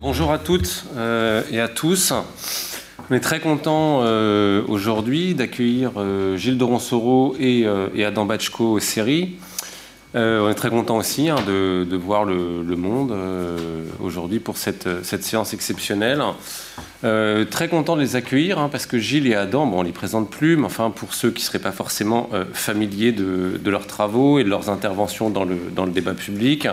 Bonjour à toutes euh, et à tous. On est très content euh, aujourd'hui d'accueillir euh, Gilles de Ronsoro et, Adam Bachko aux séries. on est très content aussi hein, de, voir le, monde aujourd'hui pour cette, séance exceptionnelle. très content de les accueillir hein, parce que Gilles et Adam, on ne les présente plus, mais enfin pour ceux qui ne seraient pas forcément familiers de, leurs travaux et de leurs interventions dans le débat public,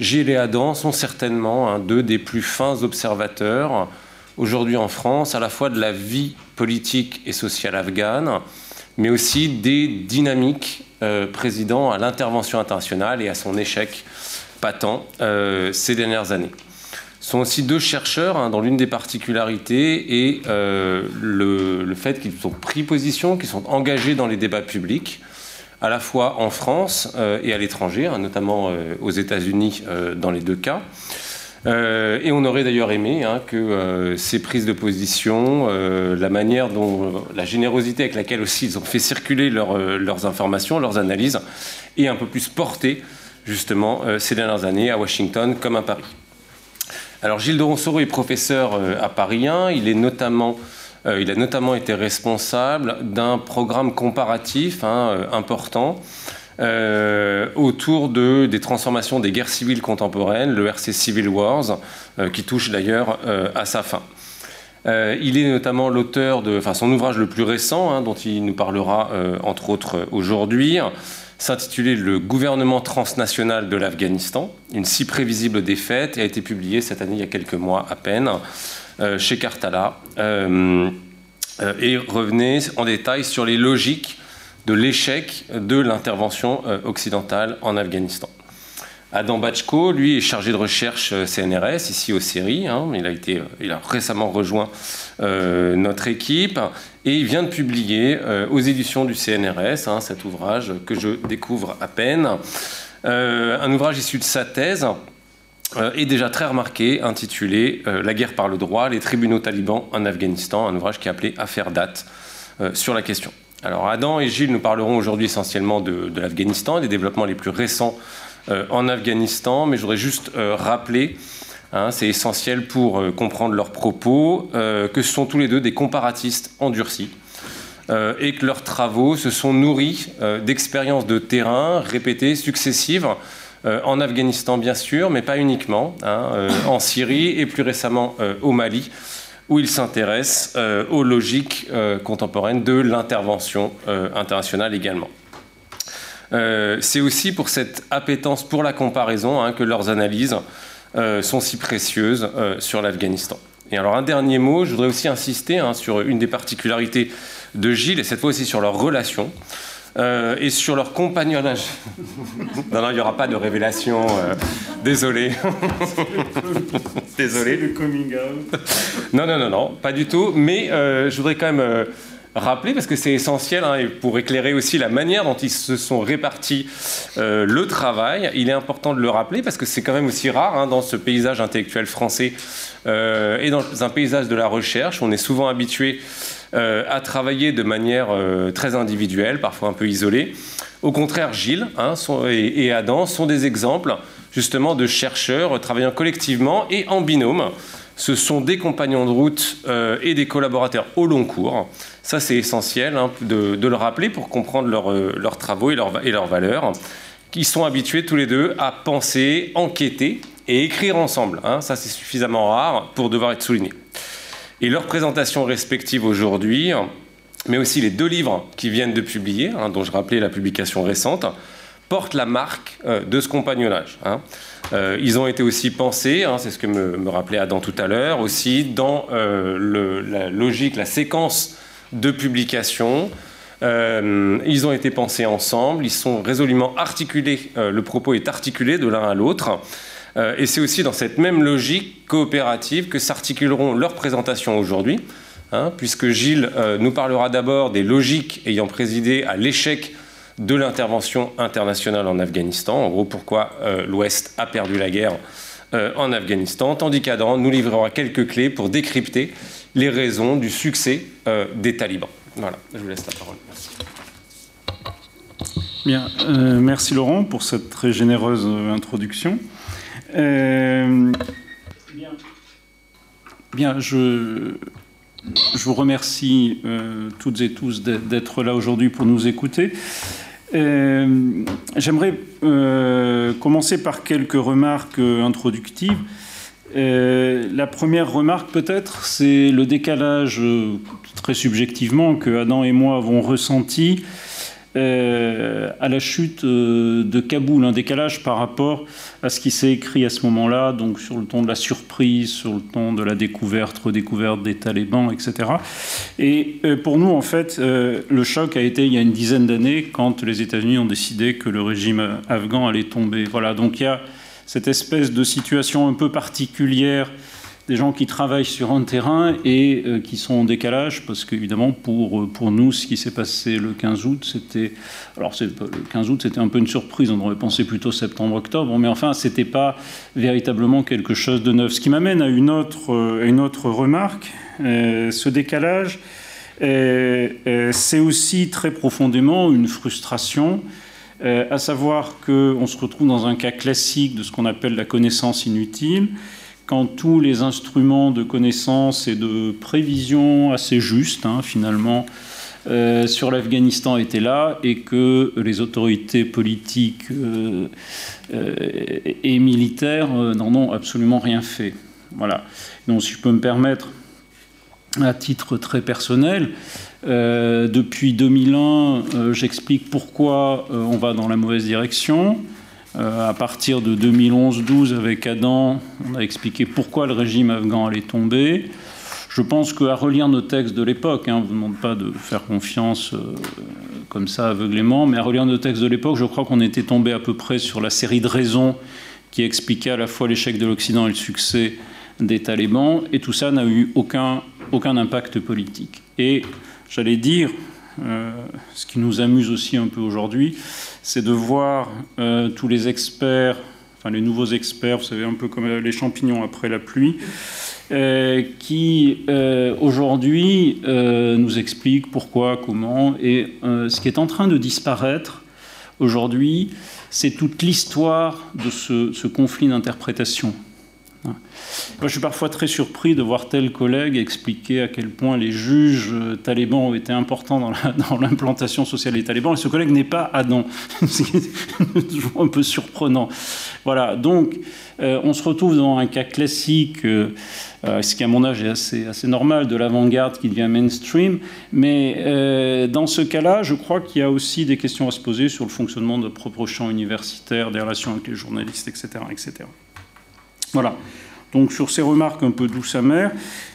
Gilles et Adam sont certainement deux des plus fins observateurs aujourd'hui en France, à la fois de la vie politique et sociale afghane, mais aussi des dynamiques euh, présidant à l'intervention internationale et à son échec patent euh, ces dernières années. Ce sont aussi deux chercheurs hein, dont l'une des particularités est euh, le, fait qu'ils ont pris position, qu'ils sont engagés dans les débats publics, à la fois en France euh, et à l'étranger, hein, notamment euh, aux États-Unis euh, dans les deux cas. et on aurait d'ailleurs aimé hein, que ces prises de position, la manière dont, la générosité avec laquelle aussi ils ont fait circuler leurs informations, leurs analyses, ait un peu plus porté justement ces dernières années à Washington comme à Paris. Alors Gilles de Ronsoro est professeur à Paris 1, il est notamment il a notamment été responsable d'un programme comparatif hein, euh, important euh, autour de, des transformations des guerres civiles contemporaines, le RC Civil Wars, qui touche d'ailleurs à sa fin. il est notamment l'auteur de enfin, son ouvrage le plus récent, hein, dont il nous parlera entre autres aujourd'hui, s'intitulait Le gouvernement transnational de l'Afghanistan, une si prévisible défaite, et a été publié cette année il y a quelques mois à peine. Euh, chez Cartala euh, euh, et revenait en détail sur les logiques de l'échec de l'intervention occidentale en Afghanistan. Adam Bachko, lui, est chargé de recherche CNRS ici aux séries. Hein. il, a été, il a récemment rejoint notre équipe et il vient de publier aux éditions du CNRS hein, cet ouvrage que je découvre à peine. un ouvrage issu de sa thèse est déjà très remarqué, intitulé euh, La guerre par le droit, les tribunaux talibans en Afghanistan, un ouvrage qui est appelé Affaire date euh, sur la question. Alors Adam et Gilles nous parleront aujourd'hui essentiellement de, l'Afghanistan, des développements les plus récents en Afghanistan, mais je voudrais juste rappeler, hein, c'est essentiel pour comprendre leurs propos, que ce sont tous les deux des comparatistes endurcis. et que leurs travaux se sont nourris d'expériences de terrain répétées, successives, euh, en Afghanistan bien sûr, mais pas uniquement, hein, euh, en Syrie et plus récemment euh, au Mali, où il s'intéresse aux logiques contemporaines de l'intervention internationale également. C'est aussi pour cette appétence pour la comparaison hein, que leurs analyses sont si précieuses sur l'Afghanistan. Et alors un dernier mot, je voudrais aussi insister hein, sur une des particularités de Gilles, et cette fois aussi sur leur relation. Euh, et sur leur compagnonnage. non, non, il n'y aura pas de révélation. Euh, désolé. désolé. Le coming out. non, non, non, non, pas du tout. Mais euh, je voudrais quand même rappeler, parce que c'est essentiel, hein, et pour éclairer aussi la manière dont ils se sont répartis le travail, il est important de le rappeler, parce que c'est quand même aussi rare hein, dans ce paysage intellectuel français et dans un paysage de la recherche. On est souvent habitué euh, à travailler de manière euh, très individuelle, parfois un peu isolée. Au contraire, Gilles hein, et, Adam sont des exemples justement de chercheurs travaillant collectivement et en binôme. Ce sont des compagnons de route euh, et des collaborateurs au long cours. Ça, c'est essentiel hein, de, le rappeler pour comprendre leurs travaux et, et leurs valeurs. Ils sont habitués tous les deux à penser, enquêter et écrire ensemble. Hein. Ça, c'est suffisamment rare pour devoir être souligné. Et leurs présentations respectives aujourd'hui, mais aussi les deux livres qui viennent de publier, hein, dont je rappelais la publication récente, portent la marque euh, de ce compagnonnage. Hein. Euh, ils ont été aussi pensés, c'est ce que me, rappelait Adam tout à l'heure, aussi dans euh, la logique, la séquence de publication. ils ont été pensés ensemble, ils sont résolument articulés, le propos est articulé de l'un à l'autre. Euh, et c'est aussi dans cette même logique coopérative que s'articuleront leurs présentations aujourd'hui, hein, puisque Gilles euh, nous parlera d'abord des logiques ayant présidé à l'échec de l'intervention internationale en Afghanistan, en gros pourquoi euh, l'Ouest a perdu la guerre en Afghanistan, tandis qu'Adam nous livrera quelques clés pour décrypter les raisons du succès des talibans. Voilà, je vous laisse la parole. Merci. Bien, merci Laurent pour cette très généreuse introduction. Euh, Bien, je, je vous remercie euh, toutes et tous d'être là aujourd'hui pour nous écouter. Euh, j'aimerais commencer par quelques remarques introductives. la première remarque peut-être, c'est le décalage très subjectivement que Adam et moi avons ressenti à la chute euh, de Kaboul, un décalage par rapport à ce qui s'est écrit à ce moment-là, donc sur le ton de la surprise, sur le ton de la découverte, redécouverte des talibans, etc. Et euh, pour nous, en fait, le choc a été il y a une dizaine d'années quand les États-Unis ont décidé que le régime afghan allait tomber. Voilà, donc il y a cette espèce de situation un peu particulière des gens qui travaillent sur un terrain et euh, qui sont en décalage, parce qu'évidemment, pour, euh, pour nous, ce qui s'est passé le 15 août, c'était. Alors, le 15 août, c'était un peu une surprise, on aurait pensé plutôt septembre-octobre, mais enfin, ce n'était pas véritablement quelque chose de neuf. Ce qui m'amène à une autre, euh, une autre remarque ce décalage, c'est aussi très profondément une frustration. à savoir qu'on se retrouve dans un cas classique de ce qu'on appelle la connaissance inutile, quand tous les instruments de connaissance et de prévision assez justes, hein, finalement, euh, sur l'Afghanistan étaient là et que les autorités politiques euh, euh, et militaires n'en ont absolument rien fait. Voilà. Donc, si je peux me permettre, à titre très personnel, depuis 2001, j'explique pourquoi on va dans la mauvaise direction. Euh, à partir de 2011-12, avec Adam, on a expliqué pourquoi le régime afghan allait tomber. Je pense qu'à relire nos textes de l'époque, hein, on ne vous demande pas de faire confiance euh, comme ça aveuglément, mais à relire nos textes de l'époque, je crois qu'on était tombé à peu près sur la série de raisons qui expliquaient à la fois l'échec de l'Occident et le succès des talibans, et tout ça n'a eu aucun, aucun impact politique. Et j'allais dire, ce qui nous amuse aussi un peu aujourd'hui, c'est de voir euh, tous les experts, enfin les nouveaux experts, vous savez, un peu comme les champignons après la pluie, euh, qui aujourd'hui nous expliquent pourquoi, comment, et ce qui est en train de disparaître aujourd'hui, c'est toute l'histoire de ce conflit d'interprétation. Moi, je suis parfois très surpris de voir tel collègue expliquer à quel point les juges euh, talibans ont été importants dans l'implantation sociale des talibans. Et ce collègue n'est pas Adam. C'est toujours un peu surprenant. Voilà, donc euh, on se retrouve dans un cas classique, euh, ce qui à mon âge est assez, assez normal, de l'avant-garde qui devient mainstream. Mais dans ce cas-là, je crois qu'il y a aussi des questions à se poser sur le fonctionnement de notre propre champ universitaire, des relations avec les journalistes, etc. etc. Voilà. Donc sur ces remarques un peu douces amères,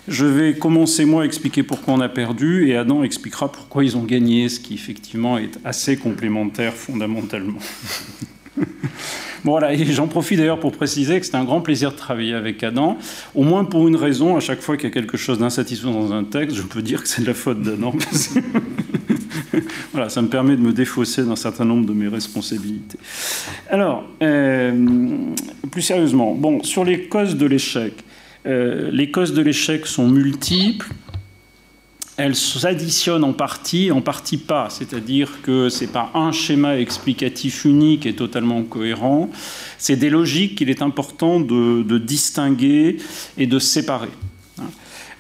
je vais commencer moi à expliquer pourquoi on a perdu et Adam expliquera pourquoi ils ont gagné, ce qui effectivement est assez complémentaire fondamentalement. Bon, voilà, et j'en profite d'ailleurs pour préciser que c'est un grand plaisir de travailler avec Adam, au moins pour une raison, à chaque fois qu'il y a quelque chose d'insatisfaisant dans un texte, je peux dire que c'est de la faute d'Adam. voilà, ça me permet de me défausser d'un certain nombre de mes responsabilités. Alors, euh, plus sérieusement, bon, sur les causes de l'échec, euh, les causes de l'échec sont multiples. Elles s'additionnent en partie, en partie pas. C'est-à-dire que ce n'est pas un schéma explicatif unique et totalement cohérent. C'est des logiques qu'il est important de, distinguer et de séparer.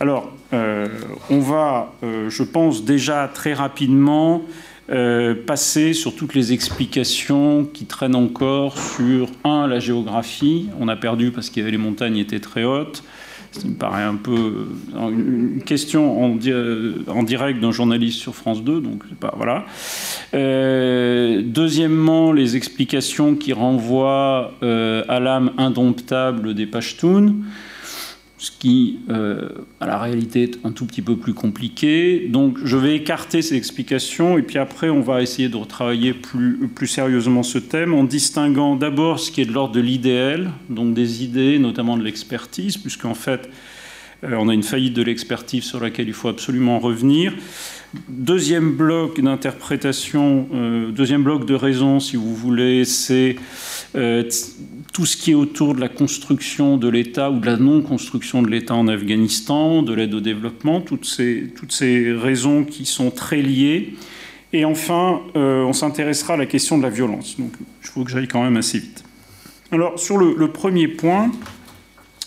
Alors, euh, on va, je pense, déjà très rapidement euh, passer sur toutes les explications qui traînent encore sur, un, la géographie. On a perdu parce que les montagnes étaient très hautes. Ça me paraît un peu euh, une question en, en direct d'un journaliste sur France 2, donc pas voilà. Euh, deuxièmement, les explications qui renvoient à l'âme indomptable des Pashtuns ce qui, euh, à la réalité, est un tout petit peu plus compliqué. Donc, je vais écarter ces explications et puis après, on va essayer de retravailler plus, plus sérieusement ce thème en distinguant d'abord ce qui est de l'ordre de l'idéal, donc des idées, notamment de l'expertise, puisqu'en fait, euh, on a une faillite de l'expertise sur laquelle il faut absolument revenir. Deuxième bloc d'interprétation, euh, deuxième bloc de raison, si vous voulez, c'est tout ce qui est autour de la construction de l'État ou de la non-construction de l'État en Afghanistan, de l'aide au développement, toutes ces, toutes ces raisons qui sont très liées. Et enfin, euh, on s'intéressera à la question de la violence. Donc, il faut que j'aille quand même assez vite. Alors, sur le, premier point,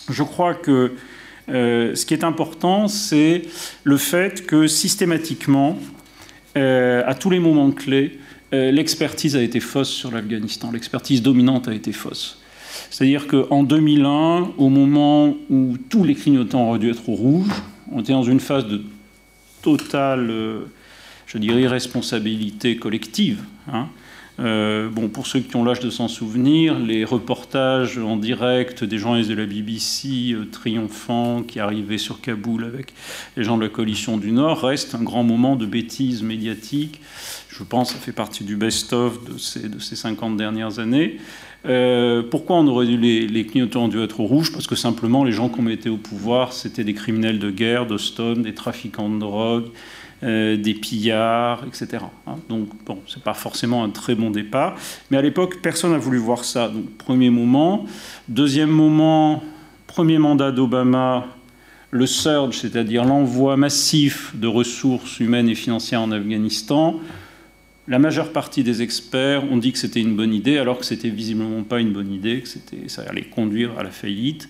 je crois que ce qui est important, c'est le fait que systématiquement, à tous les moments clés, l'expertise a été fausse sur l'Afghanistan, l'expertise dominante a été fausse. C'est-à-dire qu'en 2001, au moment où tous les clignotants auraient dû être au rouge, on était dans une phase de totale, je dirais, irresponsabilité collective. Hein. Euh, bon, pour ceux qui ont l'âge de s'en souvenir, les reportages en direct des journalistes de la BBC euh, triomphants qui arrivaient sur Kaboul avec les gens de la coalition du Nord restent un grand moment de bêtise médiatique. Je pense que ça fait partie du best-of de ces, de ces 50 dernières années. Euh, pourquoi on aurait dû les, les clignotants ont dû être rouges Parce que simplement les gens ont été au pouvoir, c'était des criminels de guerre, d'Oston, des trafiquants de drogue, euh, des pillards, etc. Hein. Donc, bon, c'est pas forcément un très bon départ. Mais à l'époque, personne n'a voulu voir ça. Donc, premier moment. Deuxième moment, premier mandat d'Obama, le surge, c'est-à-dire l'envoi massif de ressources humaines et financières en Afghanistan. La majeure partie des experts ont dit que c'était une bonne idée, alors que c'était visiblement pas une bonne idée, que ça allait conduire à la faillite.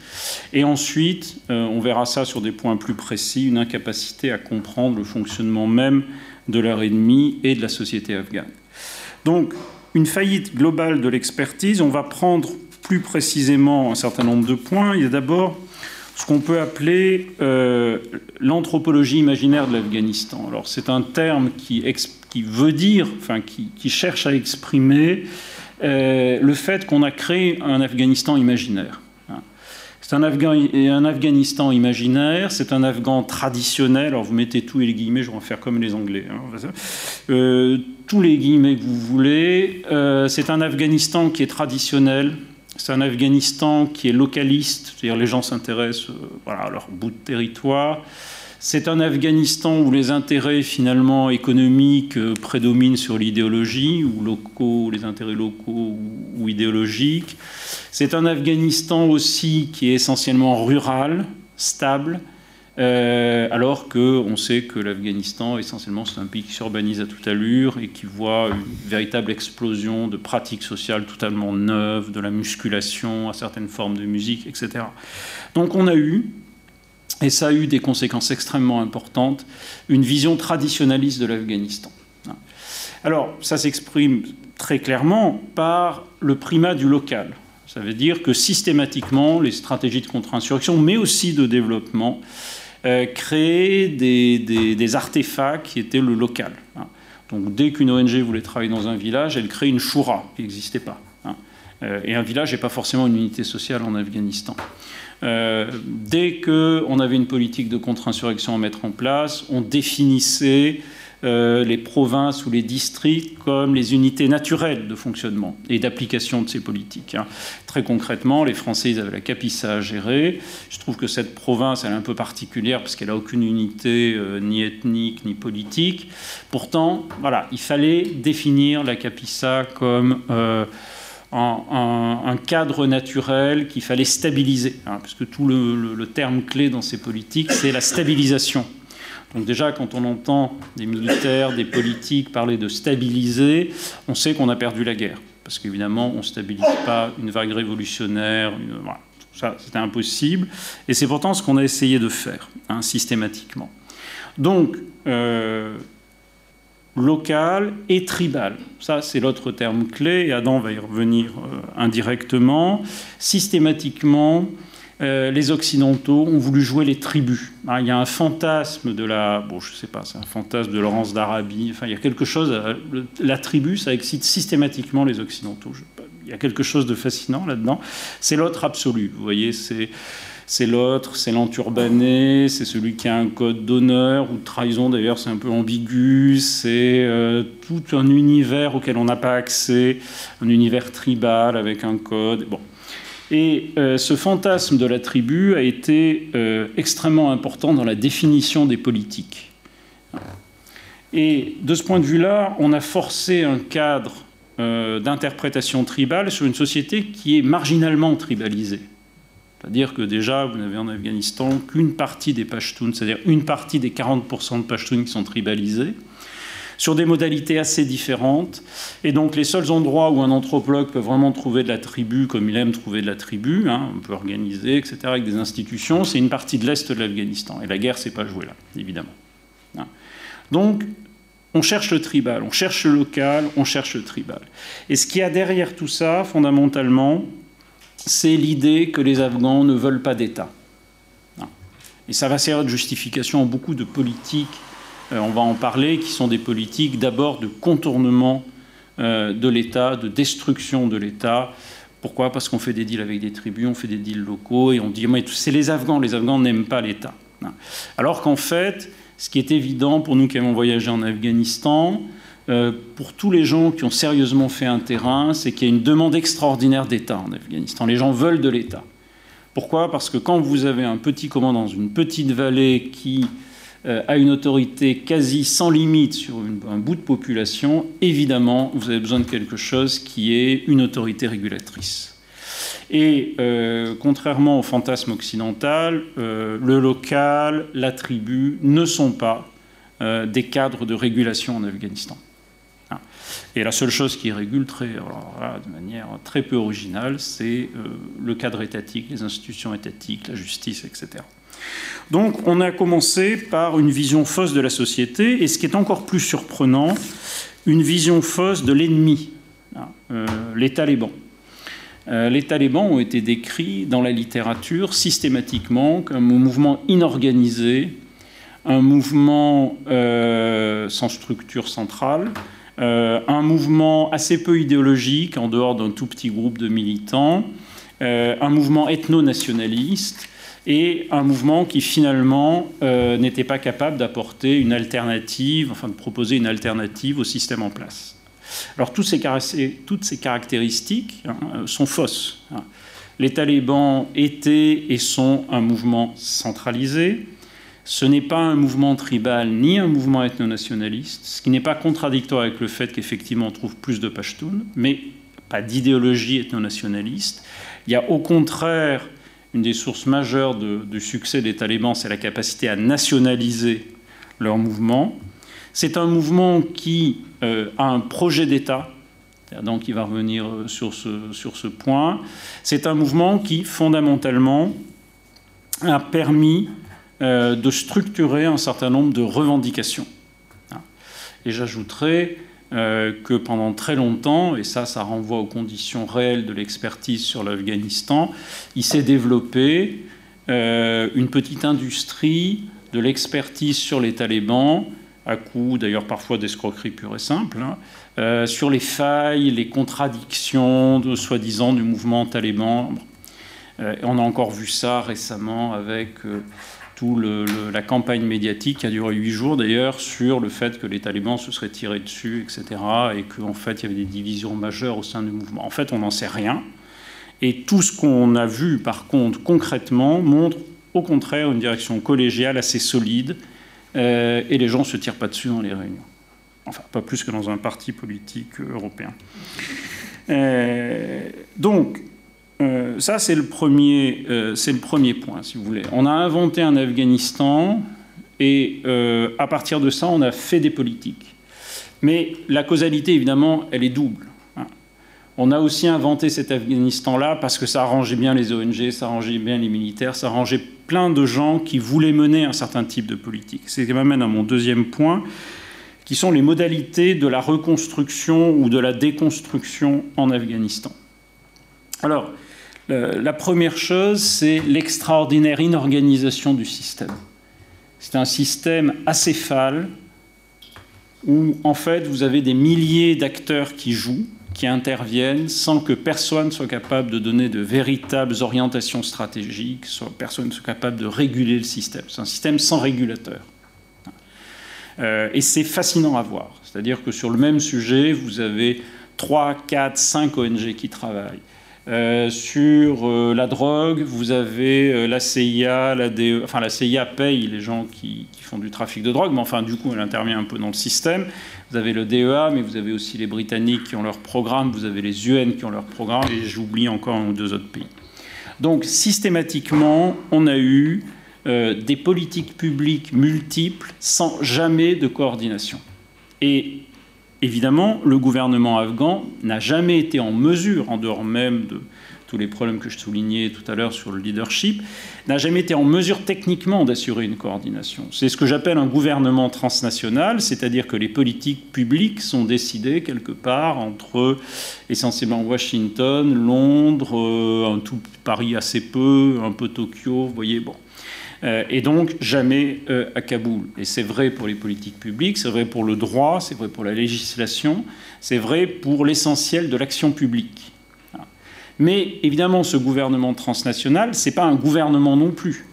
Et ensuite, euh, on verra ça sur des points plus précis, une incapacité à comprendre le fonctionnement même de leur ennemi et de la société afghane. Donc, une faillite globale de l'expertise, on va prendre plus précisément un certain nombre de points. Il y a d'abord ce qu'on peut appeler euh, l'anthropologie imaginaire de l'Afghanistan. Alors c'est un terme qui, qui, veut dire, enfin qui, cherche à exprimer euh, le fait qu'on a créé un Afghanistan imaginaire. Hein. C'est un, un, Afghanistan imaginaire, c'est un Afghan traditionnel. Alors vous mettez tous les guillemets, je vais en faire comme les Anglais. Hein, euh, tous les guillemets que vous voulez. c'est un Afghanistan qui est traditionnel, c'est un Afghanistan qui est localiste, c'est-à-dire les gens s'intéressent euh, à leur bout de territoire. C'est un Afghanistan où les intérêts finalement économiques euh, prédominent sur l'idéologie, ou locaux, les intérêts locaux ou idéologiques. C'est un Afghanistan aussi qui est essentiellement rural, stable, euh, alors qu'on sait que l'Afghanistan, essentiellement, c'est un pays qui s'urbanise à toute allure et qui voit une véritable explosion de pratiques sociales totalement neuves, de la musculation à certaines formes de musique, etc. Donc on a eu, et ça a eu des conséquences extrêmement importantes, une vision traditionnaliste de l'Afghanistan. Alors, ça s'exprime très clairement par le primat du local. Ça veut dire que systématiquement, les stratégies de contre-insurrection, mais aussi de développement, euh, créer des, artefacts qui étaient le local. Donc dès qu'une ONG voulait travailler dans un village, elle crée une choura qui n'existait pas. Et un village n'est pas forcément une unité sociale en Afghanistan. Euh, dès qu'on avait une politique de contre-insurrection à mettre en place, on définissait euh, les provinces ou les districts comme les unités naturelles de fonctionnement et d'application de ces politiques. Hein. Très concrètement, les Français ils avaient la Capissa à gérer. Je trouve que cette province elle est un peu particulière parce qu'elle n'a aucune unité euh, ni ethnique ni politique. Pourtant, voilà, il fallait définir la Capissa comme un, cadre naturel qu'il fallait stabiliser, hein, parce que tout le terme clé dans ces politiques, c'est la stabilisation donc déjà, quand on entend des militaires, des politiques parler de stabiliser, on sait qu'on a perdu la guerre. Parce qu'évidemment, on ne stabilise pas une vague révolutionnaire. ça, c'était impossible. Et c'est pourtant ce qu'on a essayé de faire, hein, systématiquement. Donc, euh, local et tribal. Ça, c'est l'autre terme clé, et Adam va y revenir euh, indirectement. Systématiquement, euh, les Occidentaux ont voulu jouer les tribus. Ah, il y a un fantasme de la, bon, je sais pas, c'est un fantasme de Laurence d'Arabie. Enfin, il y a quelque chose. Euh, la tribu, ça excite systématiquement les Occidentaux. il y a quelque chose de fascinant là-dedans. C'est l'autre absolu. Vous voyez, c'est c'est l'autre, c'est l'enturbané, c'est celui qui a un code d'honneur ou de trahison, d'ailleurs c'est un peu ambigu, c'est euh, tout un univers auquel on n'a pas accès, un univers tribal avec un code. Bon, et euh, ce fantasme de la tribu a été euh, extrêmement important dans la définition des politiques. Et de ce point de vue-là, on a forcé un cadre d'interprétation tribale sur une société qui est marginalement tribalisée. C'est-à-dire que déjà, vous n'avez en Afghanistan qu'une partie des Pashtuns, c'est-à-dire une partie des 40% de Pashtuns qui sont tribalisés sur des modalités assez différentes. Et donc les seuls endroits où un anthropologue peut vraiment trouver de la tribu comme il aime trouver de la tribu, hein, on peut organiser, etc., avec des institutions, c'est une partie de l'Est de l'Afghanistan. Et la guerre, c'est pas joué là, évidemment. Hein. Donc, on cherche le tribal, on cherche le local, on cherche le tribal. Et ce qu'il y a derrière tout ça, fondamentalement, c'est l'idée que les Afghans ne veulent pas d'État. Et ça va servir de justification à beaucoup de politiques euh, on va en parler, qui sont des politiques d'abord de contournement euh, de l'État, de destruction de l'État. Pourquoi? Parce qu'on fait des deals avec des tribus, on fait des deals locaux, et on dit mais c'est les Afghans, les Afghans n'aiment pas l'État. Alors qu'en fait, ce qui est évident pour nous qui avons voyagé en Afghanistan, euh, pour tous les gens qui ont sérieusement fait un terrain, c'est qu'il y a une demande extraordinaire d'État en Afghanistan. Les gens veulent de l'État. Pourquoi? Parce que quand vous avez un petit commandant dans une petite vallée qui euh, à une autorité quasi sans limite sur un bout de population, évidemment, vous avez besoin de quelque chose qui est une autorité régulatrice. Et euh, contrairement au fantasme occidental, le local, la tribu ne sont pas des cadres de régulation en Afghanistan. Et la seule chose qui régule très, de manière très peu originale, c'est le cadre étatique, les institutions étatiques, la justice, etc. Donc on a commencé par une vision fausse de la société, et ce qui est encore plus surprenant, une vision fausse de l'ennemi, hein, euh, les talibans. Euh, les talibans ont été décrits dans la littérature systématiquement comme un mouvement inorganisé, un mouvement euh, sans structure centrale, un mouvement assez peu idéologique en dehors d'un tout petit groupe de militants, un mouvement ethno-nationaliste et un mouvement qui finalement euh, n'était pas capable d'apporter une alternative, enfin de proposer une alternative au système en place. Alors toutes ces, caractéristiques hein, euh, sont fausses. Hein. Les talibans étaient et sont un mouvement centralisé. Ce n'est pas un mouvement tribal ni un mouvement ethno-nationaliste, ce qui n'est pas contradictoire avec le fait qu'effectivement on trouve plus de Pashtuns, mais pas d'idéologie ethno-nationaliste. Il y a au contraire une des sources majeures du succès des talibans, c'est la capacité à nationaliser leur mouvement. C'est un mouvement qui euh, a un projet d'État, donc il va revenir euh, sur ce, sur ce point. C'est un mouvement qui, fondamentalement, a permis euh, de structurer un certain nombre de revendications. Et j'ajouterai euh, que pendant très longtemps, et ça, ça renvoie aux conditions réelles de l'expertise sur l'Afghanistan, il s'est développé euh, une petite industrie de l'expertise sur les talibans, à coup d'ailleurs parfois d'escroquerie pure et simple, hein, sur les failles, les contradictions soi-disant du mouvement taliban. on a encore vu ça récemment avec la campagne médiatique qui a duré huit jours d'ailleurs sur le fait que les talibans se seraient tirés dessus, etc. Et qu'en fait il y avait des divisions majeures au sein du mouvement. En fait, on n'en sait rien. Et tout ce qu'on a vu par contre concrètement montre au contraire une direction collégiale assez solide. Euh, et les gens ne se tirent pas dessus dans les réunions. Enfin, pas plus que dans un parti politique européen. Euh, donc, euh, ça, c'est le, premier, euh, le premier point, si vous voulez. On a inventé un Afghanistan et euh, à partir de ça, on a fait des politiques. Mais la causalité, évidemment, elle est double. Hein. On a aussi inventé cet Afghanistan-là parce que ça arrangeait bien les ONG, ça arrangeait bien les militaires, ça arrangeait plein de gens qui voulaient mener un certain type de politique. C'est ce qui m'amène à mon deuxième point, qui sont les modalités de la reconstruction ou de la déconstruction en Afghanistan. Alors, la première chose, c'est l'extraordinaire inorganisation du système. C'est un système acéphale où, en fait, vous avez des milliers d'acteurs qui jouent, qui interviennent, sans que personne soit capable de donner de véritables orientations stratégiques, personne ne soit capable de réguler le système. C'est un système sans régulateur. Euh, et c'est fascinant à voir. C'est-à-dire que sur le même sujet, vous avez 3, 4, 5 ONG qui travaillent. Euh, sur euh, la drogue, vous avez euh, la CIA, la DE, enfin la CIA paye les gens qui, font du trafic de drogue, mais enfin du coup elle intervient un peu dans le système. Vous avez le DEA, mais vous avez aussi les Britanniques qui ont leur programme, vous avez les UN qui ont leur programme, et j'oublie encore un ou deux autres pays. Donc systématiquement, on a eu des politiques publiques multiples sans jamais de coordination. Et évidemment, le gouvernement afghan n'a jamais été en mesure, en dehors même de tous les problèmes que je soulignais tout à l'heure sur le leadership, n'a jamais été en mesure techniquement d'assurer une coordination. C'est ce que j'appelle un gouvernement transnational, c'est-à-dire que les politiques publiques sont décidées quelque part entre essentiellement Washington, Londres, euh, Paris assez peu, un peu Tokyo, voyez, bon. Euh, et donc jamais euh, à Kaboul. Et c'est vrai pour les politiques publiques, c'est vrai pour le droit, c'est vrai pour la législation, c'est vrai pour l'essentiel de l'action publique. Mais évidemment, ce gouvernement transnational, ce n'est pas un gouvernement non plus,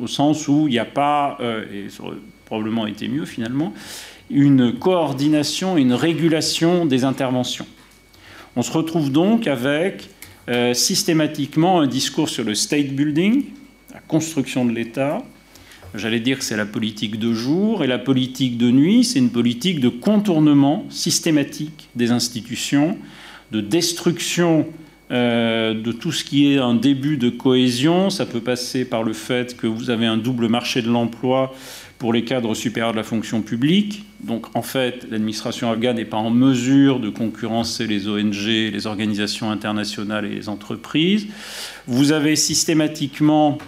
au sens où il n'y a pas, euh, et ça aurait probablement été mieux finalement, une coordination, une régulation des interventions. On se retrouve donc avec systématiquement un discours sur le state building, la construction de l'État. J'allais dire que c'est la politique de jour, et la politique de nuit, c'est une politique de contournement systématique des institutions, de destruction euh, de tout ce qui est un début de cohésion. Ça peut passer par le fait que vous avez un double marché de l'emploi pour les cadres supérieurs de la fonction publique. Donc en fait, l'administration afghane n'est pas en mesure de concurrencer les ONG, les organisations internationales et les entreprises. Vous avez systématiquement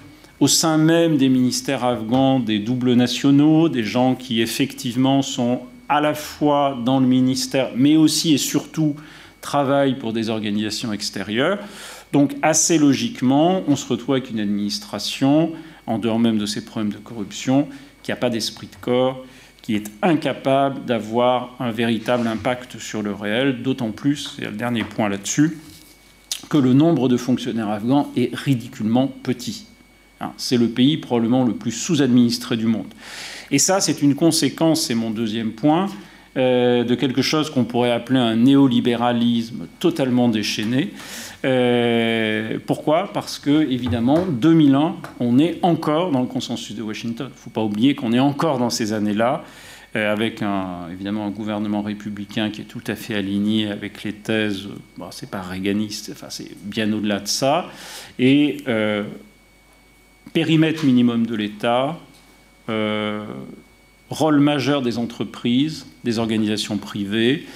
au sein même des ministères afghans des doubles nationaux, des gens qui effectivement sont à la fois dans le ministère, mais aussi et surtout travaille pour des organisations extérieures. Donc assez logiquement, on se retrouve avec une administration, en dehors même de ces problèmes de corruption, qui n'a pas d'esprit de corps, qui est incapable d'avoir un véritable impact sur le réel, d'autant plus, c'est le dernier point là-dessus, que le nombre de fonctionnaires afghans est ridiculement petit. Hein, c'est le pays probablement le plus sous-administré du monde. Et ça, c'est une conséquence, c'est mon deuxième point, euh, de quelque chose qu'on pourrait appeler un néolibéralisme totalement déchaîné. Euh, pourquoi? Parce que, évidemment, 2001, on est encore dans le consensus de Washington. Il ne faut pas oublier qu'on est encore dans ces années-là, euh, avec un, évidemment un gouvernement républicain qui est tout à fait aligné avec les thèses, bon, c'est pas réganiste, enfin, c'est bien au-delà de ça, et périmètre minimum de l'État, rôle majeur des entreprises, des organisations privées.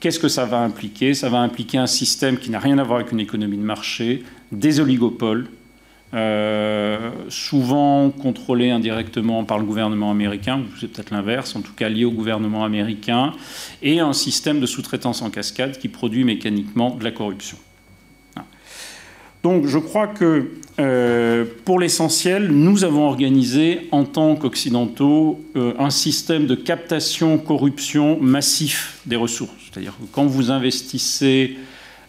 Qu'est-ce que ça va impliquer? Ça va impliquer un système qui n'a rien à voir avec une économie de marché, des oligopoles, euh, souvent contrôlés indirectement par le gouvernement américain, ou c'est peut-être l'inverse, en tout cas lié au gouvernement américain, et un système de sous-traitance en cascade qui produit mécaniquement de la corruption. Donc je crois que euh, pour l'essentiel, nous avons organisé en tant qu'Occidentaux euh, un système de captation-corruption massif des ressources. C'est-à-dire que quand vous investissez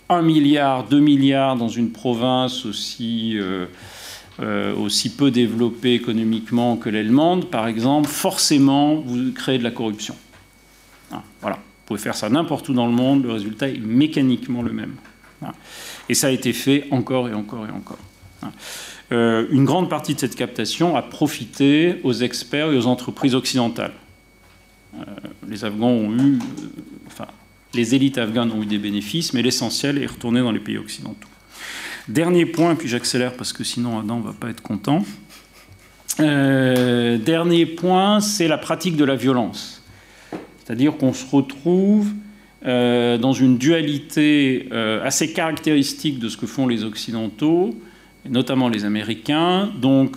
un milliard, deux milliards dans une province aussi, euh, aussi peu développée économiquement que l'Allemande, par exemple, forcément, vous créez de la corruption. Hein, voilà. Vous pouvez faire ça n'importe où dans le monde, le résultat est mécaniquement le même. Hein. Et ça a été fait encore et encore et encore. Hein. Euh, une grande partie de cette captation a profité aux experts et aux entreprises occidentales. Euh, les Afghans ont eu, euh, enfin, les élites afghanes ont eu des bénéfices, mais l'essentiel est retourné dans les pays occidentaux. Dernier point, puis j'accélère parce que sinon Adam ne va pas être content. dernier point, c'est la pratique de la violence. C'est-à-dire qu'on se retrouve euh, dans une dualité euh, assez caractéristique de ce que font les Occidentaux, notamment les Américains. Donc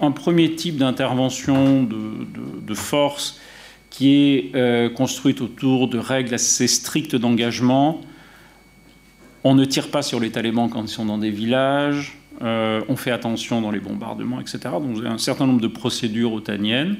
un premier type d'intervention de, force qui est euh, construite autour de règles assez strictes d'engagement. On ne tire pas sur les talibans quand ils sont dans des villages, on fait attention dans les bombardements, etc. Donc vous avez un certain nombre de procédures otaniennes.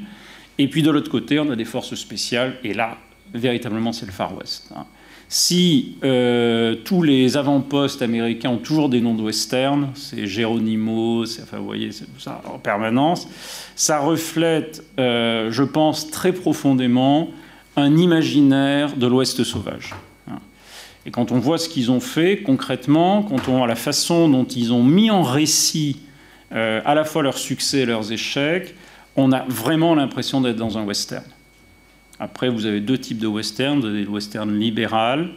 Et puis de l'autre côté, on a des forces spéciales, et là, véritablement, c'est le Far West. Hein. Si euh, tous les avant-postes américains ont toujours des noms de western, c'est Geronimo, enfin, vous voyez, c'est tout ça en permanence, ça reflète, euh, je pense, très profondément un imaginaire de l'Ouest sauvage. Hein. Et quand on voit ce qu'ils ont fait concrètement, quand on voit la façon dont ils ont mis en récit euh, à la fois leurs succès et leurs échecs, on a vraiment l'impression d'être dans un western. Après, vous avez deux types de western. Vous avez le western libéral,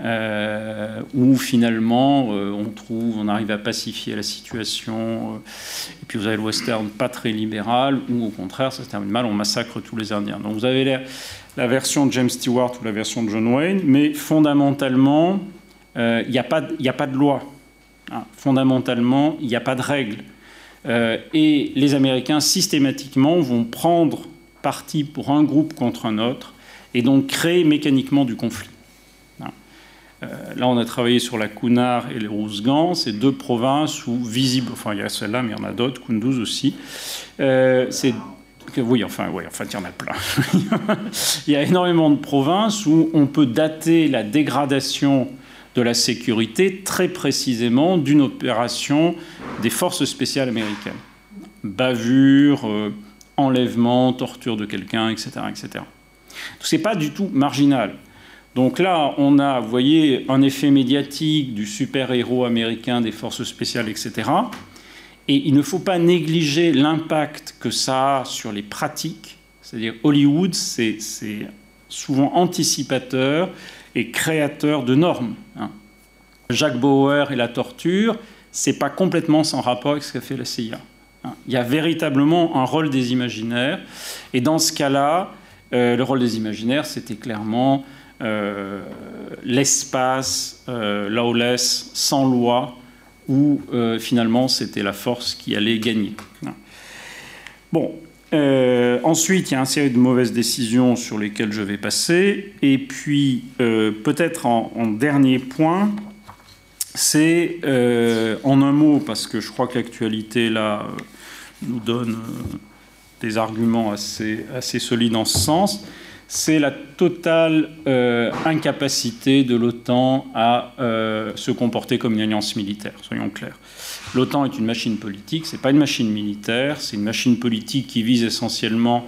euh, où finalement euh, on trouve, on arrive à pacifier la situation, euh, et puis vous avez le western pas très libéral, où au contraire ça se termine mal, on massacre tous les Indiens. Donc vous avez la, version de James Stewart ou la version de John Wayne, mais fondamentalement, il n'y a, pas, a pas de loi. Hein. Fondamentalement, il n'y a pas de règles. et les Américains, systématiquement, vont prendre parti pour un groupe contre un autre, et donc créer mécaniquement du conflit. Euh, là, on a travaillé sur la Kunar et les Rousgan, ces deux provinces où visible, enfin il y a celle-là, mais il y en a d'autres, Kunduz aussi. Euh, oui, enfin, oui, enfin, il y en a plein. il y a énormément de provinces où on peut dater la dégradation de la sécurité très précisément d'une opération des forces spéciales américaines. Bavure, euh, enlèvement, torture de quelqu'un, etc., etc. Ce n'est pas du tout marginal. Donc là, on a, vous voyez, un effet médiatique du super-héros américain des forces spéciales, etc. Et il ne faut pas négliger l'impact que ça a sur les pratiques. C'est-à-dire Hollywood, c'est souvent anticipateur et créateur de normes. Hein. Jacques Bauer et la torture, c'est pas complètement sans rapport avec ce qu'a fait la CIA. Hein. Il y a véritablement un rôle des imaginaires. Et dans ce cas-là, euh, le rôle des imaginaires, c'était clairement euh, l'espace euh, lawless, sans loi, où euh, finalement c'était la force qui allait gagner. Bon, ensuite, il y a une série de mauvaises décisions sur lesquelles je vais passer. Et puis, peut-être en, dernier point, c'est en un mot, parce que je crois que l'actualité là nous donne des arguments assez, solides en ce sens, c'est la totale euh, incapacité de l'OTAN à euh, se comporter comme une alliance militaire, soyons clairs. L'OTAN est une machine politique, ce n'est pas une machine militaire, c'est une machine politique qui vise essentiellement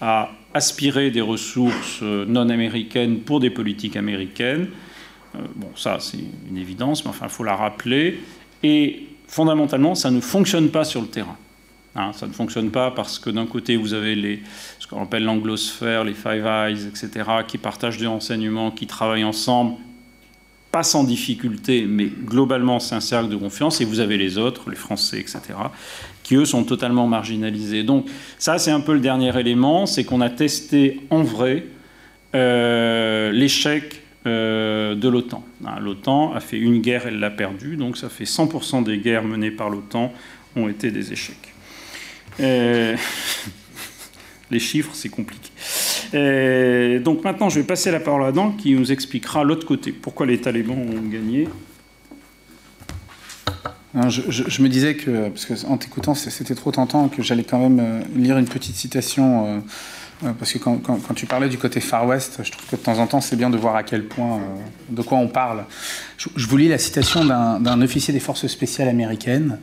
à aspirer des ressources euh, non américaines pour des politiques américaines. Bon, ça c'est une évidence, mais enfin il faut la rappeler. Et fondamentalement, ça ne fonctionne pas sur le terrain. Hein, ça ne fonctionne pas parce que d'un côté, vous avez ce qu'on appelle l'anglosphère, les Five Eyes, etc., qui partagent des renseignements, qui travaillent ensemble, pas sans difficulté, mais globalement, c'est un cercle de confiance. Et vous avez les autres, les Français, etc., qui, eux, sont totalement marginalisés. Donc ça, c'est un peu le dernier élément, c'est qu'on a testé en vrai euh, l'échec euh, de l'OTAN. Hein, L'OTAN a fait une guerre, elle l'a perdue, donc ça fait 100% des guerres menées par l'OTAN ont été des échecs. Euh, les chiffres, c'est compliqué. Euh, donc maintenant, je vais passer la parole à Adam qui nous expliquera l'autre côté. Pourquoi les talibans ont gagné? Je, me disais que, parce que en t'écoutant, c'était trop tentant, que j'allais quand même lire une petite citation. Parce que quand, tu parlais du côté Far West, je trouve que de temps en temps, c'est bien de voir à quel point, de quoi on parle. Je, je vous lis la citation d'un officier des forces spéciales américaines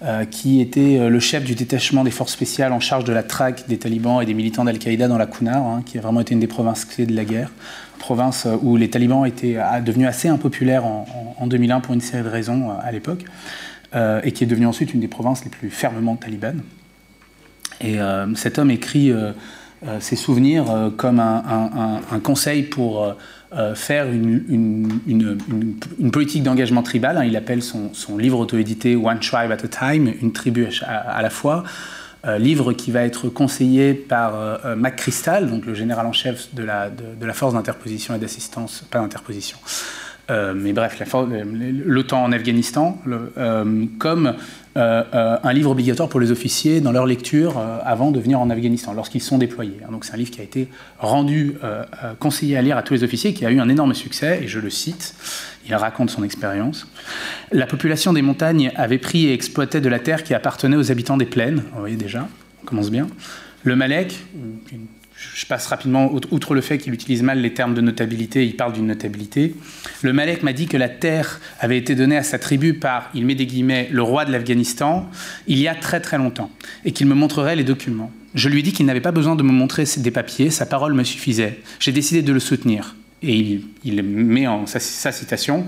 euh, qui était euh, le chef du détachement des forces spéciales en charge de la traque des talibans et des militants d'Al-Qaïda dans la Kunar, hein, qui a vraiment été une des provinces clés de la guerre, province euh, où les talibans étaient devenus assez impopulaires en, 2001 pour une série de raisons à l'époque, et qui est devenue ensuite une des provinces les plus fermement talibanes. Et cet homme écrit ses souvenirs comme un, conseil pour euh, faire une, politique d'engagement tribal. Hein. il appelle son, livre auto-édité One Tribe at a Time, une tribu à, la fois. Euh, livre qui va être conseillé par euh, Mac Crystal, donc le général en chef de la, force d'interposition et d'assistance, pas d'interposition, euh, mais bref, l'OTAN en Afghanistan, euh, comme euh, un livre obligatoire pour les officiers dans leur lecture avant de venir en Afghanistan, lorsqu'ils sont déployés. Donc c'est un livre qui a été rendu conseillé à lire à tous les officiers, qui a eu un énorme succès, et je le cite, il raconte son expérience. La population des montagnes avait pris et exploité de la terre qui appartenait aux habitants des plaines, vous voyez déjà, on commence bien. Le Malek, une je passe rapidement, outre le fait qu'il utilise mal les termes de notabilité, il parle d'une notabilité. Le Malek m'a dit que la terre avait été donnée à sa tribu par, il met des guillemets, le roi de l'Afghanistan, il y a très très longtemps, et qu'il me montrerait les documents. Je lui ai dit qu'il n'avait pas besoin de me montrer des papiers, sa parole me suffisait. J'ai décidé de le soutenir. Et il, met en sa citation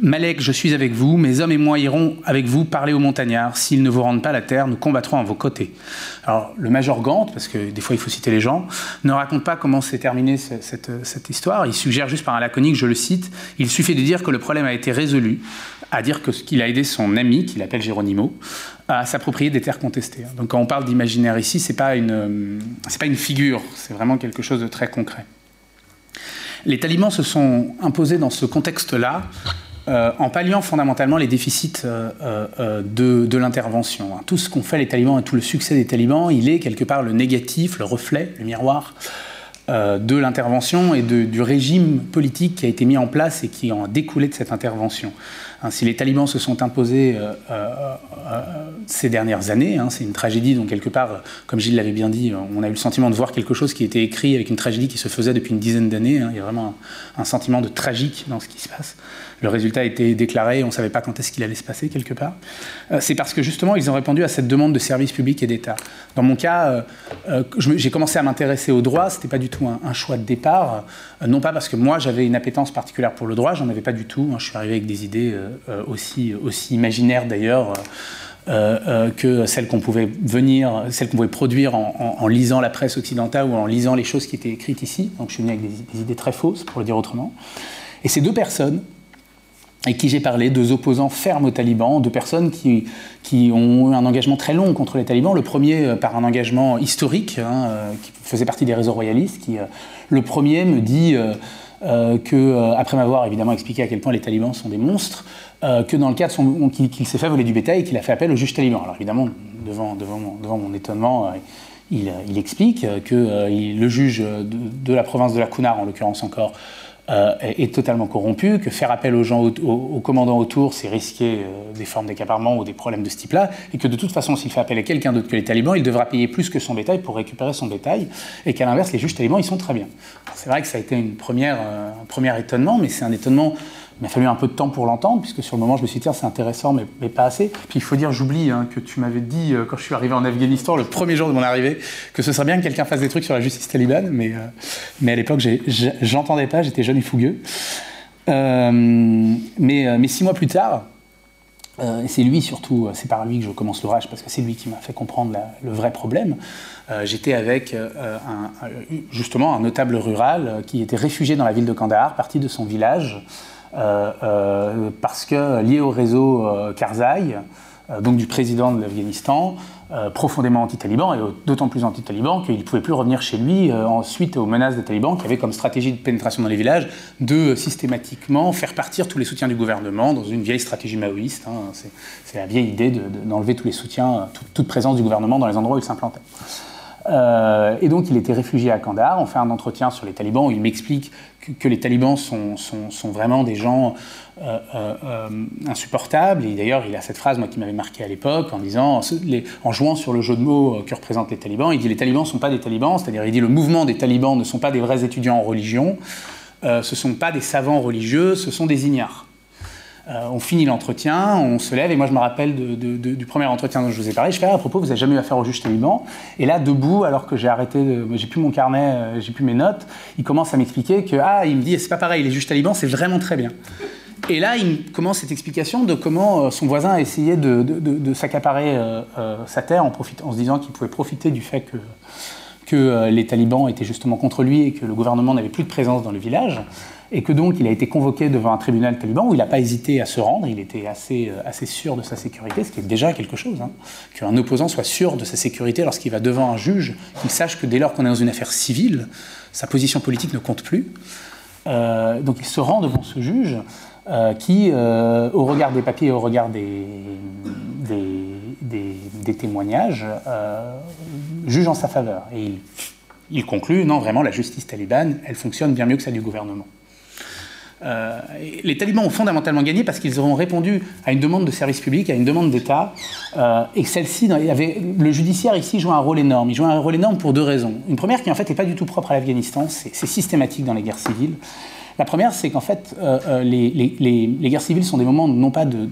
Malek, je suis avec vous, mes hommes et moi irons avec vous parler aux montagnards. S'ils ne vous rendent pas la terre, nous combattrons à vos côtés. Alors, le major Gant, parce que des fois il faut citer les gens, ne raconte pas comment s'est terminée cette, histoire. Il suggère juste par un laconique, je le cite, il suffit de dire que le problème a été résolu, à dire qu'il a aidé son ami, qu'il appelle Géronimo, à s'approprier des terres contestées. Donc quand on parle d'imaginaire ici, ce n'est pas, une, pas une figure, c'est vraiment quelque chose de très concret. Les talibans se sont imposés dans ce contexte-là euh, en palliant fondamentalement les déficits euh, euh, de, l'intervention. Tout ce qu'ont fait les talibans et tout le succès des talibans, il est quelque part le négatif, le reflet, le miroir de l'intervention et du régime politique qui a été mis en place et qui en a découlé de cette intervention. Hein, si les talibans se sont imposés ces dernières années, hein, c'est une tragédie dont quelque part, comme Gilles l'avait bien dit, on a eu le sentiment de voir quelque chose qui était écrit avec une tragédie qui se faisait depuis une dizaine d'années. Hein. il y a vraiment un, sentiment de tragique dans ce qui se passe. Le résultat a été déclaré, on ne savait pas quand est-ce qu'il allait se passer quelque part. c'est parce que justement, ils ont répondu à cette demande de services publics et d'État. Dans mon cas, j'ai commencé à m'intéresser au droit, ce n'était pas du tout un, choix de départ, non pas parce que moi j'avais une appétence particulière pour le droit, j'en avais pas du tout, je suis arrivé avec des idées euh, aussi, aussi imaginaire d'ailleurs. Euh, euh, que celle qu'on pouvait venir, celle qu'on pouvait produire en, lisant la presse occidentale ou en lisant les choses qui étaient écrites ici. Donc je suis venu avec des, idées très fausses, pour le dire autrement. Et ces deux personnes avec qui j'ai parlé, deux opposants fermes aux talibans, deux personnes qui, qui, ont eu un engagement très long contre les talibans. Le premier par un engagement historique, hein, qui faisait partie des réseaux royalistes. Qui, le premier me dit que, après m'avoir évidemment expliqué à quel point les talibans sont des monstres, euh, que dans le cas qu'il s'est fait voler du bétail et qu'il a fait appel au juge taliban. Alors évidemment, devant, devant, mon, devant mon étonnement, euh, il, il, explique que euh, le juge de, la province de la Kunar, en l'occurrence encore, est, totalement corrompu, que faire appel aux gens, aux, commandants autour, c'est risquer des formes d'accaparement ou des problèmes de ce type-là, et que de toute façon, s'il fait appel à quelqu'un d'autre que les talibans, il devra payer plus que son bétail pour récupérer son bétail, et qu'à l'inverse, les juges talibans, ils sont très bien. C'est vrai que ça a été une première, un premier étonnement, mais c'est un étonnement il m'a fallu un peu de temps pour l'entendre, puisque sur le moment, je me suis dit, c'est intéressant, mais, pas assez. Puis il faut dire, j'oublie, hein, que tu m'avais dit, euh, quand je suis arrivé en Afghanistan, le premier jour de mon arrivée, que ce serait bien que quelqu'un fasse des trucs sur la justice talibane, mais, euh, mais à l'époque, j'entendais pas, j'étais jeune et fougueux. Euh, mais, six mois plus tard, c'est lui surtout, c'est par lui que je commence l'orage, parce que c'est lui qui m'a fait comprendre le vrai problème. J'étais avec justement un notable rural qui était réfugié dans la ville de Kandahar, parti de son village. Euh, euh, parce que lié au réseau euh, Karzai, donc du président de l'Afghanistan, profondément anti-taliban, et d'autant plus anti-taliban qu'il ne pouvait plus revenir chez lui suite aux menaces des talibans qui avaient comme stratégie de pénétration dans les villages de systématiquement faire partir tous les soutiens du gouvernement dans une vieille stratégie maoïste. Hein. C'est la vieille idée d'enlever tous les soutiens, toute, présence du gouvernement dans les endroits où il s'implantait. Euh, et donc il était réfugié à Kandahar. On fait un entretien sur les talibans où il m'explique que, les talibans sont, sont, vraiment des gens euh, euh, insupportables. Et d'ailleurs, il a cette phrase moi, qui m'avait marqué à l'époque en disant, en jouant sur le jeu de mots que représentent les talibans, il dit les talibans ne sont pas des talibans, c'est-à-dire il dit le mouvement des talibans ne sont pas des vrais étudiants en religion, ce ne sont pas des savants religieux, ce sont des ignares. Euh, on finit l'entretien, on se lève, et moi je me rappelle du premier entretien dont je vous ai parlé. Je fais ah, à propos, vous n'avez jamais eu affaire au juge taliban Et là, debout, alors que j'ai arrêté, j'ai plus mon carnet, euh, j'ai plus mes notes, il commence à m'expliquer que ah, il me dit c'est pas pareil, les juges talibans c'est vraiment très bien. Et là, il commence cette explication de comment euh, son voisin a essayé de, s'accaparer sa terre en, en se disant qu'il pouvait profiter du fait que que les talibans étaient justement contre lui et que le gouvernement n'avait plus de présence dans le village et que donc il a été convoqué devant un tribunal taliban où il n'a pas hésité à se rendre, il était assez, euh, assez sûr de sa sécurité, ce qui est déjà quelque chose, hein, qu'un opposant soit sûr de sa sécurité lorsqu'il va devant un juge, qu'il sache que dès lors qu'on est dans une affaire civile, sa position politique ne compte plus. Euh, donc il se rend devant ce juge euh, qui, au regard des papiers au regard des, témoignages, juge en sa faveur. Et il, il conclut, non, vraiment, la justice talibane, elle fonctionne bien mieux que celle du gouvernement. Euh, les talibans ont fondamentalement gagné parce qu'ils auront répondu à une demande de service public, à une demande d'État, euh, et celle-ci, le judiciaire ici joue un rôle énorme. Il joue un rôle énorme pour deux raisons. Une première qui en fait n'est pas du tout propre à l'Afghanistan, c'est systématique dans les guerres civiles. La première, c'est qu'en fait, euh, les, guerres civiles sont des moments non pas de,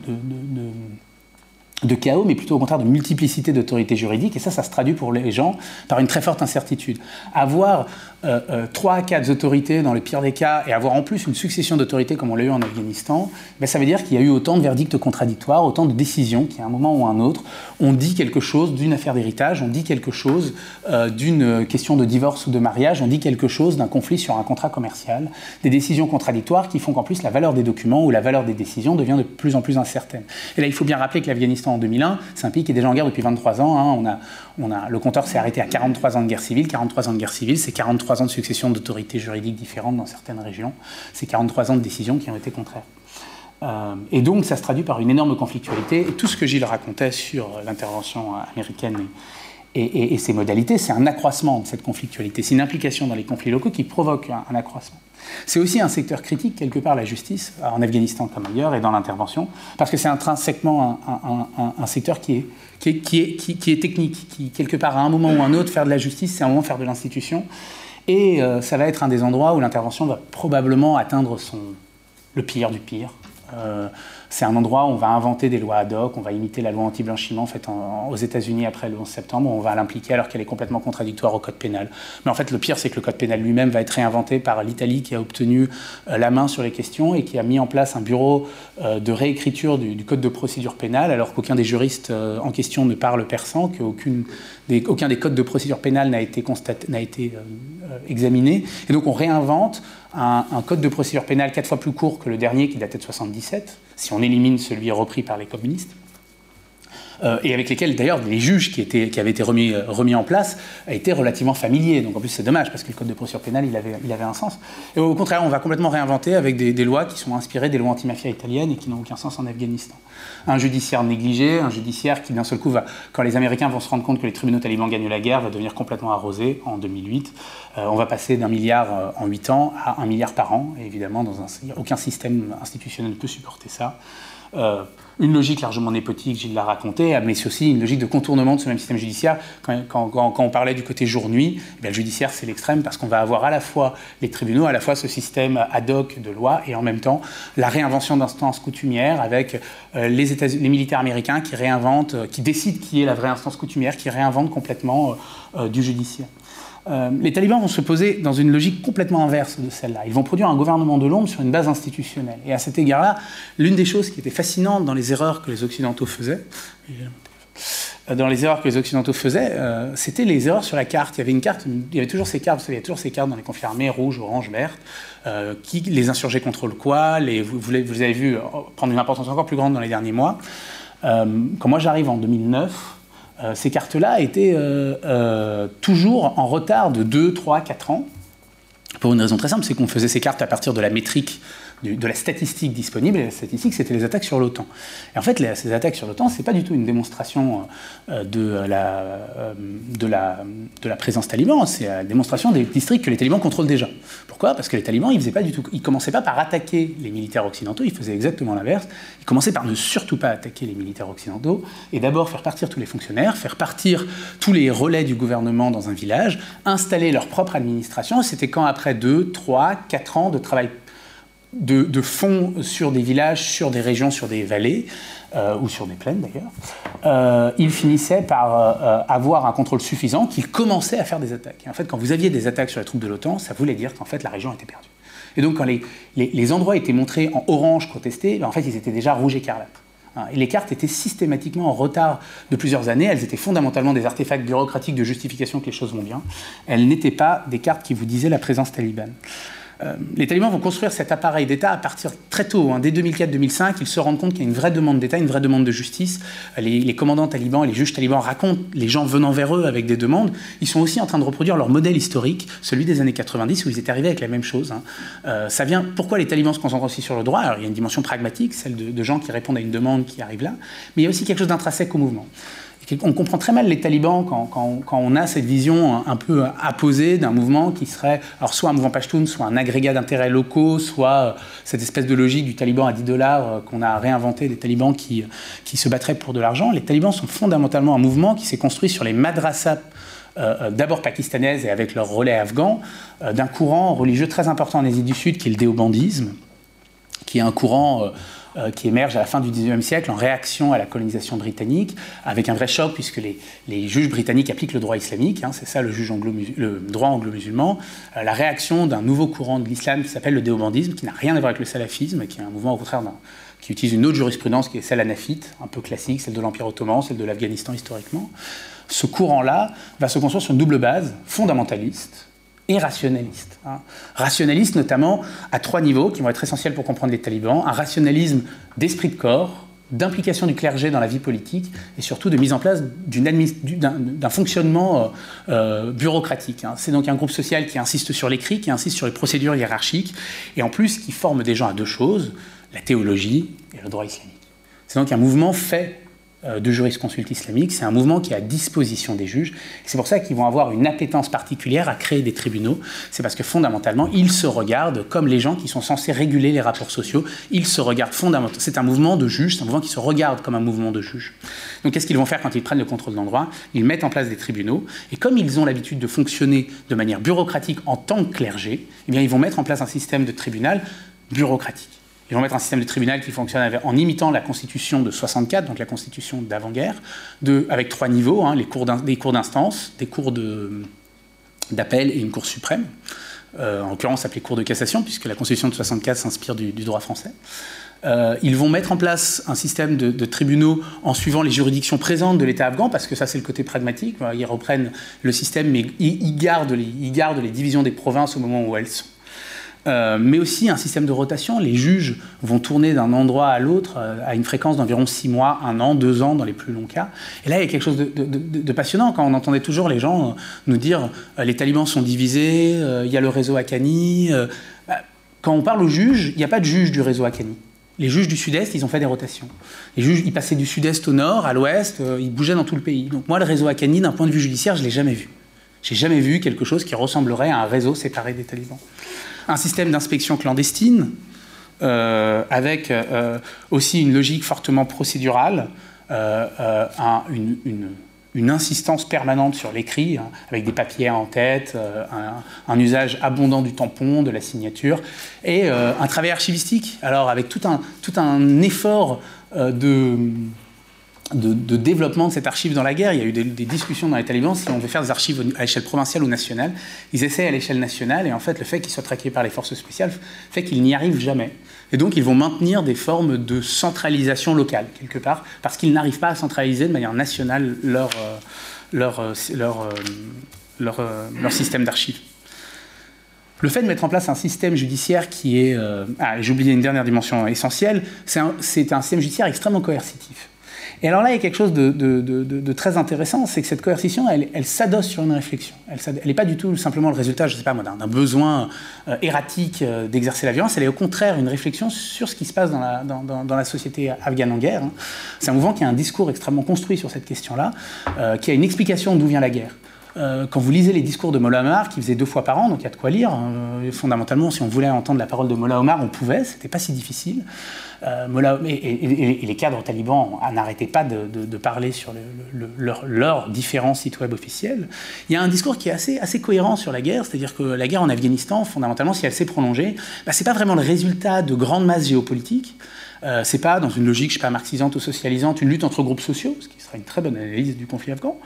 de chaos, mais plutôt au contraire de multiplicité d'autorités juridiques. Et ça, ça se traduit pour les gens par une très forte incertitude. Avoir euh, euh, trois à quatre autorités dans le pire des cas et avoir en plus une succession d'autorités comme on l'a eu en Afghanistan, ben, ça veut dire qu'il y a eu autant de verdicts contradictoires, autant de décisions qui, à un moment ou un autre, ont dit quelque chose d'une affaire d'héritage, on dit quelque chose euh, d'une question de divorce ou de mariage, on dit quelque chose d'un conflit sur un contrat commercial, des décisions contradictoires qui font qu'en plus la valeur des documents ou la valeur des décisions devient de plus en plus incertaine. Et là, il faut bien rappeler que l'Afghanistan en 2001, c'est un pays qui est déjà en guerre depuis 23 ans. Hein. On le compteur s'est arrêté à 43 ans de guerre civile. 43 ans de guerre civile, c'est 43 ans de succession d'autorités juridiques différentes dans certaines régions. C'est 43 ans de décisions qui ont été contraires. Euh, et donc, ça se traduit par une énorme conflictualité. Et tout ce que Gilles racontait sur l'intervention américaine et, ses modalités, c'est un accroissement de cette conflictualité. C'est une implication dans les conflits locaux qui provoque un accroissement. C'est aussi un secteur critique, quelque part, la justice, en Afghanistan comme ailleurs, et dans l'intervention, parce que c'est intrinsèquement un, secteur qui est, technique, qui, quelque part, à un moment ou un autre, faire de la justice, c'est un moment faire de l'institution. Et euh, ça va être un des endroits où l'intervention va probablement atteindre le pire du pire. Euh, c'est un endroit où on va inventer des lois ad hoc, on va imiter la loi anti-blanchiment faite aux États-Unis après le 11 septembre, on va l'impliquer alors qu'elle est complètement contradictoire au code pénal. Mais en fait, le pire, c'est que le code pénal lui-même va être réinventé par l'Italie qui a obtenu euh, la main sur les questions et qui a mis en place un bureau euh, de réécriture du, code de procédure pénale, alors qu'aucun des juristes euh, en question ne parle persan, qu'aucun des, aucun des codes de procédure pénale n'a été, n'a été examiné. Et donc, on réinvente un, code de procédure pénale quatre fois plus court que le dernier qui datait de 77 si on élimine celui repris par les communistes, euh, et avec lesquels d'ailleurs les juges qui, avaient été remis, euh, remis, en place étaient relativement familiers. Donc en plus c'est dommage parce que le code de procédure pénale il avait, un sens. Et au contraire on va complètement réinventer avec des, lois qui sont inspirées des lois antimafia italiennes et qui n'ont aucun sens en Afghanistan. Un judiciaire négligé, un judiciaire qui d'un seul coup quand les Américains vont se rendre compte que les tribunaux talibans gagnent la guerre, va devenir complètement arrosé en 2008. Euh, on va passer d'un milliard en 8 ans à un milliard par an. Et évidemment dans un, aucun système institutionnel ne peut supporter ça. Une logique largement népotique, Gilles l'a raconté, mais c'est aussi une logique de contournement de ce même système judiciaire. Quand, on parlait du côté jour-nuit, eh le judiciaire c'est l'extrême parce qu'on va avoir à la fois les tribunaux, à la fois ce système ad hoc de loi et en même temps la réinvention d'instances coutumières avec euh, les, les, militaires américains qui réinventent, qui décident qui est la vraie instance coutumière, qui réinventent complètement euh, du judiciaire. Euh, les talibans vont se poser dans une logique complètement inverse de celle-là. Ils vont produire un gouvernement de l'ombre sur une base institutionnelle. Et à cet égard-là, l'une des choses qui était fascinante dans les erreurs que les Occidentaux faisaient, euh, dans les erreurs que les Occidentaux faisaient, euh, c'était les erreurs sur la carte. Il y avait une carte, il y avait toujours ces cartes, il y toujours ces cartes dans les conflits armés, rouge, orange, verte, qui les insurgés contrôlent quoi, les, vous, vous, avez vu prendre une importance encore plus grande dans les derniers mois. quand moi j'arrive en 2009, euh, ces cartes-là étaient euh, euh, toujours en retard de 2, 3, 4 ans, pour une raison très simple, c'est qu'on faisait ces cartes à partir de la métrique de la statistique disponible, et la statistique, c'était les attaques sur l'OTAN. Et en fait, ces attaques sur l'OTAN, ce n'est pas du tout une démonstration euh, de la, euh, de la, de la présence taliban, c'est la démonstration des districts que les talibans contrôlent déjà. Pourquoi? Parce que les talibans, ils ne commençaient pas par attaquer les militaires occidentaux, ils faisaient exactement l'inverse. Ils commençaient par ne surtout pas attaquer les militaires occidentaux, et d'abord faire partir tous les fonctionnaires, faire partir tous les relais du gouvernement dans un village, installer leur propre administration. C'était quand après 2, 3, 4 ans de travail de, fonds sur des villages, sur des régions, sur des vallées, euh, ou sur des plaines d'ailleurs, euh, il finissait par euh, avoir un contrôle suffisant qu'il commençait à faire des attaques. Et en fait, quand vous aviez des attaques sur les troupes de l'OTAN, ça voulait dire qu'en fait la région était perdue. Et donc quand les, endroits étaient montrés en orange contestés, ben, en fait ils étaient déjà rouge écarlate. Hein, et les cartes étaient systématiquement en retard de plusieurs années. Elles étaient fondamentalement des artefacts bureaucratiques de justification que les choses vont bien. Elles n'étaient pas des cartes qui vous disaient la présence talibane. Euh, les talibans vont construire cet appareil d'État à partir très tôt. Hein. dès 2004-2005, ils se rendent compte qu'il y a une vraie demande d'État, une vraie demande de justice. Les, commandants talibans et les juges talibans racontent les gens venant vers eux avec des demandes. Ils sont aussi en train de reproduire leur modèle historique, celui des années 90, où ils étaient arrivés avec la même chose. Hein. Euh, ça vient, pourquoi les talibans se concentrent aussi sur le droit? Alors, il y a une dimension pragmatique, celle de, de gens qui répondent à une demande qui arrive là, mais il y a aussi quelque chose d'intrinsèque au mouvement. On comprend très mal les talibans quand, on a cette vision un peu apposée d'un mouvement qui serait alors soit un mouvement pashtun, soit un agrégat d'intérêts locaux, soit euh, cette espèce de logique du taliban à 10 dollars euh, qu'on a réinventé, des talibans qui, qui se battraient pour de l'argent. Les talibans sont fondamentalement un mouvement qui s'est construit sur les madrasas euh, d'abord pakistanaises et avec leur relais afghan, d'un courant religieux très important en Asie du Sud qui est le déobandisme, qui est un courant euh, qui émerge à la fin du XIXe siècle en réaction à la colonisation britannique, avec un vrai choc puisque les, juges britanniques appliquent le droit islamique, hein, c'est ça le, juge anglo le droit anglo-musulman, euh, la réaction d'un nouveau courant de l'islam qui s'appelle le déobandisme, qui n'a rien à voir avec le salafisme, qui est un mouvement au contraire qui utilise une autre jurisprudence qui est celle anafite, un peu classique, celle de l'Empire ottoman, celle de l'Afghanistan historiquement. Ce courant-là va se construire sur une double base, fondamentaliste, et rationaliste. Hein. Rationaliste notamment à trois niveaux qui vont être essentiels pour comprendre les talibans. Un rationalisme d'esprit de corps, d'implication du clergé dans la vie politique et surtout de mise en place d'un fonctionnement euh, euh, bureaucratique. Hein. C'est donc un groupe social qui insiste sur l'écrit, qui insiste sur les procédures hiérarchiques et en plus qui forme des gens à deux choses, la théologie et le droit islamique. C'est donc un mouvement fait de jurisconsulte islamique. C'est un mouvement qui est à disposition des juges. C'est pour ça qu'ils vont avoir une appétence particulière à créer des tribunaux. C'est parce que fondamentalement, ils se regardent comme les gens qui sont censés réguler les rapports sociaux. Ils se regardent fondamentalement. C'est un mouvement de juges, c'est un mouvement qui se regarde comme un mouvement de juges. Donc qu'est-ce qu'ils vont faire quand ils prennent le contrôle d'endroit? Ils mettent en place des tribunaux. Et comme ils ont l'habitude de fonctionner de manière bureaucratique en tant que clergé, eh bien, ils vont mettre en place un système de tribunal bureaucratique. Ils vont mettre un système de tribunal qui fonctionne en imitant la constitution de 64, donc la constitution d'avant-guerre, avec trois niveaux, hein, les cours des cours d'instance, des cours d'appel et une cour suprême. Euh, en l'occurrence appelée cour de cassation, puisque la constitution de 64 s'inspire du, droit français. Euh, ils vont mettre en place un système de, tribunaux en suivant les juridictions présentes de l'État afghan, parce que ça c'est le côté pragmatique. Ils reprennent le système, mais ils gardent les divisions des provinces au moment où elles sont. Euh, mais aussi un système de rotation. Les juges vont tourner d'un endroit à l'autre euh, à une fréquence d'environ 6 mois, 1 an, 2 ans dans les plus longs cas. Et là, il y a quelque chose de, passionnant quand on entendait toujours les gens euh, nous dire les talibans sont divisés, il y a le réseau Akani. Bah, quand on parle aux juges, il n'y a pas de juge du réseau Akani. Les juges du sud-est, ils ont fait des rotations. Les juges, ils passaient du sud-est au nord, à l'ouest, ils bougeaient dans tout le pays. Donc moi, le réseau Akani, d'un point de vue judiciaire, je ne l'ai jamais vu. J'ai jamais vu quelque chose qui ressemblerait à un réseau séparé des talibans un système d'inspection clandestine, euh, avec euh, aussi une logique fortement procédurale, euh, une, insistance permanente sur l'écrit, hein, avec des papiers en tête, un, usage abondant du tampon, de la signature, et un travail archivistique, alors avec tout un, tout un effort de de, développement de cette archive dans la guerre. Il y a eu des, discussions dans les talibans si on veut faire des archives à l'échelle provinciale ou nationale. Ils essaient à l'échelle nationale et en fait le fait qu'ils soient traqués par les forces spéciales fait qu'ils n'y arrivent jamais. Et donc ils vont maintenir des formes de centralisation locale quelque part parce qu'ils n'arrivent pas à centraliser de manière nationale leur, euh, leur, euh, leur, euh, leur, système d'archives. Le fait de mettre en place un système judiciaire qui est... ah, j'ai oublié une dernière dimension essentielle, c'est un, un système judiciaire extrêmement coercitif. Et alors là, il y a quelque chose de, très intéressant, c'est que cette coercition, elle, s'adosse sur une réflexion. Elle n'est pas du tout simplement le résultat, je sais pas moi, d'un besoin euh, erratique euh, d'exercer la violence, elle est au contraire une réflexion sur ce qui se passe dans la, dans, la société afghane en guerre. Hein. C'est un mouvement qui a un discours extrêmement construit sur cette question-là, euh, qui a une explication d'où vient la guerre. quand vous lisez les discours de Mollah Omar, qui faisait deux fois par an, donc il y a de quoi lire. Hein, fondamentalement, si on voulait entendre la parole de Mollah Omar, on pouvait, c'était pas si difficile. Euh, et, les cadres talibans n'arrêtaient pas de, parler sur leurs différents sites web officiels. Il y a un discours qui est assez, cohérent sur la guerre, c'est-à-dire que la guerre en Afghanistan, fondamentalement, si elle s'est prolongée, bah, ce n'est pas vraiment le résultat de grandes masses géopolitiques. Euh, c'est pas dans une logique, je sais pas, marxisante ou socialisante, une lutte entre groupes sociaux, ce qui serait une très bonne analyse du conflit afghan.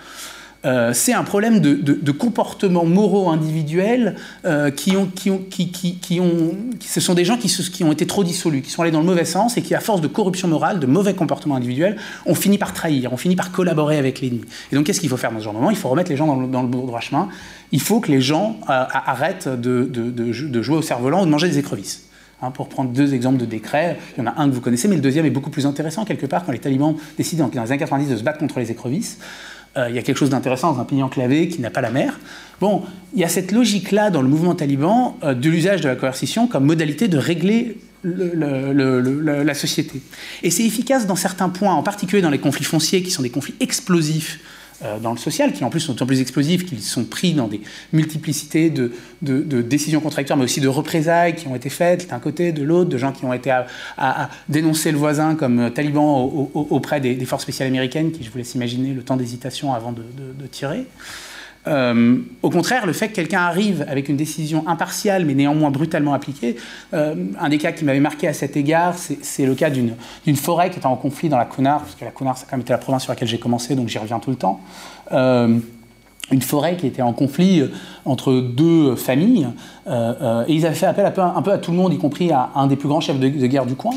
Euh, c'est un problème de, comportements moraux individuels euh, qui ont, qui ont, qui, qui, ont, ce sont des gens qui, ont été trop dissolus, qui sont allés dans le mauvais sens et qui, à force de corruption morale, de mauvais comportements individuels, ont fini par trahir, ont fini par collaborer avec l'ennemi. Et donc, qu'est-ce qu'il faut faire dans ce genre de moment? Il faut remettre les gens dans le, dans droit chemin. Il faut que les gens euh, arrêtent de, de, jouer au cerf-volant ou de manger des écrevisses. Hein, pour prendre deux exemples de décrets, il y en a un que vous connaissez, mais le deuxième est beaucoup plus intéressant quelque part quand les talibans décident dans les années 90 de se battre contre les écrevisses. Euh, il y a quelque chose d'intéressant dans un pays enclavé qui n'a pas la mer. Bon, il y a cette logique-là dans le mouvement taliban euh, de l'usage de la coercition comme modalité de régler la société. Et c'est efficace dans certains points, en particulier dans les conflits fonciers qui sont des conflits explosifs dans le social, qui en plus sont d'autant plus explosifs qu'ils sont pris dans des multiplicités de, décisions contradictoires, mais aussi de représailles qui ont été faites d'un côté, de l'autre, de gens qui ont été à, dénoncer le voisin comme taliban auprès des, forces spéciales américaines, qui je vous laisse imaginer le temps d'hésitation avant de, tirer. Euh, au contraire, le fait que quelqu'un arrive avec une décision impartiale mais néanmoins brutalement appliquée, euh, un des cas qui m'avait marqué à cet égard, c'est le cas d'une forêt qui était en conflit dans la Cunard, parce que la Cunard, ça a quand même été la province sur laquelle j'ai commencé, donc j'y reviens tout le temps. Euh, une forêt qui était en conflit entre deux familles, et ils avaient fait appel un peu, un peu, à tout le monde, y compris à un des plus grands chefs de, guerre du coin,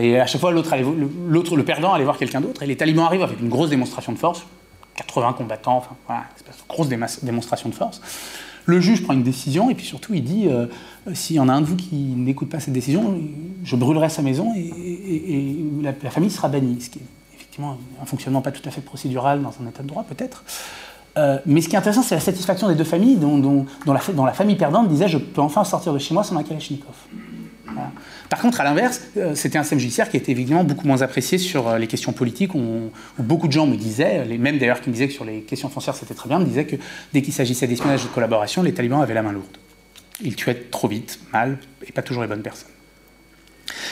et à chaque fois l'autre, le, le perdant allait voir quelqu'un d'autre, et les talibans arrivent avec une grosse démonstration de force, 80 combattants, enfin voilà, grosse démonstration de force. Le juge prend une décision et puis surtout il dit euh, s'il y en a un de vous qui n'écoute pas cette décision, je brûlerai sa maison et, la, famille sera bannie. Ce qui est effectivement un fonctionnement pas tout à fait procédural dans un état de droit peut-être. Euh, mais ce qui est intéressant, c'est la satisfaction des deux familles, dont, la, famille perdante disait Je peux enfin sortir de chez moi sans un Kalachnikov. Par contre, à l'inverse, euh, c'était un système judiciaire qui était évidemment beaucoup moins apprécié sur euh, les questions politiques, où, beaucoup de gens me disaient, les mêmes d'ailleurs qui me disaient que sur les questions foncières c'était très bien, me disaient que dès qu'il s'agissait d'espionnage de collaboration, les talibans avaient la main lourde. Ils tuaient trop vite, mal, et pas toujours les bonnes personnes.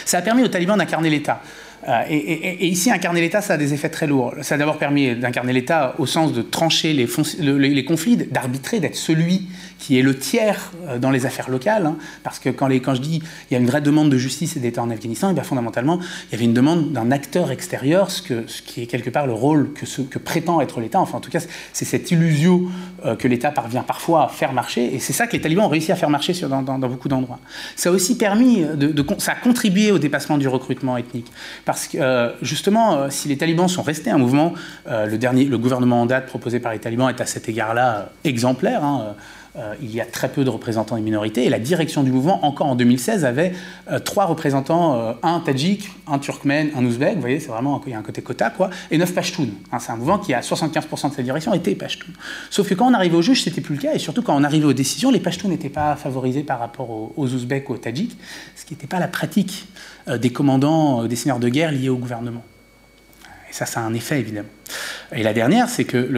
Ça a permis aux talibans d'incarner l'État. Euh, et, ici, incarner l'État, ça a des effets très lourds. Ça a d'abord permis d'incarner l'État au sens de trancher les, conflits, d'arbitrer, d'être celui qui est le tiers euh, dans les affaires locales. Hein. parce que quand, je dis il y a une vraie demande de justice et d'État en Afghanistan, et eh bien fondamentalement, il y avait une demande d'un acteur extérieur, ce, qui est quelque part le rôle que, prétend être l'État. Enfin, en tout cas, c'est cette illusion euh, que l'État parvient parfois à faire marcher. Et c'est ça que les talibans ont réussi à faire marcher dans, beaucoup d'endroits. Ça a aussi permis, ça a contribué au dépassement du recrutement ethnique. Que, euh, justement, si les talibans sont restés un mouvement, le, dernier, gouvernement en date proposé par les talibans est à cet égard-là exemplaire. Hein, euh, il y a très peu de représentants des minorités. Et la direction du mouvement, encore en 2016, avait euh, trois représentants, euh, un tadjik, un turkmène, un ouzbek. Vous voyez, c'est vraiment, il y a un côté quota, quoi. Et neuf pashtuns. Hein, c'est un mouvement qui, à 75% de sa direction, était pashtun. Sauf que quand on arrivait au juge, c'était plus le cas. Et surtout, quand on arrivait aux décisions, les pashtuns n'étaient pas favorisés par rapport aux, aux ouzbeks ou aux tadjiks, ce qui n'était pas la pratique des commandants, des seigneurs de guerre liés au gouvernement. Ça, ça a un effet, évidemment. Et la dernière, c'est que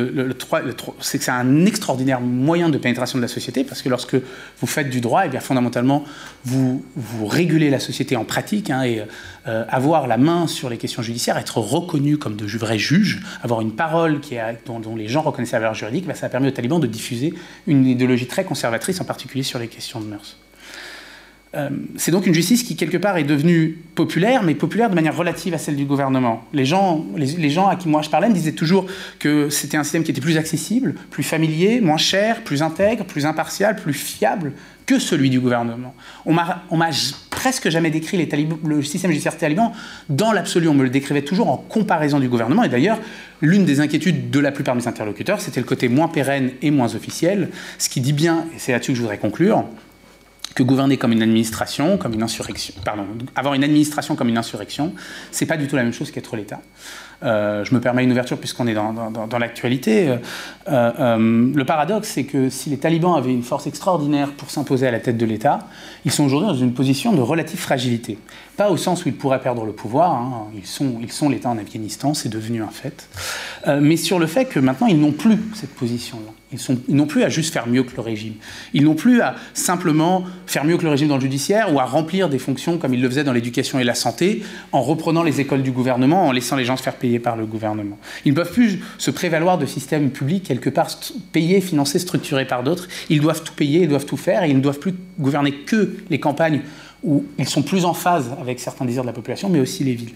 c'est un extraordinaire moyen de pénétration de la société, parce que lorsque vous faites du droit, et eh bien fondamentalement, vous, vous régulez la société en pratique, hein, et euh, avoir la main sur les questions judiciaires, être reconnu comme de vrais juges, avoir une parole qui dont, les gens reconnaissent la valeur juridique, ben, ça a permis aux talibans de diffuser une idéologie très conservatrice, en particulier sur les questions de mœurs. Euh, c'est donc une justice qui, quelque part, est devenue populaire, mais populaire de manière relative à celle du gouvernement. Les gens, à qui moi je parlais me disaient toujours que c'était un système qui était plus accessible, plus familier, moins cher, plus intègre, plus impartial, plus fiable que celui du gouvernement. On m'a presque jamais décrit le système judiciaire taliban dans l'absolu. On me le décrivait toujours en comparaison du gouvernement. Et d'ailleurs, l'une des inquiétudes de la plupart de mes interlocuteurs, c'était le côté moins pérenne et moins officiel, ce qui dit bien, et c'est là-dessus que je voudrais conclure, que gouverner comme une administration, comme une insurrection, pardon, avoir une administration comme une insurrection, c'est pas du tout la même chose qu'être l'État. Euh, je me permets une ouverture puisqu'on est dans, dans, l'actualité. Euh, euh, le paradoxe, c'est que si les talibans avaient une force extraordinaire pour s'imposer à la tête de l'État, ils sont aujourd'hui dans une position de relative fragilité. Pas au sens où ils pourraient perdre le pouvoir, hein. ils sont, ils sont l'État en Afghanistan, c'est devenu un fait, mais sur le fait que maintenant ils n'ont plus cette position-là. Ils n'ont plus à juste faire mieux que le régime. Ils n'ont plus à simplement faire mieux que le régime dans le judiciaire ou à remplir des fonctions comme ils le faisaient dans l'éducation et la santé en reprenant les écoles du gouvernement, en laissant les gens se faire payer par le gouvernement. Ils ne peuvent plus se prévaloir de systèmes publics quelque part payés, financés, structurés par d'autres. Ils doivent tout payer, ils doivent tout faire et ils ne doivent plus gouverner que les campagnes où ils sont plus en phase avec certains désirs de la population, mais aussi les villes.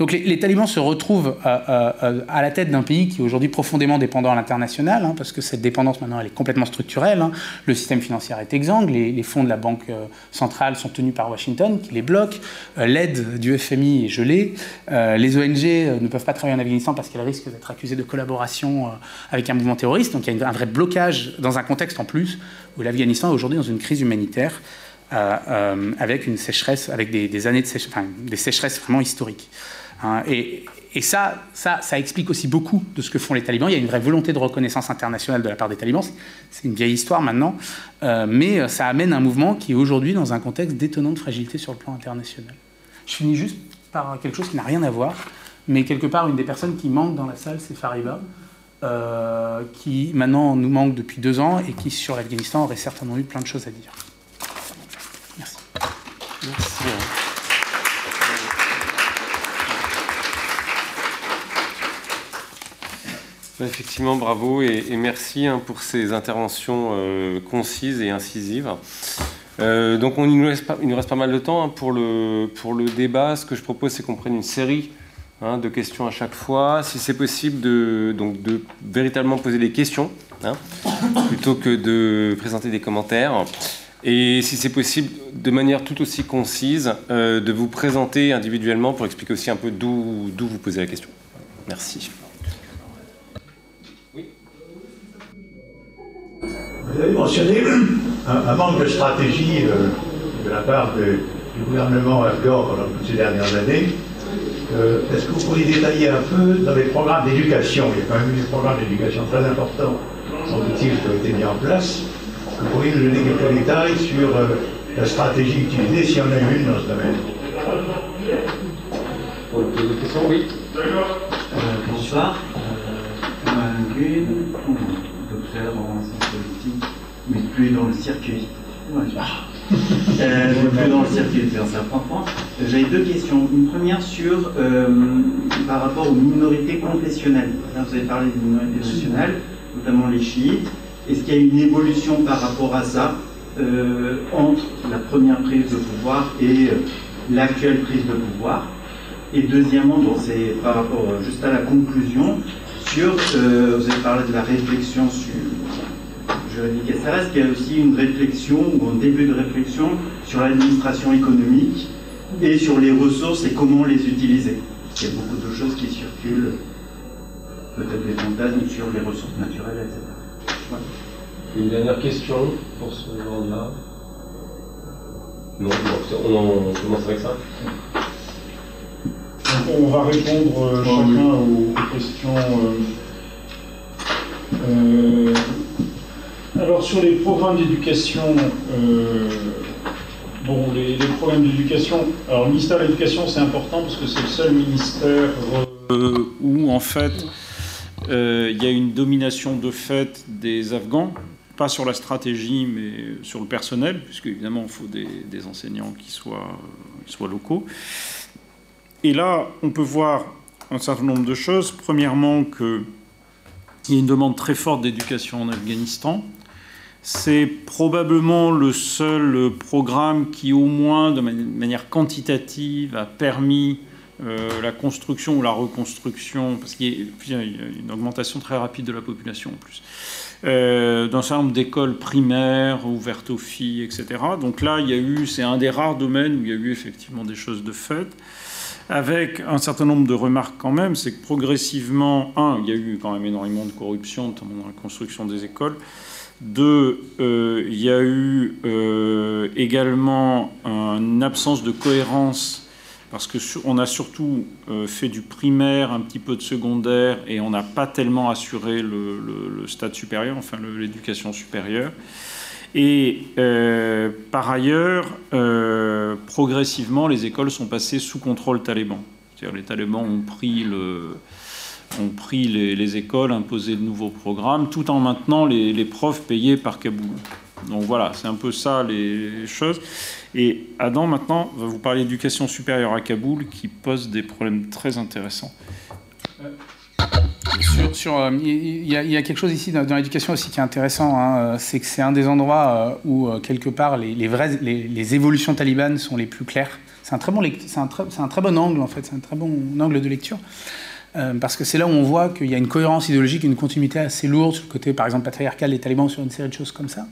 Donc les, talibans se retrouvent euh, euh, à la tête d'un pays qui est aujourd'hui profondément dépendant à l'international, hein, parce que cette dépendance maintenant elle est complètement structurelle. Hein. Le système financier est exsangue, les, fonds de la Banque euh, centrale sont tenus par Washington, qui les bloque, l'aide du FMI est gelée, les ONG ne peuvent pas travailler en Afghanistan parce qu'elles risquent d'être accusées de collaboration avec un mouvement terroriste. Donc il y a un vrai blocage dans un contexte en plus où l'Afghanistan est aujourd'hui dans une crise humanitaire. avec une sécheresse, avec des, années de sécheresse, des sécheresses vraiment historiques. Hein, et, ça, ça, ça, explique aussi beaucoup de ce que font les talibans. Il y a une vraie volonté de reconnaissance internationale de la part des talibans. C'est une vieille histoire maintenant, euh, mais euh, ça amène un mouvement qui est aujourd'hui dans un contexte d'étonnante fragilité sur le plan international. Je finis juste par quelque chose qui n'a rien à voir, mais quelque part, une des personnes qui manque dans la salle, c'est Fariba, euh, qui maintenant nous manque depuis deux ans et qui, sur l'Afghanistan, aurait certainement eu plein de choses à dire. Merci. Merci. Effectivement, bravo et, merci hein, pour ces interventions concises et incisives. donc on, il, nous reste pas, il, nous reste pas, mal de temps hein, pour, le, pour le débat. Ce que je propose, c'est qu'on prenne une série hein, de questions à chaque fois. Si c'est possible, de, donc, de véritablement poser des questions plutôt que de présenter des commentaires. Et si c'est possible, de manière tout aussi concise, euh, de vous présenter individuellement pour expliquer aussi un peu d'où vous posez la question. Merci. Vous avez mentionné un, manque de stratégie euh, de la part du gouvernement afghan pendant toutes ces dernières années. Euh, est-ce que vous pourriez détailler un peu dans les programmes d'éducation Il y a quand même eu des programmes d'éducation très importants, semble-t-il, qui ont été mis en place. Vous pourriez nous donner quelques détails sur euh, la stratégie utilisée, s'il y en a une dans ce domaine Pour poser des questions, oui. Euh, bonsoir. Euh, docteur en plus dans le circuit. Ouais, euh, plus dans le circuit de. J'avais deux questions. Une première sur euh, par rapport aux minorités confessionnelles. vous avez parlé des minorités nationales, notamment les chiites. Est-ce qu'il y a une évolution par rapport à ça euh, entre la première prise de pouvoir et euh, l'actuelle prise de pouvoir? Et deuxièmement, c'est par rapport juste à la conclusion, sur, vous avez parlé de la réflexion sur juridique SRS, qu'il y a aussi une réflexion ou un début de réflexion sur l'administration économique et sur les ressources et comment les utiliser. Il y a beaucoup de choses qui circulent, peut-être des fantasmes sur les ressources naturelles, etc. Une dernière question pour ce genre-là Non, on, commence avec ça On va répondre euh, chacun aux, questions. Euh, euh, alors sur les programmes d'éducation, bon, les, programmes d'éducation, alors le ministère de l'Éducation c'est important parce que c'est le seul ministère où en fait il y a une domination de fait des Afghans pas sur la stratégie, mais sur le personnel, puisque évidemment il faut des, enseignants qui soient, soient, locaux. Et là, on peut voir un certain nombre de choses. Premièrement, qu'il y a une demande très forte d'éducation en Afghanistan. C'est probablement le seul programme qui, au moins de manière quantitative, a permis euh, la construction ou la reconstruction, parce qu'il y a une augmentation très rapide de la population en plus. Euh, d'un certain nombre d'écoles primaires ouvertes aux filles, etc. Donc là, il y a eu, c'est un des rares domaines où il y a eu effectivement des choses de fait, avec un certain nombre de remarques quand même, c'est que progressivement, un, il y a eu quand même énormément de corruption, dans la construction des écoles. Deux, euh, il y a eu euh, également une absence de cohérence parce qu'on a surtout euh, fait du primaire, un petit peu de secondaire, et on n'a pas tellement assuré le, stade supérieur, enfin l'éducation supérieure. Et par ailleurs, progressivement, les écoles sont passées sous contrôle taliban. C'est-à-dire les talibans ont pris, le, ont pris les, écoles, imposé de nouveaux programmes, tout en maintenant les, les profs payés par Kaboul. Donc voilà, c'est un peu ça les choses. Et Adam, maintenant, va vous parler d'éducation supérieure à Kaboul qui pose des problèmes très intéressants. Sur, euh, il, y a, quelque chose ici dans, l'éducation aussi qui est intéressant, hein, euh, c'est que c'est un des endroits euh, où quelque part les, vraies, les, évolutions talibanes sont les plus claires. C'est un, bon, un, un, très bon angle en fait, c'est un très bon angle de lecture. Parce que c'est là où on voit qu'il y a une cohérence idéologique, une continuité assez lourde sur le côté, par exemple, patriarcal des talibans, sur une série de choses comme ça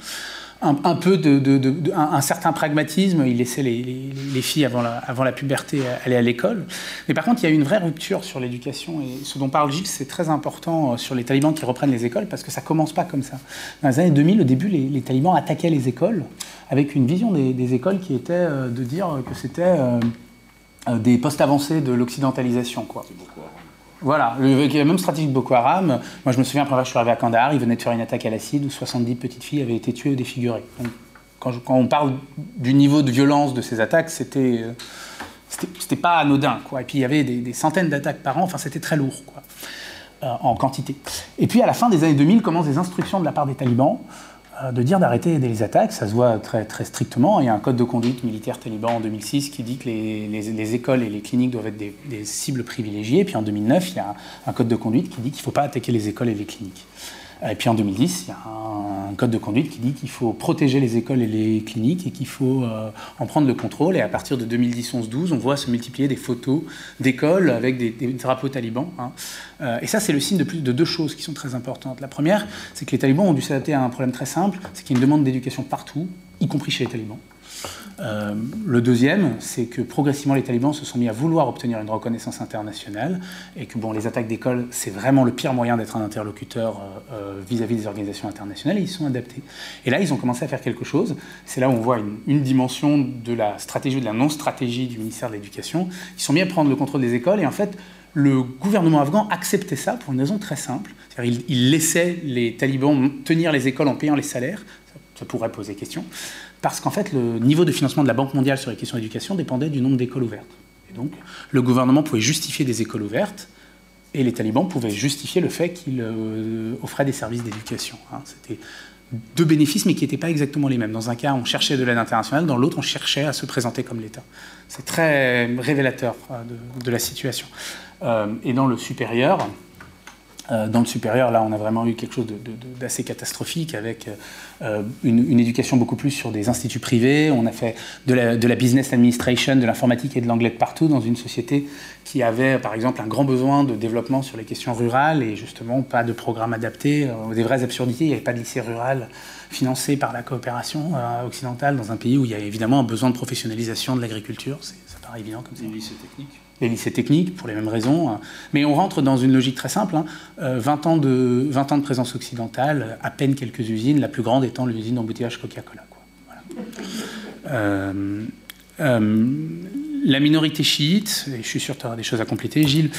un, peu de, un, certain pragmatisme. Il laissait les, filles avant la, puberté aller à l'école. Mais par contre, il y a une vraie rupture sur l'éducation. Et ce dont parle Gilles, c'est très important euh, sur les talibans qui reprennent les écoles parce que ça commence pas comme ça. Dans les années 2000, au début, les, talibans attaquaient les écoles avec une vision des, écoles qui était euh, de dire que c'était euh, des postes avancés de l'occidentalisation. Quoi. Voilà, la même stratégie de Boko Haram. Moi, je me souviens, après, je suis arrivé à Kandahar, ils venaient de faire une attaque à l'acide où 70 petites filles avaient été tuées ou défigurées. quand, on parle du niveau de violence de ces attaques, c'était euh, c'était pas anodin. Et puis, il y avait des, centaines d'attaques par an, enfin, c'était très lourd quoi, euh, en quantité. Et puis, à la fin des années 2000, commencent des instructions de la part des talibans de dire d'arrêter les attaques. Ça se voit très, très strictement. Il y a un code de conduite militaire taliban en 2006 qui dit que les, les, écoles et les cliniques doivent être des, des, cibles privilégiées. Puis en 2009, il y a un code de conduite qui dit qu'il ne faut pas attaquer les écoles et les cliniques. Et puis en 2010, il y a un code de conduite qui dit qu'il faut protéger les écoles et les cliniques et qu'il faut euh, en prendre le contrôle. Et à partir de 2010-11-12, on voit se multiplier des photos d'écoles avec des, drapeaux talibans. Hein. Euh, et ça, c'est le signe de, plus, de deux choses qui sont très importantes. La première, c'est que les talibans ont dû s'adapter à un problème très simple, c'est qu'il y a une demande d'éducation partout, y compris chez les talibans. Euh, le deuxième, c'est que progressivement les talibans se sont mis à vouloir obtenir une reconnaissance internationale et que bon, les attaques d'école, c'est vraiment le pire moyen d'être un interlocuteur euh, euh, vis-à-vis des organisations internationales et ils sont adaptés. Et là, ils ont commencé à faire quelque chose. C'est là où on voit une, dimension de la stratégie ou de la non-stratégie du ministère de l'Éducation. Ils sont mis à prendre le contrôle des écoles et en fait, le gouvernement afghan acceptait ça pour une raison très simple. Il, il laissait les talibans tenir les écoles en payant les salaires. ça pourrait poser question parce qu'en fait, le niveau de financement de la Banque mondiale sur les questions d'éducation dépendait du nombre d'écoles ouvertes. Et donc, le gouvernement pouvait justifier des écoles ouvertes, et les talibans pouvaient justifier le fait qu'ils euh, offraient des services d'éducation. Hein. C'était deux bénéfices, mais qui n'étaient pas exactement les mêmes. Dans un cas, on cherchait de l'aide internationale, dans l'autre, on cherchait à se présenter comme l'État. C'est très révélateur euh, de, la situation. Euh, et dans le supérieur, dans le supérieur, là, on a vraiment eu quelque chose d'assez catastrophique avec euh, une, éducation beaucoup plus sur des instituts privés. On a fait de la, business administration, de l'informatique et de l'anglais de partout dans une société qui avait, par exemple, un grand besoin de développement sur les questions rurales et justement pas de programme adapté. Euh, des vraies absurdités, il n'y avait pas de lycée rural financé par la coopération occidentale dans un pays où il y a évidemment un besoin de professionnalisation de l'agriculture. Ça paraît évident comme ça. Des lycées techniques les lycées techniques, pour les mêmes raisons. Hein. Mais on rentre dans une logique très simple. 20, hein. euh, ans de, 20 ans de présence occidentale, à peine quelques usines, la plus grande étant l'usine d'embouteillage Coca-Cola. Euh, euh, la minorité chiite, et je suis sûr que tu auras des choses à compléter, Gilles,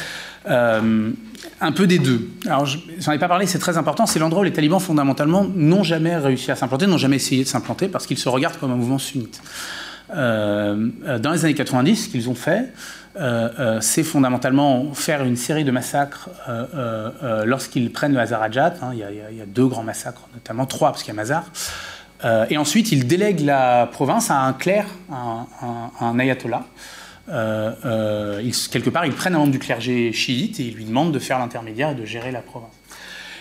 un peu des deux. Alors, j'en ai pas parlé, c'est très important, c'est l'endroit où les talibans, fondamentalement, n'ont jamais réussi à s'implanter, n'ont jamais essayé de s'implanter, parce qu'ils se regardent comme un mouvement sunnite. dans les années 90, ce qu'ils ont fait, c'est fondamentalement faire une série de massacres euh, lorsqu'ils prennent le Hazarajat. Hein, il, il, y a deux grands massacres, notamment trois, parce qu'il y a Mazar. et ensuite, ils délèguent la province à un clerc, un, un, ayatollah. quelque part, ils prennent un membre du clergé chiite et ils lui demandent de faire l'intermédiaire et de gérer la province.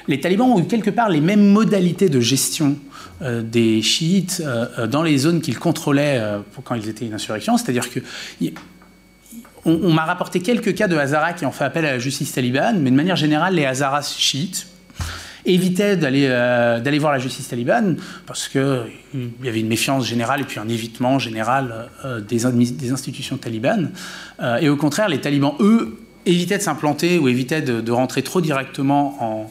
Les talibans ont eu quelque part les mêmes modalités de gestion des chiites dans les zones qu'ils contrôlaient quand ils étaient une insurrection, c'est-à-dire que on, m'a rapporté quelques cas de Hazara qui ont fait appel à la justice talibane, mais de manière générale, les Hazaras chiites évitaient d'aller euh, d'aller voir la justice talibane parce qu'il y avait une méfiance générale et puis un évitement général euh, des, des, institutions talibanes. Euh, et au contraire, les talibans, eux, évitaient de s'implanter ou évitaient de, rentrer trop directement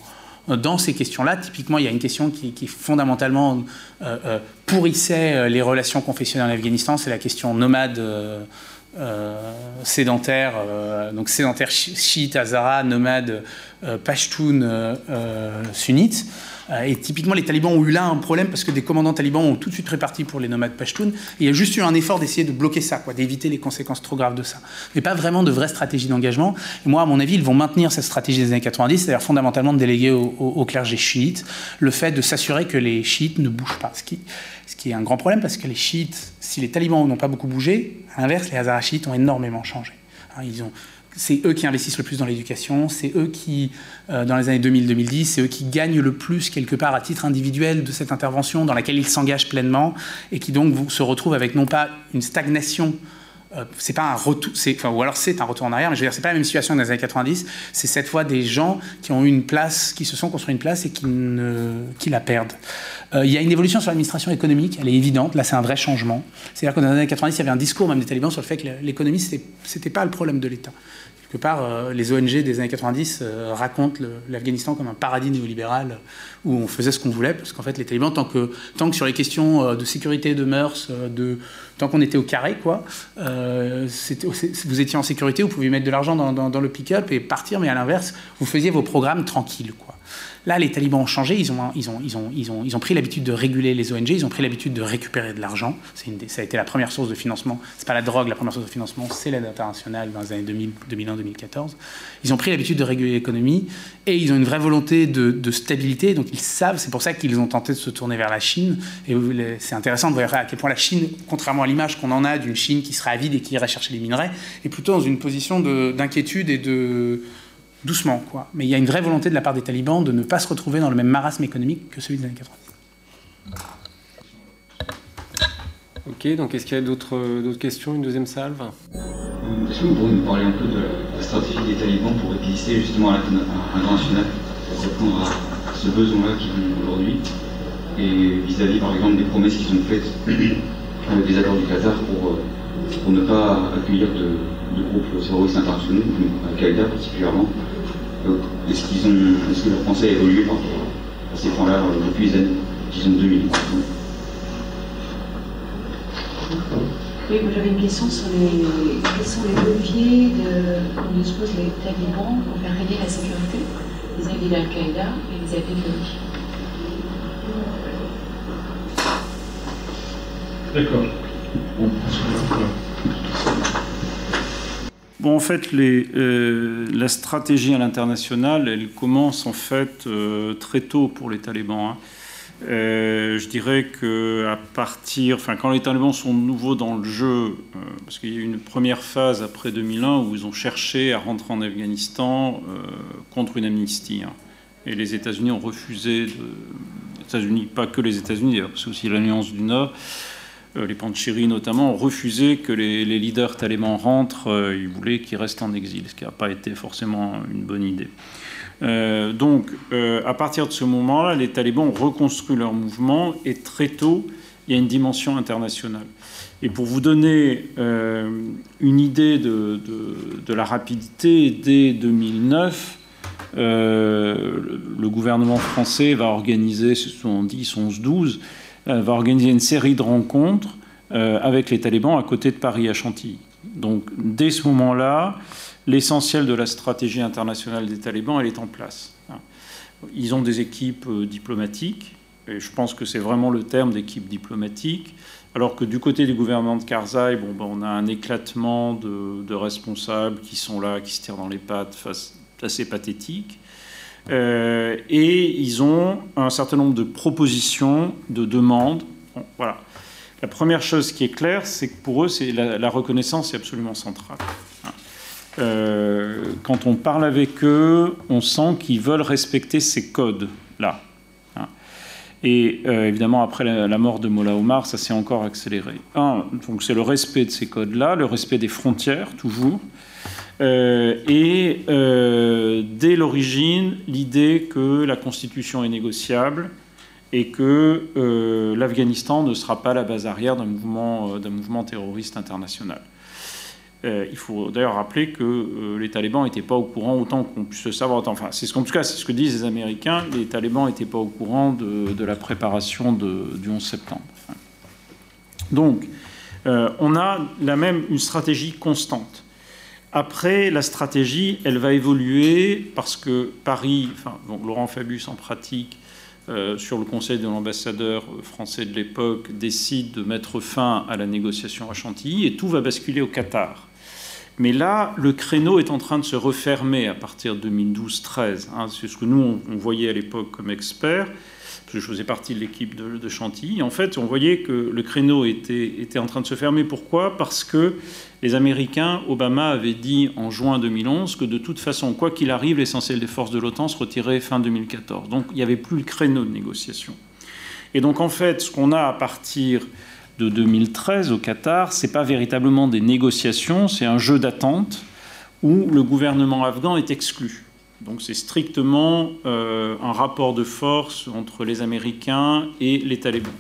en, dans ces questions-là. Typiquement, il y a une question qui, qui fondamentalement pourrissait les relations confessionnelles en Afghanistan, c'est la question nomade sédentaires, euh, donc sédentaires chiites, hazara, nomades, euh, pashtuns, sunnites. et typiquement, les talibans ont eu là un problème parce que des commandants talibans ont tout de suite réparti pour les nomades pashtuns. il y a juste eu un effort d'essayer de bloquer ça, quoi, d'éviter les conséquences trop graves de ça. Mais pas vraiment de vraie stratégie d'engagement. Moi, à mon avis, ils vont maintenir cette stratégie des années 90, c'est-à-dire fondamentalement de déléguer au, au, clergé chiite le fait de s'assurer que les chiites ne bougent pas. Ce qui, qui est un grand problème parce que les chiites, si les talibans n'ont pas beaucoup bougé, à l'inverse, les Hazara-chiites ont énormément changé. Hein, ils ont, c'est eux qui investissent le plus dans l'éducation, c'est eux qui, euh, dans les années 2000-2010, c'est eux qui gagnent le plus quelque part à titre individuel de cette intervention dans laquelle ils s'engagent pleinement et qui donc se retrouvent avec non pas une stagnation euh, c'est pas un retour, ou alors c'est un retour en arrière, mais je veux dire, c'est pas la même situation que dans les années 90. C'est cette fois des gens qui ont eu une place, qui se sont construits une place et qui, la perdent. Euh, il y a une évolution sur l'administration économique, elle est évidente. Là, c'est un vrai changement. C'est-à-dire que dans les années 90, il y avait un discours même des talibans sur le fait que l'économie, c'était pas le problème de l'État quelque part, euh, les ONG des années 90 euh, racontent l'Afghanistan comme un paradis néolibéral où on faisait ce qu'on voulait, parce qu'en fait, les talibans, tant que, tant que sur les questions de sécurité, de mœurs, de, tant qu'on était au carré, quoi, vous étiez en sécurité, vous pouviez mettre de l'argent dans, le pick-up et partir, mais à l'inverse, vous faisiez vos programmes tranquilles. Là, les talibans ont changé, ils ont, ils ont, ils ont, ils ont, ils ont pris l'habitude de réguler les ONG, ils ont pris l'habitude de récupérer de l'argent. Ça a été la première source de financement. C'est pas la drogue, la première source de financement, c'est l'aide internationale dans les années 2001-2014. Ils ont pris l'habitude de réguler l'économie et ils ont une vraie volonté de, stabilité. Donc ils savent, c'est pour ça qu'ils ont tenté de se tourner vers la Chine. Et c'est intéressant de voir à quel point la Chine, contrairement à l'image qu'on en a d'une Chine qui serait avide et qui irait chercher les minerais, est plutôt dans une position d'inquiétude et de doucement, quoi. Mais il y a une vraie volonté de la part des talibans de ne pas se retrouver dans le même marasme économique que celui des années 90. Ok, donc est-ce qu'il y a d'autres questions Une deuxième salve? Est-ce que vous pourriez nous parler un peu de la stratégie des talibans pour résister justement à l'international, pour répondre à ce besoin-là qu'ils ont aujourd'hui, et vis-à-vis par exemple des promesses qu'ils ont faites avec des accords du Qatar pour, euh, pour ne pas accueillir de, de groupes terroristes internationaux, Al-Qaïda particulièrement. Est-ce qu'ils ont, est-ce que leur pensée a évolué rapport à ces points-là euh, depuis les années, disons 2000 Oui, moi j'avais une question sur les, quels sont les leviers qu'on dispose les talibans pour faire régner la sécurité vis-à-vis d'Al-Qaïda et vis-à-vis de l'ONU. D'accord. Bon, en fait, euh, la stratégie à l'international, elle commence en fait euh, très tôt pour les talibans. Hein. Euh, je dirais que à partir, enfin, quand les talibans sont nouveaux dans le jeu, parce qu'il y a eu une première phase après 2001 où ils ont cherché à rentrer en Afghanistan contre une amnistie, hein. et les États-Unis ont refusé. États-Unis, pas que les États-Unis, d'ailleurs, c'est aussi l'Alliance du Nord les Panchiri notamment, ont refusé que les, leaders talibans rentrent. Euh, ils voulaient qu'ils restent en exil, ce qui n'a pas été forcément une bonne idée. Euh, donc, à partir de ce moment-là, les talibans ont reconstruit leur mouvement et très tôt, il y a une dimension internationale. Et pour vous donner une idée de, la rapidité, dès 2009, le gouvernement français va organiser, ce sont 10, 11, 12, euh, va organiser une série de rencontres euh, avec les talibans à côté de Paris, à Chantilly. Donc dès ce moment-là, l'essentiel de la stratégie internationale des talibans, elle est en place. Ils ont des équipes euh, diplomatiques, et je pense que c'est vraiment le terme d'équipe diplomatique, alors que du côté du gouvernement de Karzai, bon, ben, on a un éclatement de, responsables qui sont là, qui se tirent dans les pattes, assez pathétique. Euh, et ils ont un certain nombre de propositions, de demandes. voilà. La première chose qui est claire, c'est que pour eux, c'est la, reconnaissance est absolument centrale. Hein. Euh, quand on parle avec eux, on sent qu'ils veulent respecter ces codes-là. Hein. Et euh, évidemment, après la, mort de Mola Omar, ça s'est encore accéléré. Donc c'est le respect de ces codes-là, le respect des frontières, toujours. Euh, et euh, dès l'origine, l'idée que la Constitution est négociable et que euh, l'Afghanistan ne sera pas la base arrière d'un mouvement, mouvement terroriste international. il faut d'ailleurs rappeler que les talibans n'étaient pas au courant autant qu'on puisse le savoir. Enfin, c'est ce, tout cas, c'est ce que disent les Américains. Les talibans n'étaient pas au courant de, la préparation du 11 septembre. Donc, on a la même une stratégie constante. Après, la stratégie, elle va évoluer parce que Paris, enfin, Laurent Fabius en pratique, euh, sur le conseil de l'ambassadeur français de l'époque, décide de mettre fin à la négociation à Chantilly et tout va basculer au Qatar. Mais là, le créneau est en train de se refermer à partir de 2012-13. Hein. C'est ce que nous, on, voyait à l'époque comme experts je faisais partie de l'équipe de, Chantilly. En fait, on voyait que le créneau était, en train de se fermer. Pourquoi? Parce que les Américains, Obama avait dit en juin 2011 que de toute façon, quoi qu'il arrive, l'essentiel des forces de l'OTAN se retirait fin 2014. Donc il n'y avait plus le créneau de négociation. Et donc en fait, ce qu'on a à partir de 2013 au Qatar, c'est pas véritablement des négociations, c'est un jeu d'attente où le gouvernement afghan est exclu. Donc c'est strictement euh, un rapport de force entre les Américains et les talibans,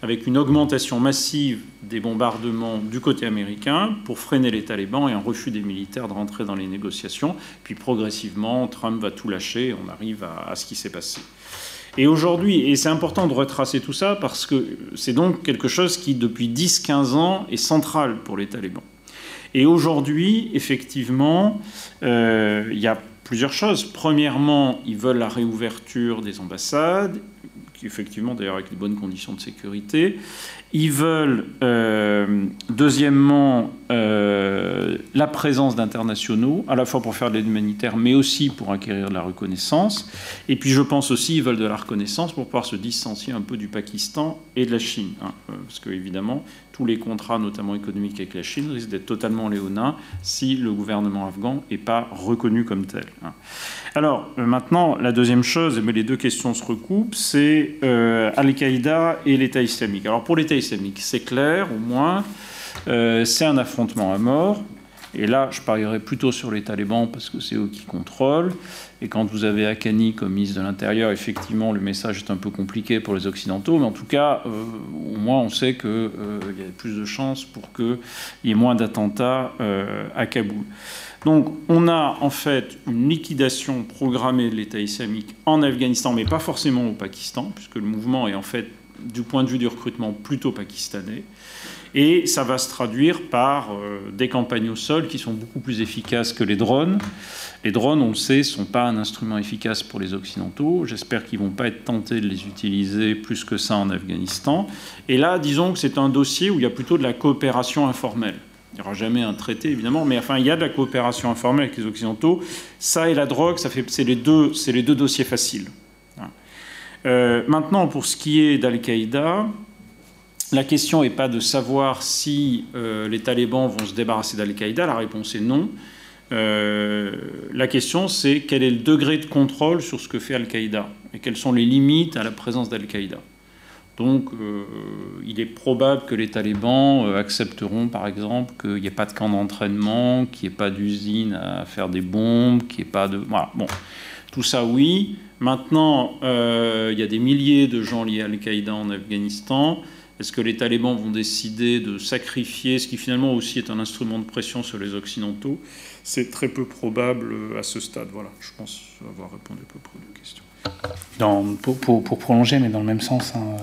avec une augmentation massive des bombardements du côté américain pour freiner les talibans et un refus des militaires de rentrer dans les négociations. Puis progressivement, Trump va tout lâcher et on arrive à, ce qui s'est passé. Et aujourd'hui, et c'est important de retracer tout ça parce que c'est donc quelque chose qui, depuis 10-15 ans, est central pour les talibans. Et aujourd'hui, effectivement, euh, il y a plusieurs choses. Premièrement, ils veulent la réouverture des ambassades, qui effectivement d'ailleurs avec les bonnes conditions de sécurité. Ils veulent, euh, deuxièmement, euh, la présence d'internationaux, à la fois pour faire de l'aide humanitaire, mais aussi pour acquérir de la reconnaissance. Et puis je pense aussi qu'ils veulent de la reconnaissance pour pouvoir se distancier un peu du Pakistan et de la Chine. Hein, euh, parce que, évidemment, tous les contrats, notamment économiques avec la Chine, risquent d'être totalement léonins si le gouvernement afghan n'est pas reconnu comme tel. Hein. Alors, maintenant, la deuxième chose, mais les deux questions se recoupent, c'est Al-Qaïda et l'État islamique. Alors, pour l'État islamique, c'est clair, au moins. Euh, c'est un affrontement à mort. Et là, je parierais plutôt sur les talibans parce que c'est eux qui contrôlent. Et quand vous avez Akani comme ministre de l'Intérieur, effectivement, le message est un peu compliqué pour les Occidentaux. Mais en tout cas, euh, au moins, on sait qu'il euh, y a plus de chances pour qu'il y ait moins d'attentats à Kaboul. Donc, on a en fait une liquidation programmée de l'État islamique en Afghanistan, mais pas forcément au Pakistan, puisque le mouvement est en fait, du point de vue du recrutement, plutôt pakistanais. Et ça va se traduire par euh, des campagnes au sol qui sont beaucoup plus efficaces que les drones. Les drones, on le sait, ne sont pas un instrument efficace pour les Occidentaux. J'espère qu'ils ne vont pas être tentés de les utiliser plus que ça en Afghanistan. Et là, disons que c'est un dossier où il y a plutôt de la coopération informelle. Il n'y aura jamais un traité, évidemment, mais enfin, il y a de la coopération informelle avec les Occidentaux. Ça et la drogue, ça fait, c'est les deux, c'est les deux dossiers faciles. Hein. Euh, maintenant, pour ce qui est d'Al-Qaïda, la question n'est pas de savoir si euh, les talibans vont se débarrasser d'Al-Qaïda, la réponse est non. Euh, la question c'est quel est le degré de contrôle sur ce que fait Al-Qaïda et quelles sont les limites à la présence d'Al-Qaïda. Donc euh, il est probable que les talibans accepteront par exemple qu'il n'y ait pas de camp d'entraînement, qu'il n'y ait pas d'usine à faire des bombes, qu'il n'y ait pas de... Voilà, bon, tout ça oui. Maintenant, il y a des milliers de gens liés à Al-Qaïda en Afghanistan. Est-ce que les talibans vont décider de sacrifier ce qui finalement aussi est un instrument de pression sur les Occidentaux? C'est très peu probable à ce stade. Voilà, je pense avoir répondu à peu près aux questions. Dans, pour, prolonger, mais dans le même sens, hein,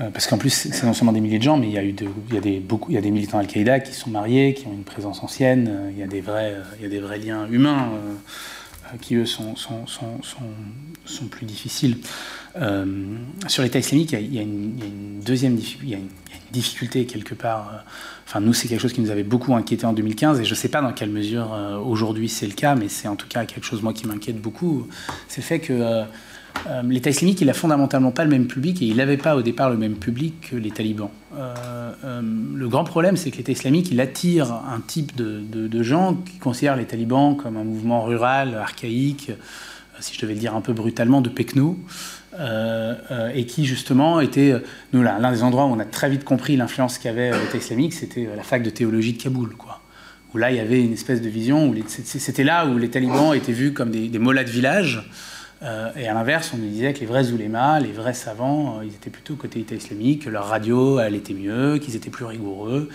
euh, parce qu'en plus, c'est non seulement des milliers de gens, mais il y a, eu il y a des, beaucoup, il y a des militants Al-Qaïda qui sont mariés, qui ont une présence ancienne, euh, il y a des vrais, euh, il y a des vrais liens humains qui, eux, sont, sont, sont, sont plus difficiles. Euh, sur l'État islamique, il y, a, une, deuxième difficulté, quelque part. Euh, enfin, nous, c'est quelque chose qui nous avait beaucoup inquiété en 2015, et je ne sais pas dans quelle mesure euh, aujourd'hui c'est le cas, mais c'est en tout cas quelque chose moi qui m'inquiète beaucoup. C'est le fait que l'État islamique, il a fondamentalement pas le même public, et il n'avait pas au départ le même public que les talibans. le grand problème, c'est que l'État islamique, il attire un type de, gens qui considèrent les talibans comme un mouvement rural, archaïque, si je devais le dire un peu brutalement, de pecno. Euh, euh, et qui justement était, euh, nous l'un des endroits où on a très vite compris l'influence qu'avait l'État islamique, c'était la fac de théologie de Kaboul, quoi. Où là, il y avait une espèce de vision, c'était là où les talibans étaient vus comme des, des de village, et à l'inverse, on nous disait que les vrais oulémas, les vrais savants, ils étaient plutôt côté État islamique, que leur radio, elle était mieux, qu'ils étaient plus rigoureux,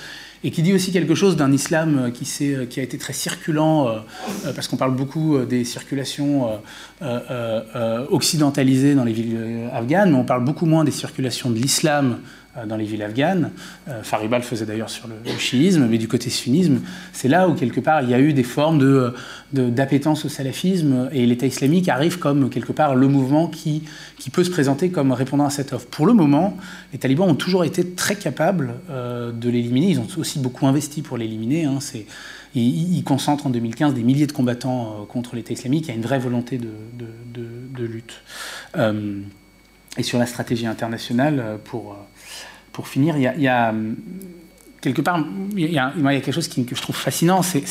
et qui dit aussi quelque chose d'un islam qui, qui, a été très circulant, euh, euh, parce qu'on parle beaucoup euh, des circulations occidentalisées dans les villes afghanes, mais on parle beaucoup moins des circulations de l'islam euh, dans les villes afghanes. Euh, Fariba le faisait d'ailleurs sur le, chiisme, mais du côté sunnisme, c'est là où quelque part il y a eu des formes de, d'appétence au salafisme et l'État islamique arrive comme quelque part le mouvement qui, peut se présenter comme répondant à cette offre. Pour le moment, les talibans ont toujours été très capables euh, de l'éliminer. Ils ont aussi beaucoup investi pour l'éliminer. Hein. Ils, concentrent en 2015 des milliers de combattants contre l'État islamique. Il y a une vraie volonté de lutte. et sur la stratégie internationale pour pour finir, il y a, hum, quelque part, il y, a, quelque chose qui, que je trouve fascinant, c'est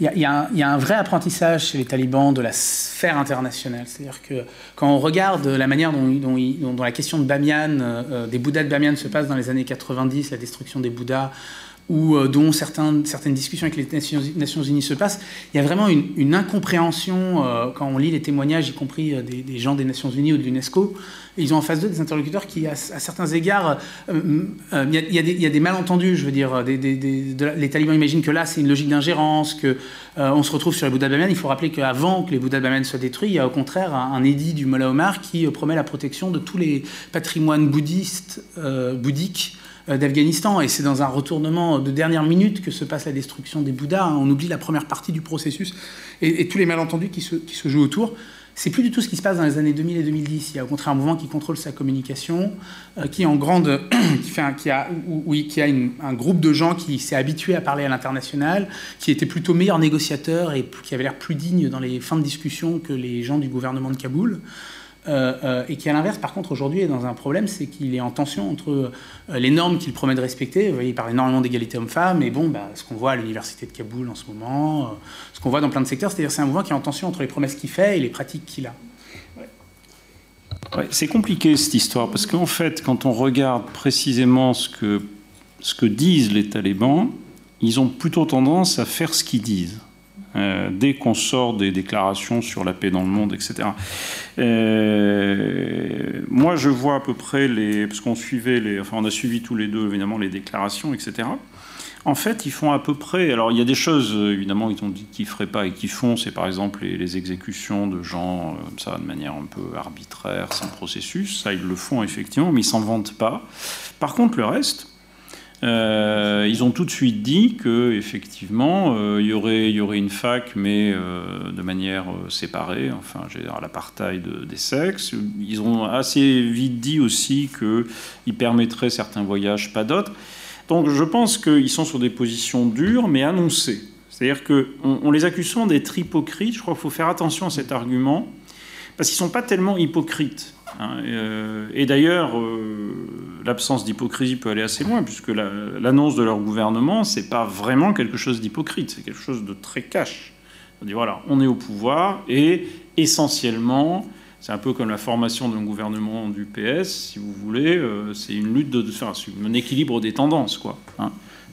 il, y a, un vrai apprentissage chez les talibans de la sphère internationale. C'est-à-dire que quand on regarde la manière dont, la question de Bamiyan, euh, euh, des Bouddhas de Bamiyan se passe dans les années 90, la destruction des Bouddhas, ou euh, dont certaines, discussions avec les Nations, Unies se passent, il y a vraiment une, incompréhension quand on lit les témoignages, y compris des, des gens des Nations Unies ou de l'UNESCO, ils ont en face d'eux des interlocuteurs qui, à, certains égards, euh, euh, il y, a des malentendus, je veux dire. les talibans imaginent que là, c'est une logique d'ingérence, qu'on euh, se retrouve sur les Bouddhas de Il faut rappeler qu'avant que les Bouddhas de soient détruits, il y a au contraire un, édit du Mollah Omar qui promet la protection de tous les patrimoines bouddhistes, bouddhiques d'Afghanistan. Et c'est dans un retournement de dernière minute que se passe la destruction des Bouddhas. Hein. On oublie la première partie du processus et, tous les malentendus qui se, jouent autour. C'est plus du tout ce qui se passe dans les années 2000 et 2010. Il y a au contraire un mouvement qui contrôle sa communication, euh, qui en grande, qui, fait a un groupe de gens qui s'est habitué à parler à l'international, qui était plutôt meilleur négociateur et qui avait l'air plus digne dans les fins de discussion que les gens du gouvernement de Kaboul. Euh, euh, et qui à l'inverse, par contre, aujourd'hui est dans un problème, c'est qu'il est en tension entre euh, les normes qu'il promet de respecter. Vous voyez, il parle énormément d'égalité homme-femme, et bon, bah, ce qu'on voit à l'université de Kaboul en ce moment, ce qu'on voit dans plein de secteurs, c'est-à-dire c'est un mouvement qui est en tension entre les promesses qu'il fait et les pratiques qu'il a. c'est compliqué cette histoire, parce qu'en fait, quand on regarde précisément ce que, ce que disent les talibans, ils ont plutôt tendance à faire ce qu'ils disent. Euh, dès qu'on sort des déclarations sur la paix dans le monde, etc. Euh, moi, je vois à peu près les, parce qu'on suivait les, enfin, on a suivi tous les deux évidemment les déclarations, etc. En fait, ils font à peu près. Alors, il y a des choses, évidemment, ils ont dit qu'ils feraient pas et qu'ils font. C'est par exemple les, exécutions de gens euh, comme ça, de manière un peu arbitraire, sans processus. Ça, ils le font effectivement, mais ils s'en vantent pas. Par contre, le reste, euh, ils ont tout de suite dit que effectivement euh, il, y aurait, une fac, mais euh, de manière séparée, enfin, l'apartheid des sexes. Ils ont assez vite dit aussi qu'ils permettraient certains voyages, pas d'autres. Donc je pense qu'ils sont sur des positions dures, mais annoncées. C'est-à-dire qu'on on les accuse souvent d'être hypocrites. Je crois qu'il faut faire attention à cet argument, parce qu'ils ne sont pas tellement hypocrites. Hein, euh, et, d'ailleurs, euh, l'absence d'hypocrisie peut aller assez loin, puisque l'annonce de leur gouvernement, c'est pas vraiment quelque chose d'hypocrite, c'est quelque chose de très cash. On dit voilà, on est au pouvoir et essentiellement, c'est un peu comme la formation d'un gouvernement du PS, si vous voulez, euh, c'est une lutte de, faire un équilibre des tendances, quoi. Hein.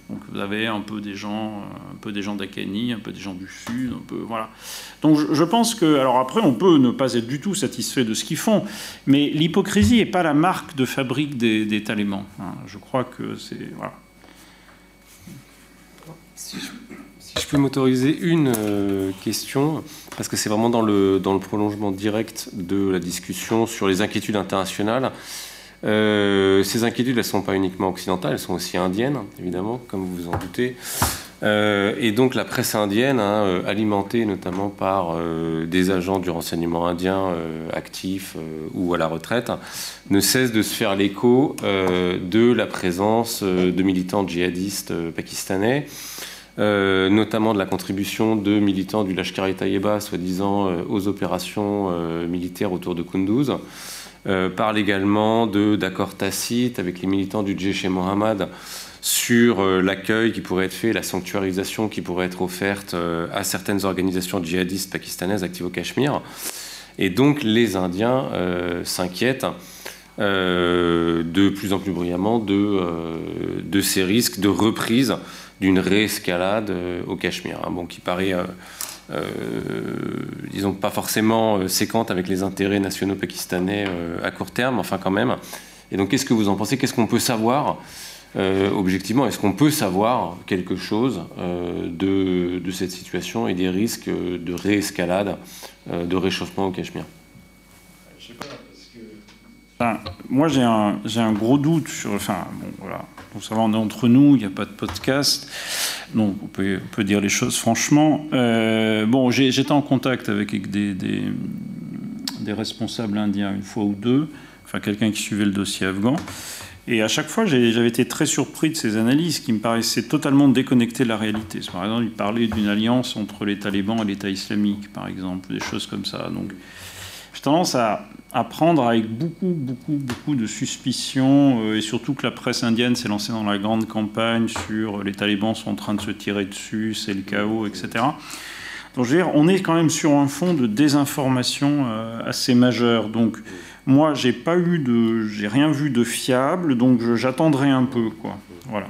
Donc vous avez un peu des gens, un peu des gens d'Akani, un peu des gens du Sud, un peu voilà. Donc je, pense que, alors après, on peut ne pas être du tout satisfait de ce qu'ils font, mais l'hypocrisie n'est pas la marque de fabrique des, des talibans. Hein. Je crois que c'est voilà. Si je, peux m'autoriser une euh, question, parce que c'est vraiment dans le prolongement direct de la discussion sur les inquiétudes internationales. Euh, ces inquiétudes, elles ne sont pas uniquement occidentales, elles sont aussi indiennes, évidemment, comme vous vous en doutez. Euh, et donc la presse indienne, hein, euh, alimentée notamment par des agents du renseignement indien actifs ou à la retraite, ne cesse de se faire l'écho de la présence de militants djihadistes pakistanais, notamment de la contribution de militants du Lashkar-e-Taiba, soi-disant aux opérations militaires autour de Kunduz. Euh, parle également d'accords tacites avec les militants du Jaish e Mohammed sur euh, l'accueil qui pourrait être fait, la sanctuarisation qui pourrait être offerte euh, à certaines organisations djihadistes pakistanaises actives au Cachemire. Et donc les Indiens s'inquiètent de plus en plus bruyamment de, de, ces risques de reprise d'une réescalade au Cachemire, hein, bon, qui paraît disons pas forcément euh, séquente avec les intérêts nationaux pakistanais euh, à court terme, enfin quand même. Et donc qu'est-ce que vous en pensez? Qu'est-ce qu'on peut savoir objectivement, est-ce qu'on peut savoir quelque chose de, de, cette situation et des risques de réescalade, de réchauffement au Cachemire? Moi, j'ai un, un, gros doute sur. Enfin, bon, voilà. Pour savoir, on est entre nous, il n'y a pas de podcast. Donc, on peut, dire les choses franchement. Euh, bon, j'étais en contact avec des, responsables indiens une fois ou deux, enfin, quelqu'un qui suivait le dossier afghan. Et à chaque fois, j'avais été très surpris de ces analyses qui me paraissaient totalement déconnectées de la réalité. Par exemple, il parlait d'une alliance entre les talibans et l'État islamique, par exemple, des choses comme ça. Donc, j'ai tendance à, à, prendre avec beaucoup, beaucoup, beaucoup de suspicion, euh, et surtout que la presse indienne s'est lancée dans la grande campagne sur les talibans sont en train de se tirer dessus, c'est le chaos, etc. Donc je veux dire, on est quand même sur un fond de désinformation euh, assez majeur. Donc moi, j'ai pas eu de, j'ai rien vu de fiable, donc j'attendrai un peu, quoi. Voilà.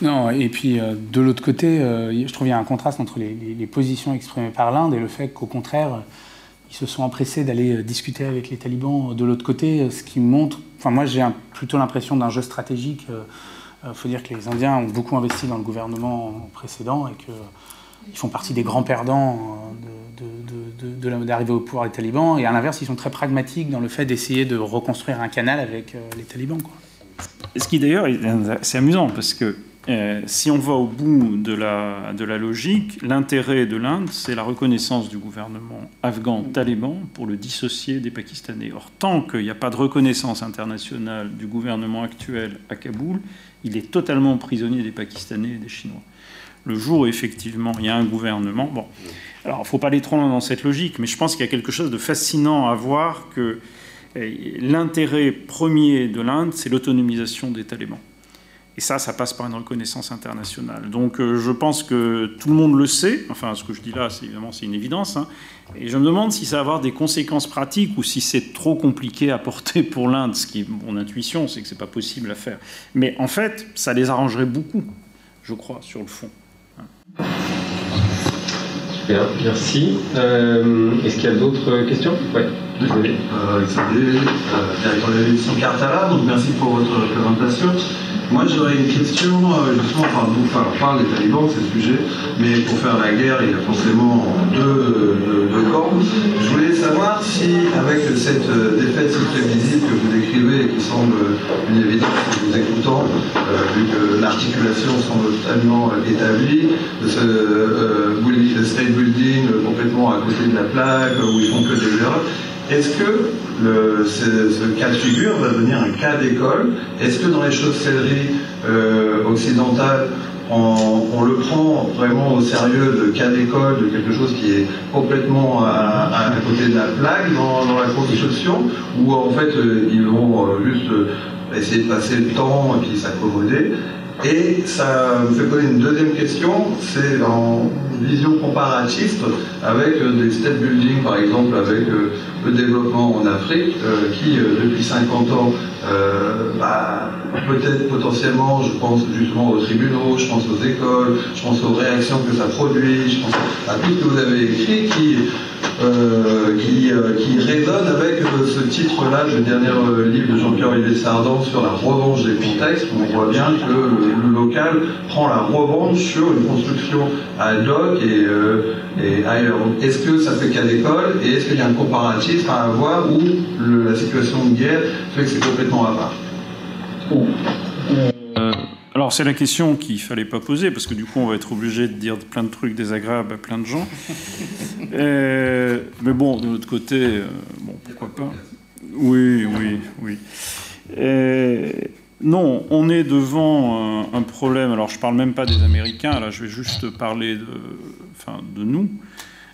Non, et puis euh, de l'autre côté, je trouve qu'il y a un contraste entre les positions exprimées par l'Inde et le fait qu'au contraire, ils se sont empressés d'aller euh, discuter avec les talibans de l'autre côté, euh, ce qui montre. Enfin, moi, j'ai plutôt l'impression d'un jeu stratégique. Il euh, faut dire que les Indiens ont beaucoup investi dans le gouvernement précédent et qu'ils font partie des grands perdants d'arriver au pouvoir des talibans. Et à l'inverse, ils sont très pragmatiques dans le fait d'essayer de reconstruire un canal avec les talibans. Ce qui d'ailleurs, c'est amusant parce que euh, si on va au bout de la, logique, l'intérêt de l'Inde, c'est la reconnaissance du gouvernement afghan taliban pour le dissocier des Pakistanais. Or, tant qu'il n'y a pas de reconnaissance internationale du gouvernement actuel à Kaboul, il est totalement prisonnier des Pakistanais et des Chinois. Le jour où effectivement il y a un gouvernement, bon, alors il ne faut pas aller trop loin dans cette logique, mais je pense qu'il y a quelque chose de fascinant à voir que euh, l'intérêt premier de l'Inde, c'est l'autonomisation des talibans. Et ça, ça passe par une reconnaissance internationale. Donc euh, je pense que tout le monde le sait. Enfin, ce que je dis là, c'est évidemment c'est une évidence. Hein. Et je me demande si ça va avoir des conséquences pratiques ou si c'est trop compliqué à porter pour l'Inde. Ce qui, mon intuition, c'est que c'est pas possible à faire. Mais en fait, ça les arrangerait beaucoup, je crois, sur le fond. Super, merci. Euh, est-ce qu'il y a d'autres questions? Oui. Désolé. Euh, Xavier, euh, directeur de la l'émission Cartala, donc merci pour votre présentation. Moi, j'aurais une question, euh, justement, enfin, enfin, on parle des talibans, c'est le sujet, mais pour faire la guerre, il y a forcément deux, deux, camps. Je voulais savoir si, avec cette euh, défaite si prévisible que vous décrivez et qui semble une évidence en vous écoutant, euh, vu que l'articulation semble totalement établie, ce state building complètement à côté de la plaque, où ils font que des erreurs, est-ce que ce, cas de figure va devenir un cas d'école. Est-ce que dans les chausselleries euh, occidentales, on, le prend vraiment au sérieux de cas d'école, de quelque chose qui est complètement à, côté de la plaque dans, la construction, ou en fait euh, ils vont euh, juste essayer de passer le temps et puis s'accommoder? Et ça me fait poser une deuxième question, c'est en vision comparatiste avec euh, des state building, par exemple, avec euh, le développement en Afrique, euh, qui depuis 50 ans, bah, peut-être potentiellement, je pense justement aux tribunaux, je pense aux écoles, je pense aux réactions que ça produit, je pense à tout ce que vous avez écrit, qui euh, qui, euh, qui, résonne avec euh, ce titre-là du dernier livre de Jean-Pierre Olivier Sardan sur la revanche des contextes. On voit bien que le, local prend la revanche sur une construction à hoc et, ailleurs. Est-ce que ça fait qu'à l'école et est-ce qu'il y a un comparatif à avoir où la situation de guerre fait que c'est complètement à part? Alors c'est la question qu'il fallait pas poser parce que du coup on va être obligé de dire plein de trucs désagréables à plein de gens. Euh, mais bon, de l'autre côté, euh, bon pourquoi pas. Oui, oui, oui. Euh, non, on est devant un, problème. Alors je parle même pas des Américains. Là, je vais juste parler de, enfin, de nous.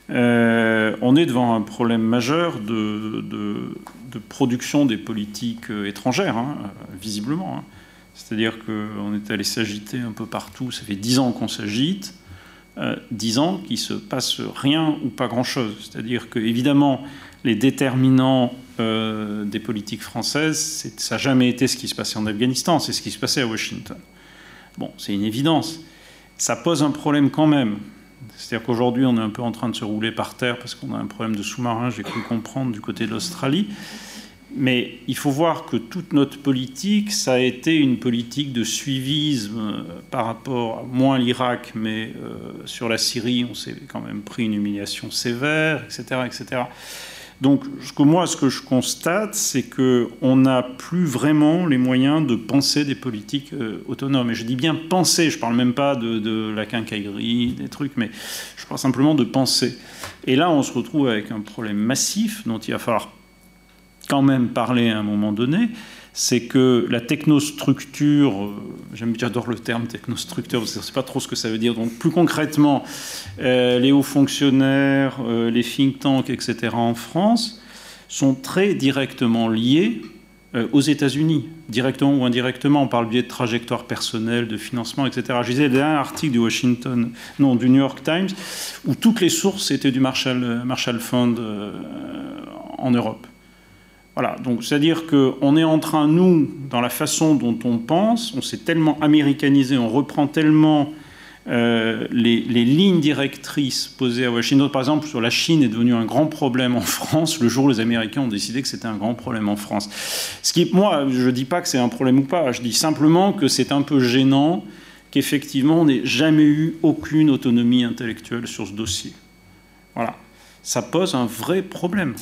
on est devant un problème majeur de, de, production des politiques étrangères, hein, visiblement. Hein. C'est-à-dire qu'on est allé s'agiter un peu partout. Ça fait dix ans qu'on s'agite, euh, dix ans qu'il se passe rien ou pas grand-chose. C'est-à-dire que, évidemment, les déterminants euh, des politiques françaises, ça n'a jamais été ce qui se passait en Afghanistan, c'est ce qui se passait à Washington. Bon, c'est une évidence. Ça pose un problème quand même. C'est-à-dire qu'aujourd'hui, on est un peu en train de se rouler par terre parce qu'on a un problème de sous-marin, j'ai cru comprendre, du côté de l'Australie. Mais il faut voir que toute notre politique, ça a été une politique de suivisme euh, par rapport, moins à l'Irak, mais euh, sur la Syrie, on s'est quand même pris une humiliation sévère, etc. etc. Donc moi, ce que je constate, c'est qu'on n'a plus vraiment les moyens de penser des politiques euh, autonomes. Et je dis bien penser, je ne parle même pas de, de, la quincaillerie, des trucs, mais je parle simplement de penser. Et là, on se retrouve avec un problème massif dont il va falloir quand même parler à un moment donné, c'est que la technostructure, euh, j'adore le terme technostructure, parce je ne sais pas trop ce que ça veut dire. Donc plus concrètement, euh, les hauts fonctionnaires, euh, les think tanks, etc. en France sont très directement liés aux États-Unis, directement ou indirectement, par le biais de trajectoires personnelles, de financement, etc. Je disais le dernier article du Washington, non, du New York Times, où toutes les sources étaient du Marshall, Marshall Fund en Europe. Voilà, donc c'est-à-dire qu'on est en train, nous, dans la façon dont on pense, on s'est tellement américanisé, on reprend tellement euh, les, lignes directrices posées à Washington. Par exemple, sur la Chine est devenu un grand problème en France le jour où les Américains ont décidé que c'était un grand problème en France. Ce qui, moi, je ne dis pas que c'est un problème ou pas, je dis simplement que c'est un peu gênant qu'effectivement on n'ait jamais eu aucune autonomie intellectuelle sur ce dossier. Voilà, ça pose un vrai problème.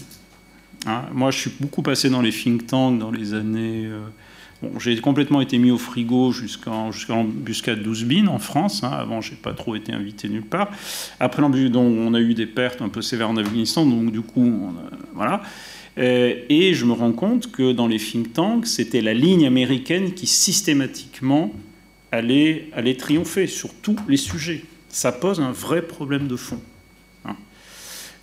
Hein, moi, je suis beaucoup passé dans les think tanks dans les années Bon, j'ai complètement été mis au frigo jusqu'à 12 bin en France. Hein. Avant, j'ai pas trop été invité nulle part. Après l'embuscade, on a eu des pertes un peu sévères en Afghanistan, donc du coup, voilà. Euh, et je me rends compte que dans les think tanks, c'était la ligne américaine qui systématiquement allait, allait triompher sur tous les sujets. Ça pose un vrai problème de fond.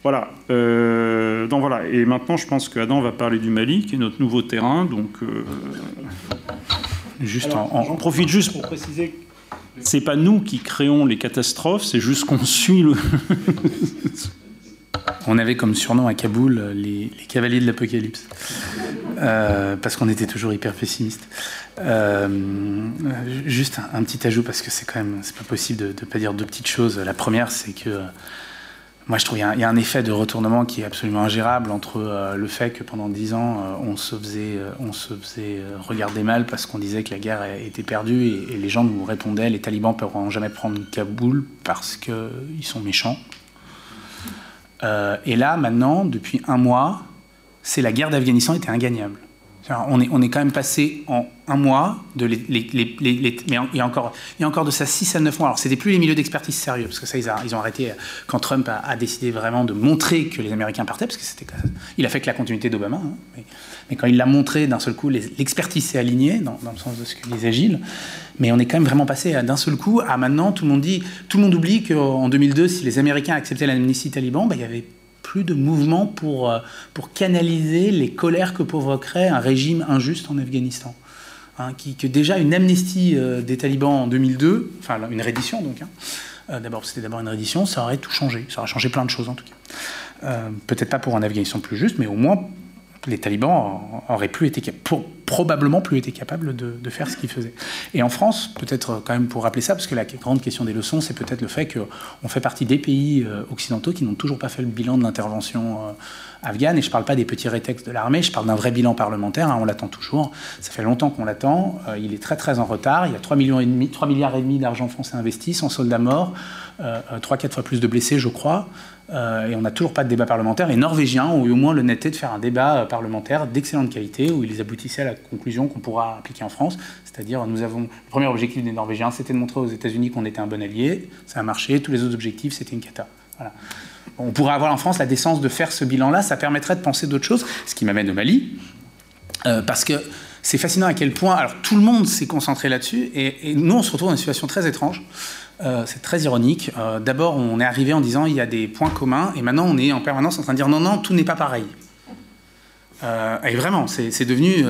Voilà. Euh, donc voilà. Et maintenant, je pense qu'Adam va parler du Mali, qui est notre nouveau terrain. Donc, euh, juste en, j'en profite juste pour préciser. C'est pas nous qui créons les catastrophes, c'est juste qu'on suit le. On avait comme surnom à Kaboul les, cavaliers de l'apocalypse, euh, parce qu'on était toujours hyper pessimiste. Euh, juste un, petit ajout, parce que c'est quand même, c'est pas possible de ne pas dire deux petites choses. La première, c'est que moi je trouve qu'il y, a un effet de retournement qui est absolument ingérable entre le fait que pendant dix ans, on se faisait, on se faisait regarder mal parce qu'on disait que la guerre était perdue et, les gens nous répondaient les talibans ne pourront jamais prendre Kaboul parce qu'ils sont méchants. Euh, et là, maintenant, depuis un mois, c'est la guerre d'Afghanistan était ingagnable. On est, on est quand même passé en un mois de les, mais il y, a encore, il y a encore de ça 6 à 9 mois. Alors, c'était plus les milieux d'expertise sérieux, parce que ça, ils, ont arrêté quand Trump a, décidé vraiment de montrer que les Américains partaient, parce que c'était, il a fait que la continuité d'Obama. Hein, mais, quand il l'a montré, d'un seul coup, l'expertise s'est alignée, dans, le sens de ce que disait Gilles. Mais on est quand même vraiment passé d'un seul coup à maintenant, tout le monde dit, tout le monde oublie qu'en 2002, si les Américains acceptaient l'amnistie taliban, bah, il y avait de mouvement pour, euh, pour canaliser les colères que provoquerait un régime injuste en Afghanistan. Hein, qui, que déjà une amnistie euh, des talibans en 2002, enfin une reddition donc, hein, euh, d'abord c'était d'abord une reddition, ça aurait tout changé, ça aurait changé plein de choses en tout cas. Peut-être pas pour un Afghanistan plus juste, mais au moins les talibans auraient plus été probablement plus été capables de, faire ce qu'ils faisaient. Et en France, peut-être quand même pour rappeler ça, parce que la grande question des leçons, c'est peut-être le fait qu'on fait partie des pays euh, occidentaux qui n'ont toujours pas fait le bilan de l'intervention euh, afghane. Et je ne parle pas des petits rétextes de l'armée, je parle d'un vrai bilan parlementaire. Hein, on l'attend toujours. Ça fait longtemps qu'on l'attend. Euh, il est très très en retard. Il y a 3, millions et demi, 3 milliards et demi d'argent français investis, sans soldats morts, 3-4 fois plus de blessés, je crois. Euh, et on n'a toujours pas de débat parlementaire. Et Norvégiens ont eu au moins l'honnêteté de faire un débat euh, parlementaire d'excellente qualité où ils aboutissaient à la conclusion qu'on pourra appliquer en France. C'est-à-dire, nous avons le premier objectif des Norvégiens, c'était de montrer aux États-Unis qu'on était un bon allié. Ça a marché. Tous les autres objectifs, c'était une cata. On pourrait avoir en France la décence de faire ce bilan-là. Ça permettrait de penser d'autres choses. Ce qui m'amène au Mali, euh, parce que c'est fascinant à quel point. Alors, tout le monde s'est concentré là-dessus, et nous, on se retrouve dans une situation très étrange. Euh, c'est très ironique. Euh, d'abord, on est arrivé en disant il y a des points communs, et maintenant on est en permanence en train de dire non, non, tout n'est pas pareil. Euh, et vraiment, c'est devenu.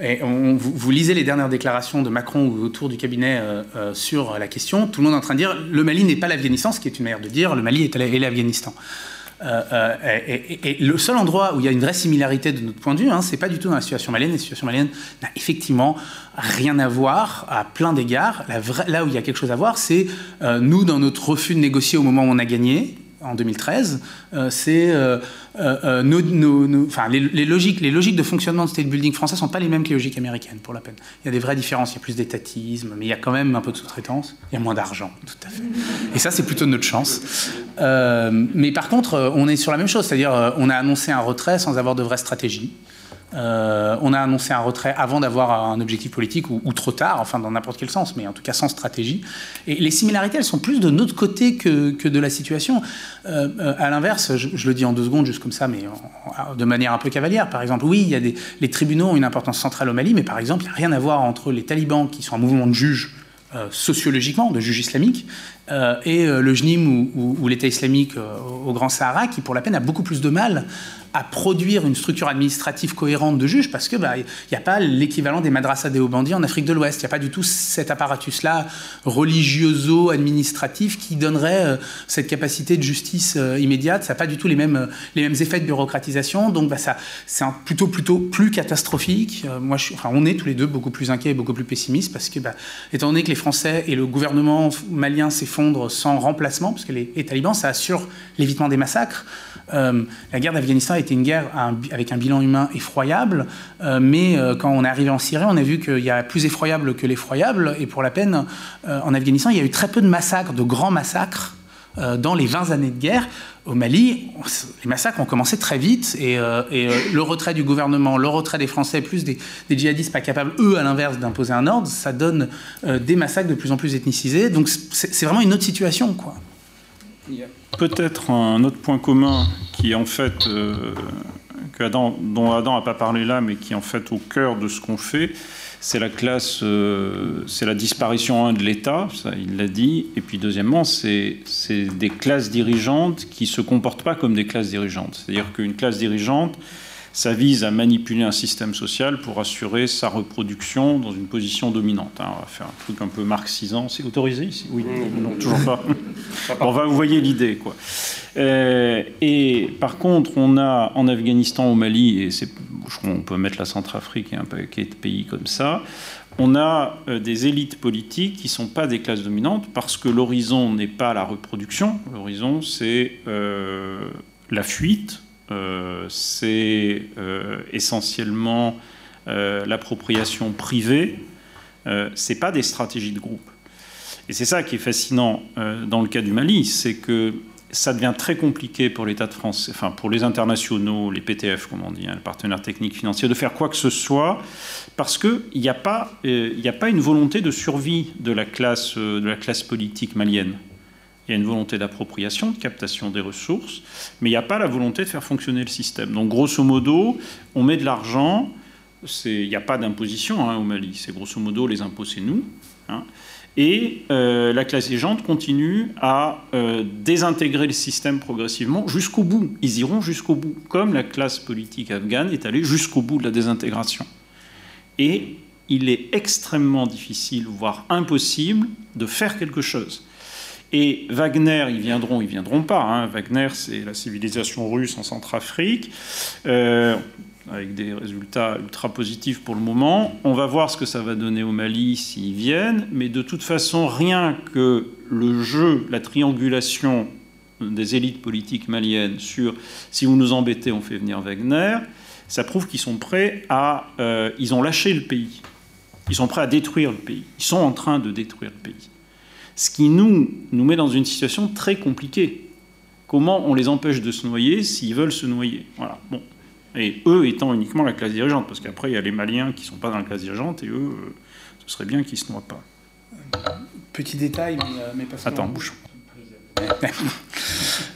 Et vous, lisez les dernières déclarations de Macron autour du cabinet sur la question. Tout le monde est en train de dire le Mali n'est pas l'Afghanistan, ce qui est une manière de dire le Mali est l'Afghanistan. Euh, euh, et, le seul endroit où il y a une vraie similarité de notre point de vue, hein, c'est pas du tout dans la situation malienne. La situation malienne n'a effectivement rien à voir à plein d'égards. Là où il y a quelque chose à voir, c'est euh, nous dans notre refus de négocier au moment où on a gagné en 2013, c'est euh, euh, les, logiques, les logiques de fonctionnement de state building français ne sont pas les mêmes que les logiques américaines, pour la peine. Il y a des vraies différences, il y a plus d'étatisme, mais il y a quand même un peu de sous-traitance, il y a moins d'argent, tout à fait. Et ça, c'est plutôt notre chance. Euh, mais par contre, on est sur la même chose, c'est-à-dire on a annoncé un retrait sans avoir de vraie stratégie. Euh, on a annoncé un retrait avant d'avoir un objectif politique ou, trop tard, enfin dans n'importe quel sens, mais en tout cas sans stratégie. Et les similarités, elles sont plus de notre côté que, de la situation. Euh, euh, à l'inverse, je, le dis en deux secondes, juste comme ça, mais de manière un peu cavalière. Par exemple, oui, il y a des, les tribunaux ont une importance centrale au Mali, mais par exemple, il n'y a rien à voir entre les talibans, qui sont un mouvement de juges sociologiquement, de juges islamiques, et le JNIM ou, l'État islamique au Grand Sahara, qui pour la peine a beaucoup plus de mal à produire une structure administrative cohérente de juges parce que il bah, n'y a pas l'équivalent des madrasas des hauts bandits en Afrique de l'Ouest. Il n'y a pas du tout cet apparatus-là religioso-administratif qui donnerait euh, cette capacité de justice euh, immédiate. Ça n'a pas du tout les mêmes, euh, les mêmes effets de bureaucratisation. Donc bah, c'est plutôt, plutôt plus catastrophique. moi, enfin, on est tous les deux beaucoup plus inquiets et beaucoup plus pessimistes parce que, bah, étant donné que les Français et le gouvernement malien s'effondrent sans remplacement, parce que les, les talibans, ça assure l'évitement des massacres. Euh, la guerre d'Afghanistan a été une guerre avec un bilan humain effroyable, euh, mais euh, quand on est arrivé en Syrie, on a vu qu'il y a plus effroyable que l'effroyable, et pour la peine, en Afghanistan, il y a eu très peu de massacres, de grands massacres, dans les 20 années de guerre, au Mali, les massacres ont commencé très vite et, le retrait du gouvernement, le retrait des Français, plus des, djihadistes pas capables, eux, à l'inverse, d'imposer un ordre, ça donne des massacres de plus en plus ethnicisés. Donc c'est vraiment une autre situation, quoi. Peut-être un autre point commun qui est en fait dont Adam n'a pas parlé là, mais qui est en fait au cœur de ce qu'on fait, c'est la classe, euh, c'est la disparition de l'État, ça il l'a dit, et puis deuxièmement, c'est des classes dirigeantes qui se comportent pas comme des classes dirigeantes. C'est-à-dire qu'une classe dirigeante, ça vise à manipuler un système social pour assurer sa reproduction dans une position dominante. Hein. On va faire un truc un peu marxisant. C'est autorisé ici? Oui, non, toujours pas. on va, vous voyez l'idée, quoi. Euh, et par contre, on a en Afghanistan, au Mali, et on peut mettre la Centrafrique et un paquet de pays comme ça, on a euh, des élites politiques qui ne sont pas des classes dominantes parce que l'horizon n'est pas la reproduction, l'horizon c'est euh, la fuite, c'est essentiellement l'appropriation privée, c'est pas des stratégies de groupe. Et c'est ça qui est fascinant dans le cas du Mali, c'est que ça devient très compliqué pour l'État de France, enfin pour les internationaux, les PTF, comme on dit, hein, les partenaires techniques financiers, de faire quoi que ce soit, parce qu'il n'y a, pas, euh, a pas une volonté de survie de la classe, euh, de la classe politique malienne. Il y a une volonté d'appropriation, de captation des ressources, mais il n'y a pas la volonté de faire fonctionner le système. Donc grosso modo, on met de l'argent, il n'y a pas d'imposition hein, au Mali, c'est grosso modo les impôts, c'est nous. Hein. Et euh, la classe dirigeante continue à euh, désintégrer le système progressivement jusqu'au bout. Ils iront jusqu'au bout, comme la classe politique afghane est allée jusqu'au bout de la désintégration. Et il est extrêmement difficile, voire impossible, de faire quelque chose. Et Wagner, ils viendront, ils viendront pas. Hein. Wagner, c'est la civilisation russe en Centrafrique. Euh, avec des résultats ultra positifs pour le moment. On va voir ce que ça va donner au Mali s'ils viennent, mais de toute façon, rien que le jeu, la triangulation des élites politiques maliennes sur si vous nous embêtez, on fait venir Wagner, ça prouve qu'ils sont prêts à... Euh, ils ont lâché le pays. Ils sont prêts à détruire le pays. Ils sont en train de détruire le pays. Ce qui nous, nous met dans une situation très compliquée. Comment on les empêche de se noyer s'ils veulent se noyer Voilà. Bon, et eux étant uniquement la classe dirigeante, parce qu'après, il y a les Maliens qui ne sont pas dans la classe dirigeante, et eux, euh, ce serait bien qu'ils ne se noient pas. Petit détail, mais, euh, pas Attends, bouche.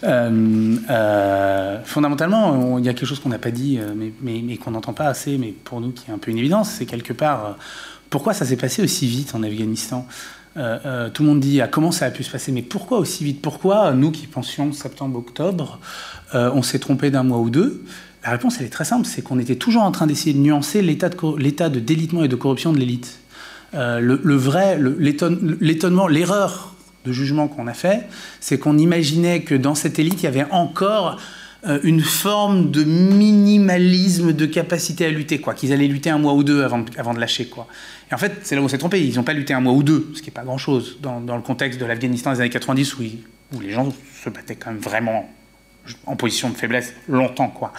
Euh, fondamentalement, il y a quelque chose qu'on n'a pas dit, mais, mais, qu'on n'entend pas assez, mais pour nous qui est un peu une évidence, c'est quelque part pourquoi ça s'est passé aussi vite en Afghanistan? Tout le monde dit ah, comment ça a pu se passer, mais pourquoi aussi vite? Pourquoi nous qui pensions septembre-octobre, on s'est trompé d'un mois ou deux? La réponse, elle est très simple, c'est qu'on était toujours en train d'essayer de nuancer l'état de, délitement et de corruption de l'élite. Euh, le, vrai, l'étonnement, l'erreur de jugement qu'on a fait, c'est qu'on imaginait que dans cette élite, il y avait encore euh, une forme de minimalisme de capacité à lutter, quoi, qu'ils allaient lutter un mois ou deux avant, de lâcher, quoi. Et en fait, c'est là où on s'est trompé. Ils n'ont pas lutté un mois ou deux, ce qui n'est pas grand-chose dans, le contexte de l'Afghanistan des années 90 où, où les gens se battaient quand même vraiment en position de faiblesse longtemps. Quoi.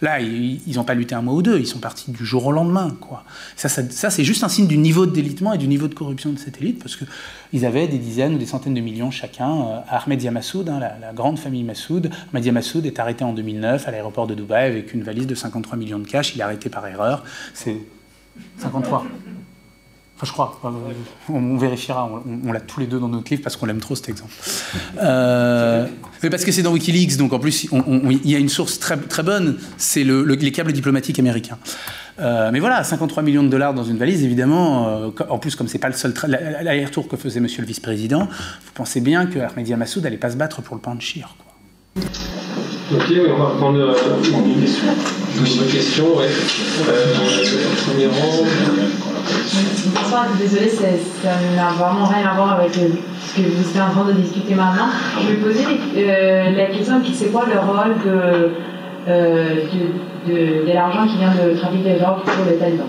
Là, ils n'ont pas lutté un mois ou deux, ils sont partis du jour au lendemain. Quoi. Ça, ça, c'est juste un signe du niveau de délitement et du niveau de corruption de cette élite, parce qu'ils avaient des dizaines ou des centaines de millions chacun. Euh, Ahmed Yamassoud, hein, la, grande famille Massoud, Ahmed Yamassoud est arrêté en 2009 à l'aéroport de Dubaï avec une valise de 53 millions de cash. Il est arrêté par erreur. C'est 53 je crois. On, vérifiera. On, l'a tous les deux dans notre livre parce qu'on l'aime trop cet exemple. Euh, mais parce que c'est dans WikiLeaks, donc en plus, il y a une source très, très bonne, c'est le, les câbles diplomatiques américains. Euh, mais voilà, 53 millions de dollars dans une valise, évidemment, euh, en plus, comme c'est pas le seul l'aller-retour que faisait monsieur le vice-président, vous pensez bien que Ahmed Massoud n'allait pas se battre pour le pain de chire. Quoi. Ok, on va reprendre euh, une question. Une question, ouais. premier rang. Bonsoir, désolé, ça n'a vraiment rien à voir avec euh, ce que vous êtes en train de discuter maintenant. Je vais poser euh, la question c'est quoi le rôle de, euh, de, l'argent qui vient de trafic de drogue pour les talibans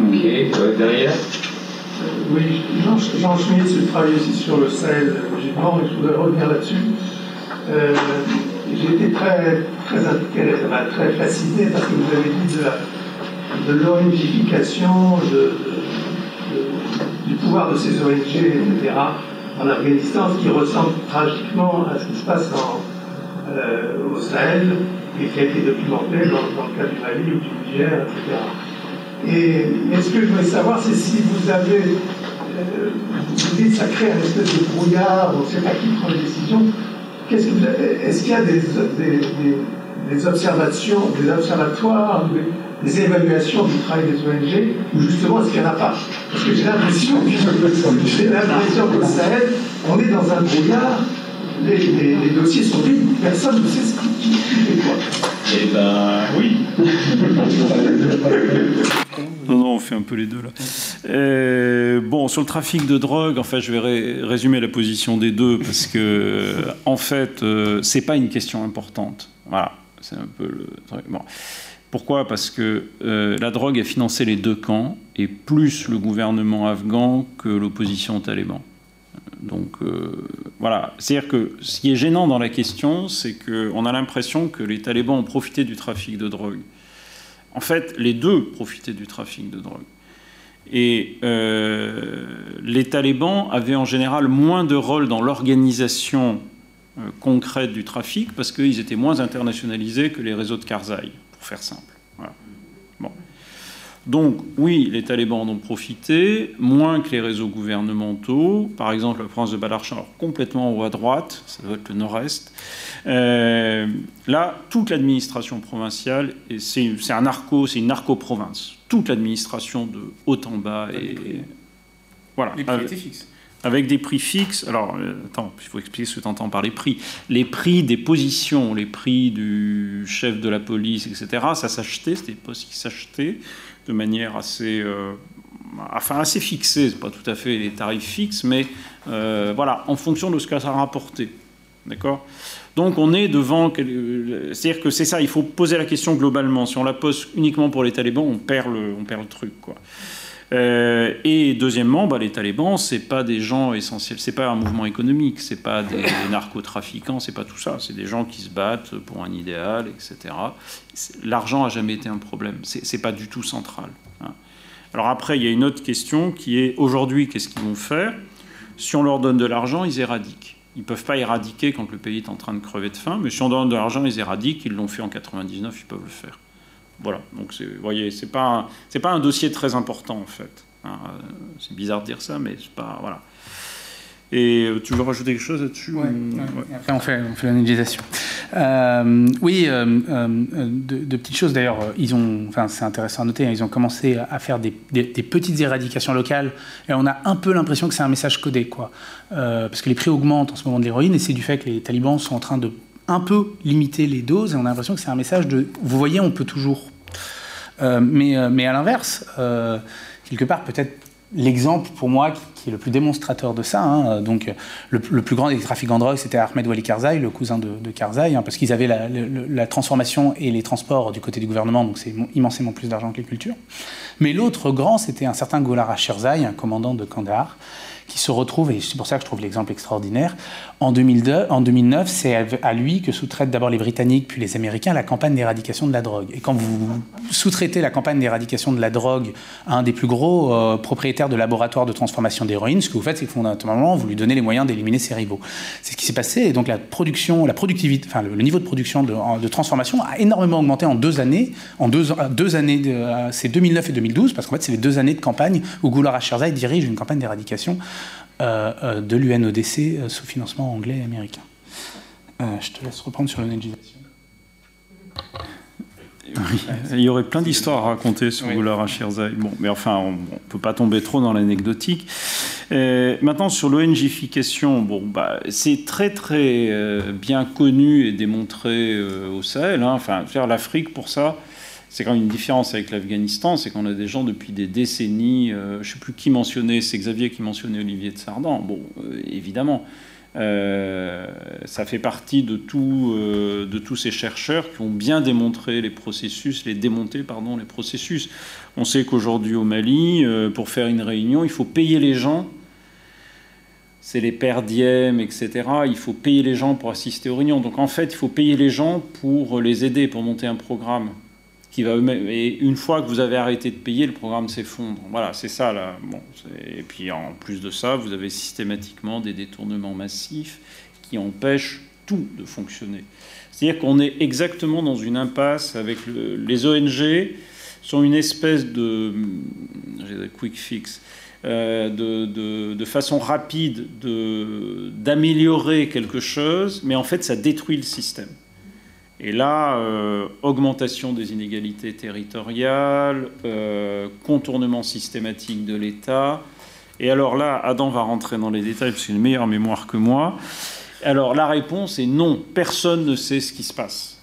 Ok, derrière Oui, Jean, Jean Schmitt, je travaille aussi sur le Sahel logiquement, et je voudrais revenir là-dessus. J'ai été très, très, très fasciné parce que vous avez dit de la de l'ONGification, du pouvoir de ces ONG, etc., en Afghanistan, ce qui ressemble tragiquement à ce qui se passe au Sahel et qui a été documenté dans, le cas du Mali ou du Niger, etc. Et, ce que je voulais savoir, c'est si vous avez, euh, vous dites ça crée un espèce de brouillard, on ne sait pas qui prend les décisions. Que est-ce qu'il y a des, observations, des observatoires, évaluations du travail des ONG, ou justement est-ce qu'il n'y en a pas Parce que j'ai l'impression, j'ai l'impression qu'au Sahel, on est dans un brouillard les, dossiers sont vides, personne ne sait ce qui, fait quoi. Eh ben oui. non, non, on fait un peu les deux là. Euh, bon, sur le trafic de drogue, en fait, je vais résumer la position des deux parce que, en fait, euh, c'est pas une question importante. Voilà, c'est un peu le truc. Bon. Pourquoi? Parce que euh, la drogue a financé les deux camps, et plus le gouvernement afghan que l'opposition taliban. Donc euh, voilà, c'est-à-dire que ce qui est gênant dans la question, c'est qu'on a l'impression que les talibans ont profité du trafic de drogue. En fait, les deux profitaient du trafic de drogue. Et euh, les talibans avaient en général moins de rôle dans l'organisation concrète du trafic parce qu'ils étaient moins internationalisés que les réseaux de Karzai, pour faire simple. Donc oui, les talibans en ont profité, moins que les réseaux gouvernementaux. Par exemple, la province de Balarchar, complètement à droite, ça doit être le nord-est. Euh, là, toute l'administration provinciale, c'est un narco, c'est une narco-province. Toute l'administration de haut en bas et voilà. Les prix étaient fixes avec des prix fixes. Alors, euh, attends, il faut expliquer ce que tu entends par les prix. Les prix des positions, les prix du chef de la police, etc., ça s'achetait, c'était des postes qui s'achetaient de manière assez, euh, enfin assez fixée, c'est pas tout à fait les tarifs fixes, mais euh, voilà, en fonction de ce que ça a rapporté. D'accord? Donc on est devant. C'est-à-dire que c'est ça, il faut poser la question globalement. Si on la pose uniquement pour les talibans, on perd le, on perd le truc. Quoi. Euh, et deuxièmement, bah, les talibans, c'est pas des gens essentiels, c'est pas un mouvement économique, c'est pas des, des narcotrafiquants, c'est pas tout ça. C'est des gens qui se battent pour un idéal, etc. L'argent a jamais été un problème. C'est pas du tout central. Hein. Alors après, il y a une autre question qui est aujourd'hui, qu'est-ce qu'ils vont faire Si on leur donne de l'argent, ils éradiquent. Ils ne peuvent pas éradiquer quand le pays est en train de crever de faim, mais si on donne de l'argent, ils éradiquent. Ils l'ont fait en 99, ils peuvent le faire. Voilà, donc vous voyez, c'est pas, pas un dossier très important en fait. Hein, euh, c'est bizarre de dire ça, mais c'est pas. Voilà. Et euh, tu veux rajouter quelque chose là-dessus ouais, Après, on fait, on fait l'analysation. Euh, oui, de, petites choses d'ailleurs. Ils ont, enfin, c'est intéressant à noter. Hein, ils ont commencé à faire des, petites éradications locales, et on a un peu l'impression que c'est un message codé, quoi. parce que les prix augmentent en ce moment de l'héroïne, et c'est du fait que les talibans sont en train de un peu limiter les doses et on a l'impression que c'est un message de vous voyez on peut toujours. Euh, mais, euh, mais à l'inverse euh, quelque part peut-être l'exemple pour moi qui, est le plus démonstrateur de ça hein, donc le, plus grand des trafiquants de drogue c'était Ahmed Wali Karzai le cousin de, Karzai hein, parce qu'ils avaient la, transformation et les transports du côté du gouvernement donc c'est immensément plus d'argent que les cultures. Mais l'autre grand c'était un certain Goular Sherzai un commandant de Kandahar qui se retrouve, et c'est pour ça que je trouve l'exemple extraordinaire, en, 2002, en 2009, c'est à lui que sous-traitent d'abord les Britanniques puis les Américains la campagne d'éradication de la drogue. Et quand vous sous-traitez la campagne d'éradication de la drogue à un des plus gros euh, propriétaires de laboratoires de transformation d'héroïne, ce que vous faites, c'est que fondamentalement, vous lui donnez les moyens d'éliminer ses rivaux. C'est ce qui s'est passé, et donc la production, la productivité, enfin le, niveau de production de, de, transformation a énormément augmenté en deux années, en deux, deux années, c'est 2009 et 2012, parce qu'en fait, c'est les deux années de campagne où Goular Acherzai dirige une campagne d'éradication euh, euh, de l'UNODC euh, sous financement anglais et américain. je te laisse reprendre sur l'analysation. Oui, il y aurait plein d'histoires à raconter sur oui. Goulard Bon, mais enfin, on ne peut pas tomber trop dans l'anecdotique. maintenant, sur l'ONGification, bon, bah, c'est très très bien connu et démontré au Sahel. Hein. Enfin, faire l'Afrique pour ça, c'est quand même une différence avec l'Afghanistan, c'est qu'on a des gens depuis des décennies, euh, je ne sais plus qui mentionnait, c'est Xavier qui mentionnait Olivier de Sardan, bon, euh, évidemment, euh, ça fait partie de, tout, de tous ces chercheurs qui ont bien démontré les processus, les démonter, pardon, les processus. On sait qu'aujourd'hui au Mali, pour faire une réunion, il faut payer les gens c'est les perdièmes, etc. Il faut payer les gens pour assister aux réunions. Donc en fait, il faut payer les gens pour les aider, pour monter un programme qui va et une fois que vous avez arrêté de payer, le programme s'effondre. Voilà, c'est ça. Bon, et puis en plus de ça, vous avez systématiquement des détournements massifs qui empêchent tout de fonctionner. C'est-à-dire qu'on est exactement dans une impasse avec les ONG sont une espèce de quick fix. Euh, de, façon rapide d'améliorer quelque chose, mais en fait ça détruit le système. Et là, euh, augmentation des inégalités territoriales, euh, contournement systématique de l'État. Et alors là, Adam va rentrer dans les détails parce qu'il a une meilleure mémoire que moi. Alors la réponse est non, personne ne sait ce qui se passe.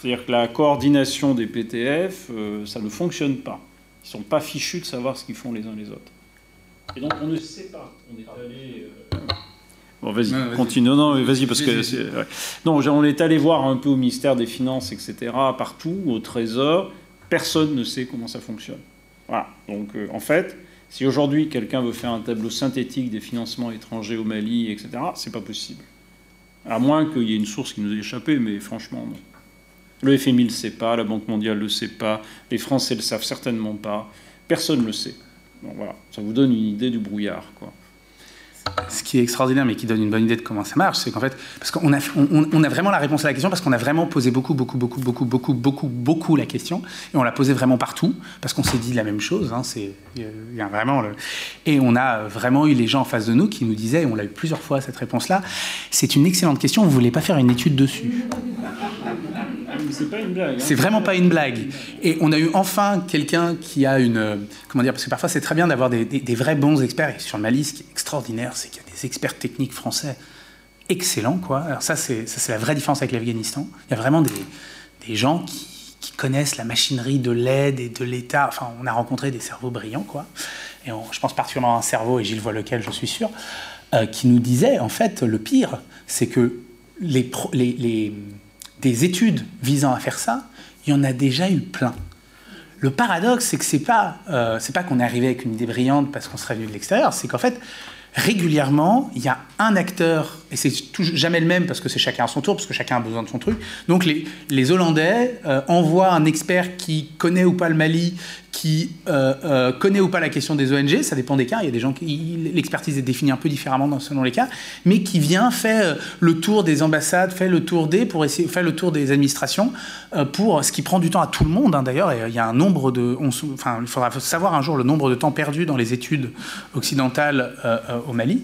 C'est-à-dire que la coordination des PTF, euh, ça ne fonctionne pas. Ils ne sont pas fichus de savoir ce qu'ils font les uns les autres. Et donc on ne sait pas. On est allé. Bon, vas-y, continue. Non, non, vas-y, parce que. Non, on est allé voir un peu au ministère des Finances, etc., partout, au Trésor. Personne ne sait comment ça fonctionne. Voilà. Donc, euh, en fait, si aujourd'hui quelqu'un veut faire un tableau synthétique des financements étrangers au Mali, etc., c'est pas possible. À moins qu'il y ait une source qui nous ait échappé, mais franchement, non. Le FMI ne le sait pas, la Banque mondiale ne le sait pas, les Français ne le savent certainement pas, personne ne le sait. Donc voilà, ça vous donne une idée du brouillard. Quoi ce qui est extraordinaire, mais qui donne une bonne idée de comment ça marche, c'est qu'en fait, parce qu'on a, on, a vraiment la réponse à la question, parce qu'on a vraiment posé beaucoup, beaucoup, beaucoup, beaucoup, beaucoup, beaucoup, beaucoup la question, et on l'a posé vraiment partout, parce qu'on s'est dit la même chose. Hein, c'est, vraiment. Et on a vraiment eu les gens en face de nous qui nous disaient, et on l'a eu plusieurs fois cette réponse-là, c'est une excellente question, vous voulez pas faire une étude dessus? C'est pas une blague. Hein. C'est vraiment pas une blague. Et on a eu enfin quelqu'un qui a une. Comment dire Parce que parfois c'est très bien d'avoir des, vrais bons experts. Et sur le Mali, ce qui est extraordinaire, c'est qu'il y a des experts techniques français excellents. Quoi. Alors ça, c'est la vraie différence avec l'Afghanistan. Il y a vraiment des, gens qui, connaissent la machinerie de l'aide et de l'État. Enfin, on a rencontré des cerveaux brillants, quoi. Et je pense particulièrement à un cerveau, et Gilles voit lequel, je suis sûr, euh, qui nous disait, en fait, le pire, c'est que les des études visant à faire ça, il y en a déjà eu plein. Le paradoxe, c'est que c'est pas, euh, pas qu'on est arrivé avec une idée brillante parce qu'on serait venu de l'extérieur, c'est qu'en fait, régulièrement, il y a un acteur, et c'est jamais le même parce que c'est chacun à son tour, parce que chacun a besoin de son truc. Donc les, Hollandais euh, envoient un expert qui connaît ou pas le Mali, qui euh, euh, connaît ou pas la question des ONG, ça dépend des cas, il y a des gens qui... L'expertise est définie un peu différemment selon les cas, mais qui vient, fait le tour des ambassades, fait le tour des, pour essayer, fait le tour des administrations, pour ce qui prend du temps à tout le monde, hein, d'ailleurs, il y a un nombre de... enfin, il faudra savoir un jour le nombre de temps perdu dans les études occidentales au Mali,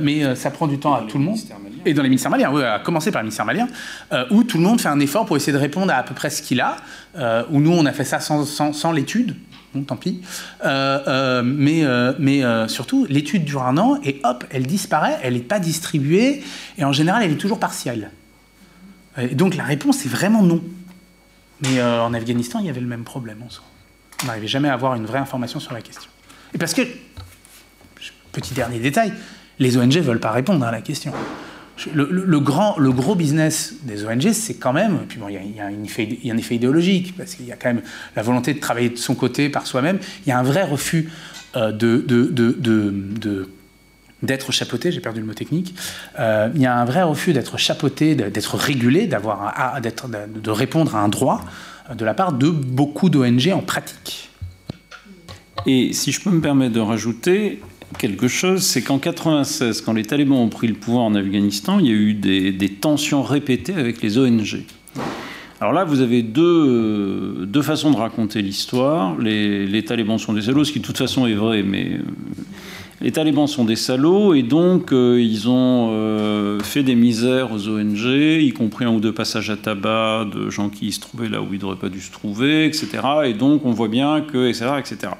mais ça prend du temps à tout le monde. Et dans les ministères maliens, oui, à commencer par les ministères maliens, où tout le monde fait un effort pour essayer de répondre à à peu près ce qu'il a, euh, où nous, on a fait ça sans, l'étude. Bon, tant pis. Euh, euh, mais mais surtout, l'étude dure un an et hop, elle disparaît, elle n'est pas distribuée et en général, elle est toujours partielle. Et donc la réponse est vraiment non. Mais en Afghanistan, il y avait le même problème en soi. On n'arrivait jamais à avoir une vraie information sur la question. Et parce que, petit dernier détail, les ONG ne veulent pas répondre à la question. Le, grand, le gros business des ONG, c'est quand même, puis bon, il y, a, un effet idéologique, parce qu'il y a quand même la volonté de travailler de son côté par soi-même. Il y a un vrai refus euh, de, de, d'être chapeauté, j'ai perdu le mot technique, euh, il y a un vrai refus d'être chapeauté, d'être régulé, d'avoir d'être, de répondre à un droit euh, de la part de beaucoup d'ONG en pratique. Et si je peux me permettre de rajouter, quelque chose, c'est qu'en 96, quand les talibans ont pris le pouvoir en Afghanistan, il y a eu des, tensions répétées avec les ONG. Alors là, vous avez deux, deux façons de raconter l'histoire. Les, talibans sont des salauds, ce qui de toute façon est vrai, mais euh, les talibans sont des salauds et donc euh, ils ont euh, fait des misères aux ONG, y compris un ou deux passages à tabac de gens qui se trouvaient là où ils n'auraient pas dû se trouver, etc. Et donc on voit bien que, etc., etc.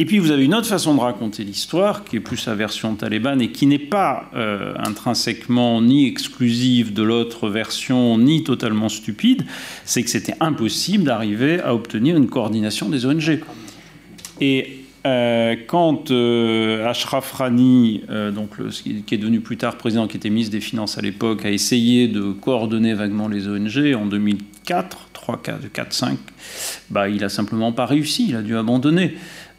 Et puis vous avez une autre façon de raconter l'histoire, qui est plus sa version talibane et qui n'est pas euh, intrinsèquement ni exclusive de l'autre version, ni totalement stupide, c'est que c'était impossible d'arriver à obtenir une coordination des ONG. Et euh, quand euh, Ashraf Rani, donc qui est devenu plus tard président, qui était ministre des Finances à l'époque, a essayé de coordonner vaguement les ONG en 2004, 3, 4, 4 5, bah, il a simplement pas réussi, il a dû abandonner.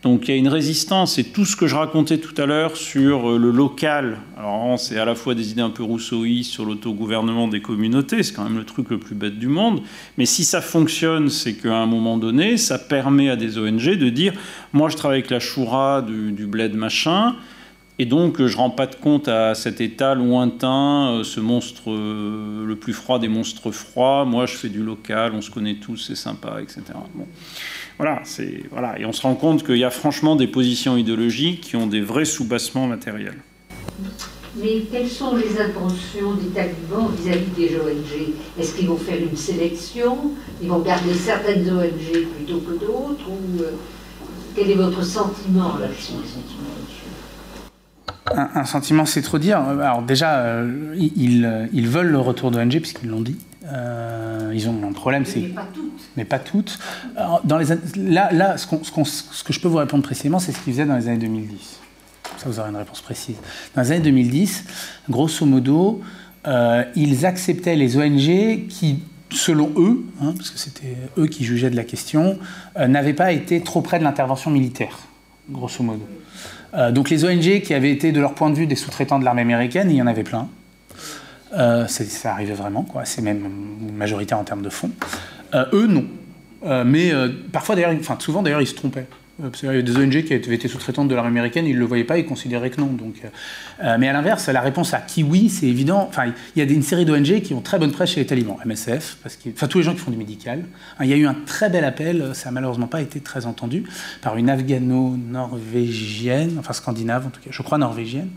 Donc il y a une résistance et tout ce que je racontais tout à l'heure sur euh, le local, alors c'est à la fois des idées un peu rousseauistes sur l'autogouvernement des communautés, c'est quand même le truc le plus bête du monde, mais si ça fonctionne, c'est qu'à un moment donné, ça permet à des ONG de dire, moi je travaille avec la choura du, du bled machin, et donc, je ne rends pas de compte à cet état lointain, euh, ce monstre euh, le plus froid des monstres froids. Moi, je fais du local, on se connaît tous, c'est sympa, etc. Bon. Voilà, voilà. Et on se rend compte qu'il y a franchement des positions idéologiques qui ont des vrais soubassements matériels. Mais quelles sont les intentions des talibans vis-à-vis des ONG Est-ce qu'ils vont faire une sélection? Ils vont garder certaines ONG plutôt que d'autres? Ou euh, quel est votre sentiment là-dessus? Un, sentiment, c'est trop dire. Alors déjà, euh, ils, ils, veulent le retour d'ONG puisqu'ils l'ont dit. Euh, ils ont un problème, c'est. Mais pas toutes. Mais pas toutes. Alors, dans les, là, là ce, ce, que je peux vous répondre précisément, c'est ce qu'ils faisaient dans les années 2010. Ça, vous aurez une réponse précise. Dans les années 2010, grosso modo, euh, ils acceptaient les ONG qui, selon eux, hein, parce que c'était eux qui jugeaient de la question, n'avaient pas été trop près de l'intervention militaire, grosso modo. Euh, donc les ONG qui avaient été de leur point de vue des sous-traitants de l'armée américaine, il y en avait plein. Euh, ça arrivait vraiment, quoi. C'est même majoritaire en termes de fonds. Euh, eux, non. mais parfois, d'ailleurs, enfin, souvent, d'ailleurs, ils se trompaient. Euh, qu'il y avait des ONG qui avaient été sous-traitantes de l'armée américaine, ils ne le voyaient pas, ils considéraient que non. Donc, euh, euh, mais à l'inverse, la réponse à qui oui, c'est évident. Enfin, il y a une série d'ONG qui ont très bonne presse chez les talibans, MSF, enfin tous les gens qui font du médical. Il y a eu un très bel appel, ça n'a malheureusement pas été très entendu, par une afghano-norvégienne, enfin scandinave en tout cas, je crois norvégienne,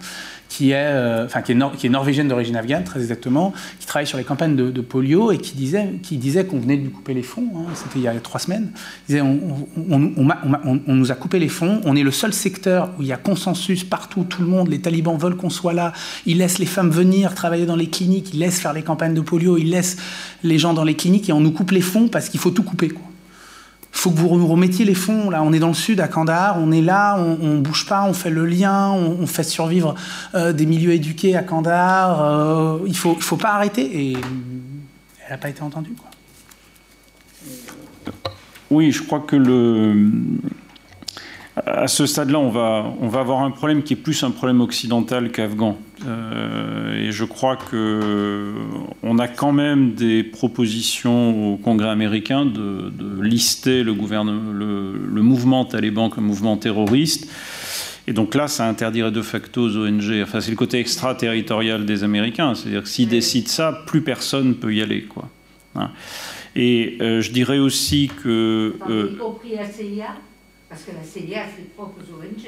qui est, euh, enfin, qui est, norvégienne d'origine afghane, très exactement, qui travaille sur les campagnes de, polio et qui disait, qui disait qu'on venait de lui couper les fonds. Hein, C'était il y a trois semaines. Il disait on, on, on, on, nous a coupé les fonds. On est le seul secteur où il y a consensus partout, tout le monde. Les talibans veulent qu'on soit là. Ils laissent les femmes venir travailler dans les cliniques. Ils laissent faire les campagnes de polio. Ils laissent les gens dans les cliniques et on nous coupe les fonds parce qu'il faut tout couper. Quoi faut que vous remettiez les fonds. Là, on est dans le sud, à Kandahar, on est là, on, ne bouge pas, on fait le lien, on, fait survivre euh, des milieux éduqués à Kandahar. Euh, il faut, faut pas arrêter. Et elle n'a pas été entendue. Oui, je crois que le à ce stade-là, on va, on va avoir un problème qui est plus un problème occidental qu'afghan. Euh, et je crois qu'on a quand même des propositions au Congrès américain de, lister le, le, mouvement taliban comme mouvement terroriste. Et donc là, ça interdirait de facto aux ONG. Enfin, c'est le côté extraterritorial des Américains. C'est-à-dire que s'ils décident ça, plus personne ne peut y aller. Quoi. Hein. Et euh, je dirais aussi que... Euh, y compris la CIA parce que la CIA a ses propres ONG.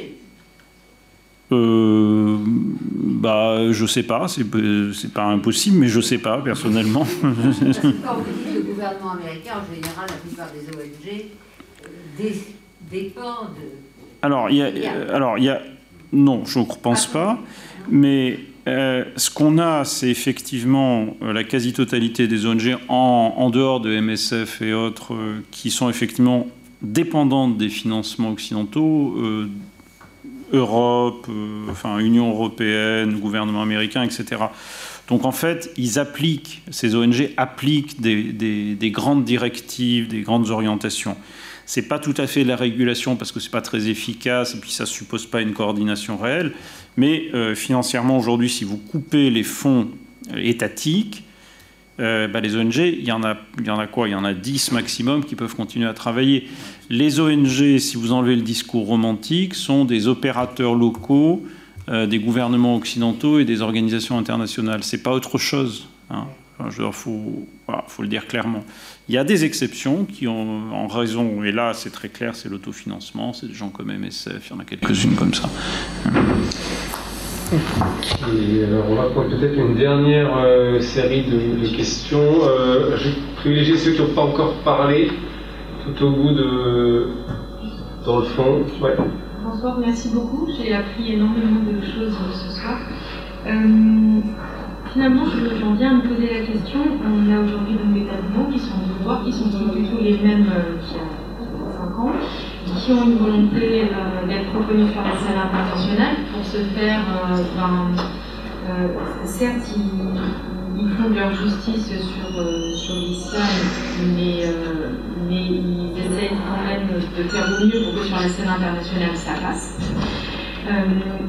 Euh, bah, je sais pas, c'est, pas impossible, mais je sais pas personnellement. Parce que quand vous dites le gouvernement américain, en général, la plupart des ONG euh, dépendent. Alors, il y a, alors, il y a, non, je ne pense pas, mais euh, ce qu'on a, c'est effectivement euh, la quasi-totalité des ONG en, en, dehors de MSF et autres qui sont effectivement dépendante des financements occidentaux, euh, Europe, euh, enfin Union européenne, gouvernement américain, etc. Donc en fait, ils appliquent, ces ONG appliquent des, grandes directives, des grandes orientations. C'est pas tout à fait la régulation parce que c'est pas très efficace et puis ça suppose pas une coordination réelle. Mais euh, financièrement aujourd'hui, si vous coupez les fonds étatiques, euh, bah, les ONG, il y, en a, il y en a quoi? Il y en a 10 maximum qui peuvent continuer à travailler. Les ONG, si vous enlevez le discours romantique, sont des opérateurs locaux euh, des gouvernements occidentaux et des organisations internationales. C'est pas autre chose. Hein. Il faut, faut, le dire clairement. Il y a des exceptions qui ont en raison, et là c'est très clair, c'est l'autofinancement, c'est des gens comme MSF, il y en a quelques-unes comme ça. Alors on va prendre peut-être une dernière euh, série de, questions. Euh, J'ai privilégié ceux qui n'ont pas encore parlé, tout au bout de. dans le fond. Bonsoir, merci beaucoup. J'ai appris énormément de choses ce soir. Euh, finalement, j'en viens à me poser la question. On a aujourd'hui des talibans qui sont au pouvoir, qui sont plutôt les mêmes qu'il y a 5 ans qui ont une volonté d'être reconnus sur la scène internationale. Pour ce faire, euh, ben, euh, certes, ils, font de leur justice sur, euh, sur l'islam, mais, mais ils essayent quand même de faire au mieux pour que sur la scène internationale ça passe.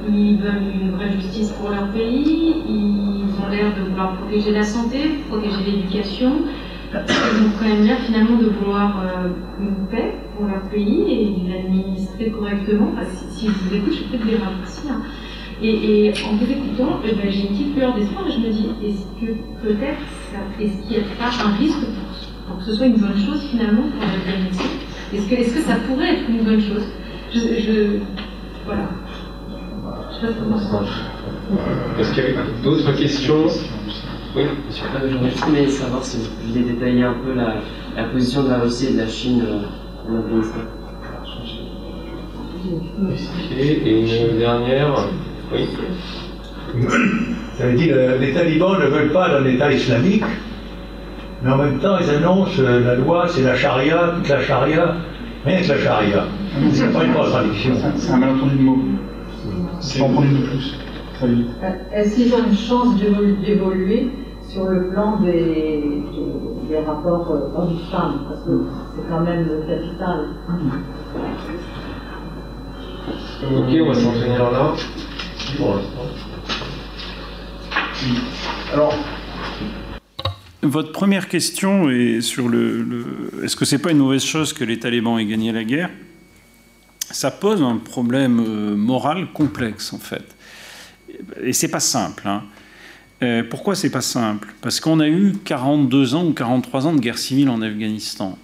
Ils veulent une vraie justice pour leur pays, ils ont l'air de vouloir protéger la santé, protéger l'éducation. Ont quand même l'air finalement de vouloir euh, une paix pour leur pays et l'administrer correctement. Enfin, si, si je vous écoute, je peut-être des raccourcis. Hein. Et, et, en vous écoutant, eh ben, j'ai une petite peur d'espoir et je me dis, est-ce que peut-être, est-ce qu'il n'y a pas un risque pour, que ce soit une bonne chose finalement pour l'Afghanistan Est-ce que, est que ça pourrait être une bonne chose? Je, je, Voilà. Est-ce qu'il y a d'autres questions? Oui. Euh, J'aurais juste aimé savoir si vous pouviez détailler un peu la, la, position de la Russie et de la Chine euh, en Afghanistan. Et une dernière Oui. Ça veut dire que les talibans ne veulent pas d'un État islamique, mais en même temps ils annoncent euh, la loi, c'est la charia, toute la charia, rien que la charia. C'est pas une contradiction. C'est un malentendu de mots. C'est une de plus. Est-ce qu'ils ont une chance d'évoluer sur le plan des, des rapports hommes-femmes Parce que c'est quand même capital. Ok, on va s'en tenir là. L'instant? Alors. Votre première question est sur le. le Est-ce que c'est pas une mauvaise chose que les talibans aient gagné la guerre? Ça pose un problème moral complexe en fait et c'est pas simple. Hein. Euh, pourquoi c'est pas simple? Parce qu'on a eu 42 ans ou 43 ans de guerre civile en Afghanistan.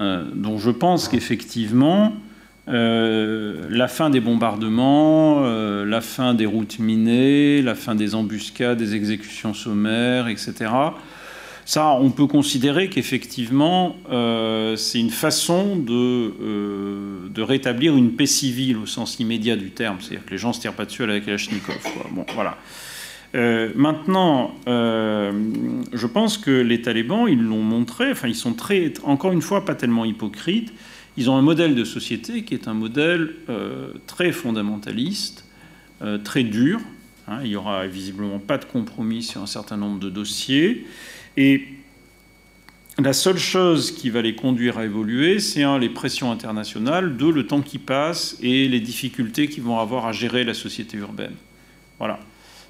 Euh, donc je pense qu'effectivement, euh, la fin des bombardements, euh, la fin des routes minées, la fin des embuscades, des exécutions sommaires, etc. Ça, on peut considérer qu'effectivement, euh, c'est une façon de, euh, de, rétablir une paix civile au sens immédiat du terme. C'est-à-dire que les gens ne se tirent pas dessus à la Kalachnikov. Bon, voilà. Euh, maintenant, je pense que les talibans, ils l'ont montré, enfin, ils sont très, encore une fois, pas tellement hypocrites. Ils ont un modèle de société qui est un modèle très fondamentaliste, très dur. Hein, il n'y aura visiblement pas de compromis sur un certain nombre de dossiers. Et la seule chose qui va les conduire à évoluer, c'est un, les pressions internationales, deux, le temps qui passe et les difficultés qu'ils vont avoir à gérer la société urbaine. Voilà.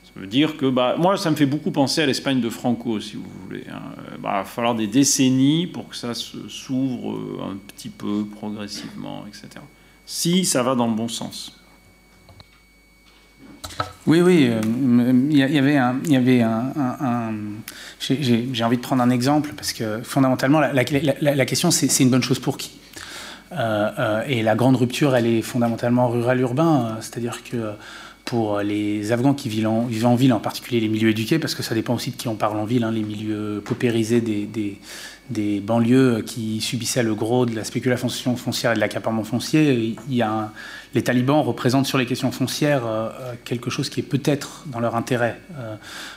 Ça veut dire que, bah, moi, ça me fait beaucoup penser à l'Espagne de Franco, si vous voulez. Hein. Bah, il va falloir des décennies pour que ça s'ouvre un petit peu progressivement, etc. Si ça va dans le bon sens. Oui, oui, il y avait un. Y avait un, J'ai envie de prendre un exemple parce que fondamentalement, la, question, c'est une bonne chose pour qui? Euh, euh, Et la grande rupture, elle est fondamentalement rural-urbain, c'est-à-dire que pour les Afghans qui vivent en, en, ville, en particulier les milieux éduqués, parce que ça dépend aussi de qui on parle en ville, hein, les milieux paupérisés des, des, des, banlieues qui subissaient le gros de la spéculation foncière et de l'accaparement foncier. Il y a un, les talibans représentent sur les questions foncières euh, quelque chose qui est peut-être dans leur intérêt. Euh,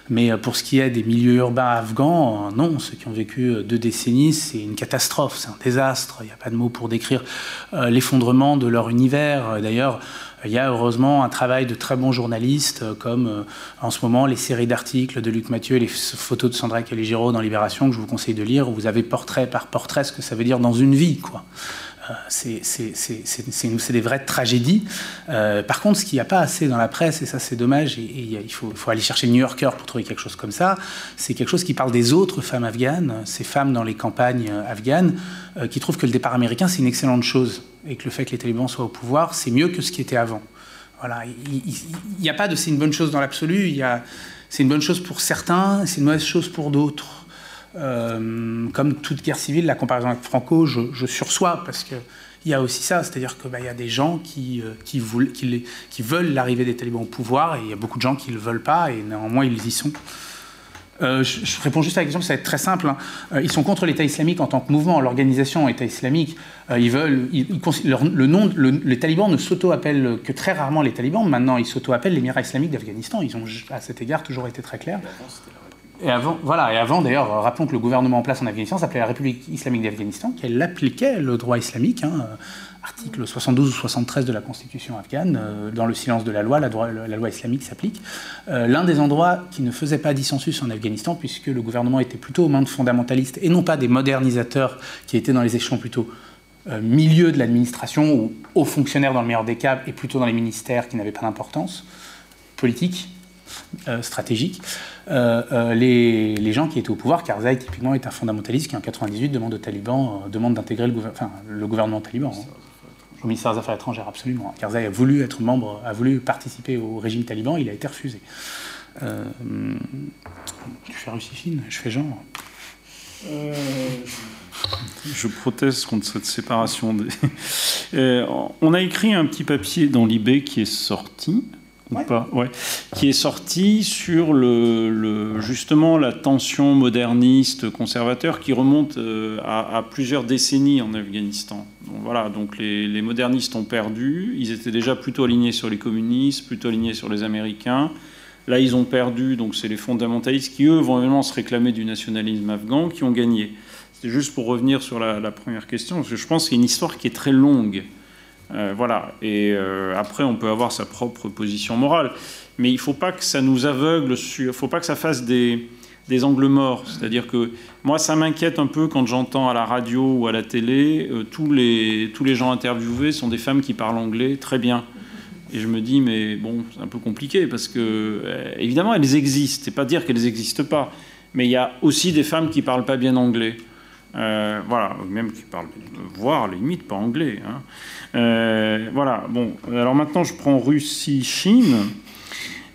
mais pour ce qui est des milieux urbains afghans, euh, non, ceux qui ont vécu deux décennies, c'est une catastrophe, c'est un désastre. Il n'y a pas de mots pour décrire euh, l'effondrement de leur univers. D'ailleurs, il y a heureusement un travail de très bons journalistes, comme euh, en ce moment les séries d'articles de Luc Mathieu et les photos de Sandra Caligiro dans Libération, que je vous conseille de lire, où vous avez portrait par portrait ce que ça veut dire dans une vie. quoi. Euh, c'est des vraies tragédies. Euh, par contre, ce qu'il n'y a pas assez dans la presse, et ça c'est dommage, et, il, faut, aller chercher le New Yorker pour trouver quelque chose comme ça, c'est quelque chose qui parle des autres femmes afghanes, ces femmes dans les campagnes afghanes, euh, qui trouvent que le départ américain c'est une excellente chose, et que le fait que les talibans soient au pouvoir, c'est mieux que ce qui était avant. Voilà, il n'y a pas de c'est une bonne chose dans l'absolu, c'est une bonne chose pour certains, c'est une mauvaise chose pour d'autres. Euh, comme toute guerre civile, la comparaison avec Franco, je, je sursois parce qu'il y a aussi ça, c'est-à-dire qu'il bah, y a des gens qui, euh, qui, veulent l'arrivée des talibans au pouvoir et il y a beaucoup de gens qui ne le veulent pas et néanmoins ils y sont. Euh, je, réponds juste à la question, ça va être très simple. Hein. Ils sont contre l'État islamique en tant que mouvement, l'organisation État islamique. Ils veulent, le nom, le, les talibans ne s'auto-appellent que très rarement les talibans. Maintenant, ils s'auto-appellent l'Émirat islamique d'Afghanistan. Ils ont, à cet égard, toujours été très clairs. Et avant, voilà, et avant d'ailleurs, rappelons que le gouvernement en place en Afghanistan s'appelait la République islamique d'Afghanistan, qu'elle appliquait le droit islamique, hein, article 72 ou 73 de la Constitution afghane, euh, dans le silence de la loi, la, loi islamique s'applique. Euh, L'un des endroits qui ne faisait pas dissensus en Afghanistan, puisque le gouvernement était plutôt aux mains de fondamentalistes et non pas des modernisateurs qui étaient dans les échelons plutôt euh, milieu de l'administration ou hauts fonctionnaires dans le meilleur des cas et plutôt dans les ministères qui n'avaient pas d'importance politique, euh, stratégique. Euh, euh, les, les, gens qui étaient au pouvoir, Karzai typiquement est un fondamentaliste qui en 98 demande aux talibans, euh, demande d'intégrer le, gouver le, gouvernement taliban. Hein. Au ministère des Affaires étrangères, absolument. Karzai a voulu être membre, a voulu participer au régime taliban, il a été refusé. Euh, tu fais Russie-Chine, je fais genre. Je proteste contre cette séparation. Des... on a écrit un petit papier dans l'IB qui est sorti ou pas ouais. qui est sorti sur le, le, justement la tension moderniste conservateur qui remonte euh, à, à, plusieurs décennies en Afghanistan. Donc, voilà, donc les, les, modernistes ont perdu, ils étaient déjà plutôt alignés sur les communistes, plutôt alignés sur les Américains. Là, ils ont perdu, donc c'est les fondamentalistes qui, eux, vont évidemment se réclamer du nationalisme afghan, qui ont gagné. C'est juste pour revenir sur la, la, première question, parce que je pense qu'il y a une histoire qui est très longue. Euh, voilà. Et euh, après, on peut avoir sa propre position morale. Mais il ne faut pas que ça nous aveugle, il ne faut pas que ça fasse des, des angles morts. C'est-à-dire que moi, ça m'inquiète un peu quand j'entends à la radio ou à la télé, euh, tous, les, tous les gens interviewés sont des femmes qui parlent anglais très bien. Et je me dis, mais bon, c'est un peu compliqué parce que, évidemment, elles existent. C'est pas dire qu'elles n'existent pas. Mais il y a aussi des femmes qui parlent pas bien anglais. Euh, voilà, même qui parlent, voire limite pas anglais. Hein. Euh, voilà, bon, alors maintenant je prends Russie-Chine.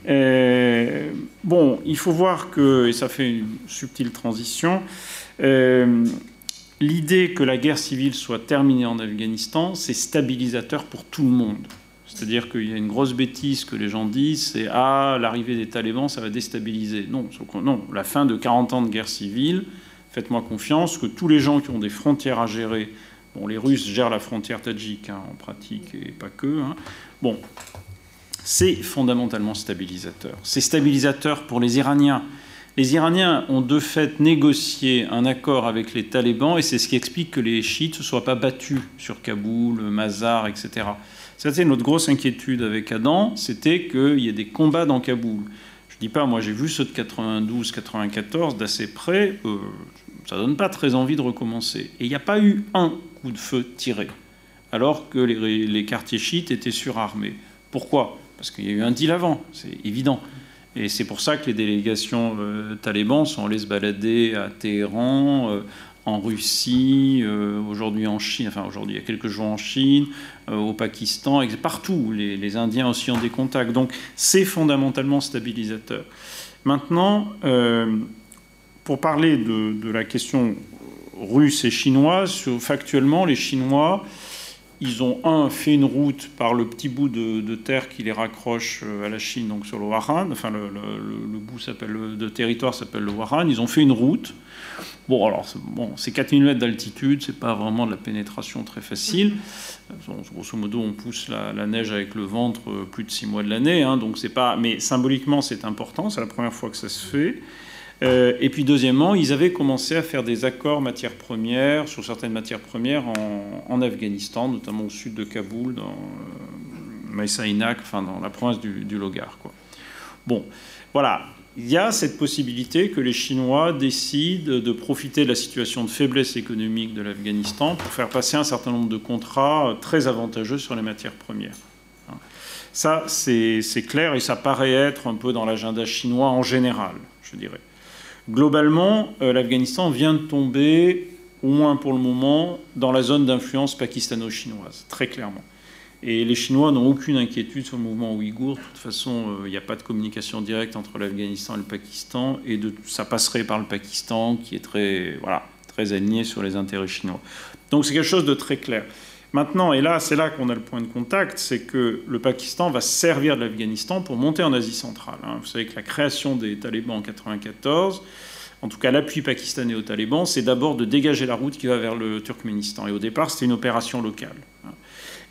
Euh, bon, il faut voir que, et ça fait une subtile transition, l'idée que la guerre civile soit terminée en Afghanistan, c'est stabilisateur pour tout le monde. C'est-à-dire qu'il y a une grosse bêtise que les gens disent, c'est ah l'arrivée des talibans ça va déstabiliser. Non, non, la fin de 40 ans de guerre civile, faites-moi confiance que tous les gens qui ont des frontières à gérer Bon, les Russes gèrent la frontière tadjik hein, en pratique et pas que. Hein. Bon, c'est fondamentalement stabilisateur. C'est stabilisateur pour les Iraniens. Les Iraniens ont de fait négocié un accord avec les talibans et c'est ce qui explique que les chiites ne soient pas battus sur Kaboul, Mazar, etc. C'était notre grosse inquiétude avec Adam, c'était qu'il y ait des combats dans Kaboul. Je ne dis pas, moi j'ai vu ceux de 92-94 d'assez près, euh, ça donne pas très envie de recommencer. Et il n'y a pas eu un coup de feu tiré, alors que les, quartiers chiites étaient surarmés. Pourquoi? Parce qu'il y a eu un deal avant, c'est évident. Et c'est pour ça que les délégations euh, talibans sont allées se balader à Téhéran, euh, en Russie, euh, aujourd'hui en Chine, enfin aujourd'hui il y a quelques jours en Chine, au Pakistan, et partout. Les, Indiens aussi ont des contacts. Donc c'est fondamentalement stabilisateur. Maintenant, pour parler de, la question russe et chinoise, factuellement, les Chinois, ils ont, un, fait une route par le petit bout de, terre qui les raccroche euh, à la Chine, donc sur le Waran, enfin le, bout s'appelle, de territoire s'appelle le Waran, ils ont fait une route. Bon, alors, bon, c'est 4000 mètres d'altitude, c'est pas vraiment de la pénétration très facile. Grosso modo, on pousse la, la neige avec le ventre euh, plus de 6 mois de l'année, hein, donc c'est pas. Mais symboliquement, c'est important, c'est la première fois que ça se fait. Euh, et puis deuxièmement, ils avaient commencé à faire des accords matières premières sur certaines matières premières en, Afghanistan, notamment au sud de Kaboul, dans euh, Maïsaïnak, enfin dans la province du, Logar. Bon, voilà. Il y a cette possibilité que les Chinois décident de profiter de la situation de faiblesse économique de l'Afghanistan pour faire passer un certain nombre de contrats très avantageux sur les matières premières. Ça, c'est clair et ça paraît être un peu dans l'agenda chinois en général, je dirais. Globalement, euh, l'Afghanistan vient de tomber, au moins pour le moment, dans la zone d'influence pakistano-chinoise, très clairement. Et les Chinois n'ont aucune inquiétude sur le mouvement ouïghour. De toute façon, il euh, n'y a pas de communication directe entre l'Afghanistan et le Pakistan, et de, ça passerait par le Pakistan, qui est très, voilà, très aligné sur les intérêts chinois. Donc c'est quelque chose de très clair. Maintenant, et là, c'est là qu'on a le point de contact, c'est que le Pakistan va servir de l'Afghanistan pour monter en Asie centrale. Hein. Vous savez que la création des talibans en 1994, en tout cas l'appui pakistanais aux talibans, c'est d'abord de dégager la route qui va vers le Turkménistan. Et au départ, c'était une opération locale. Hein.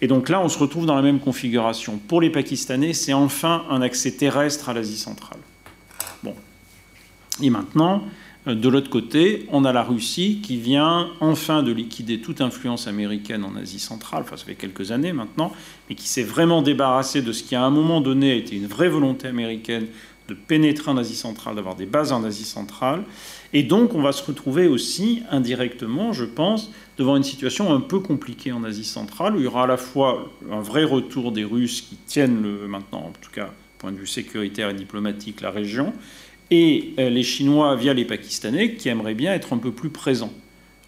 Et donc là, on se retrouve dans la même configuration. Pour les Pakistanais, c'est enfin un accès terrestre à l'Asie centrale. Bon. Et maintenant, de l'autre côté, on a la Russie qui vient enfin de liquider toute influence américaine en Asie centrale, enfin ça fait quelques années maintenant, mais qui s'est vraiment débarrassé de ce qui à un moment donné a été une vraie volonté américaine de pénétrer en Asie centrale, d'avoir des bases en Asie centrale. Et donc on va se retrouver aussi indirectement, je pense, devant une situation un peu compliquée en Asie centrale, où il y aura à la fois un vrai retour des Russes qui tiennent maintenant, en tout cas, point de vue sécuritaire et diplomatique, la région, et euh, les Chinois via les Pakistanais qui aimeraient bien être un peu plus présents.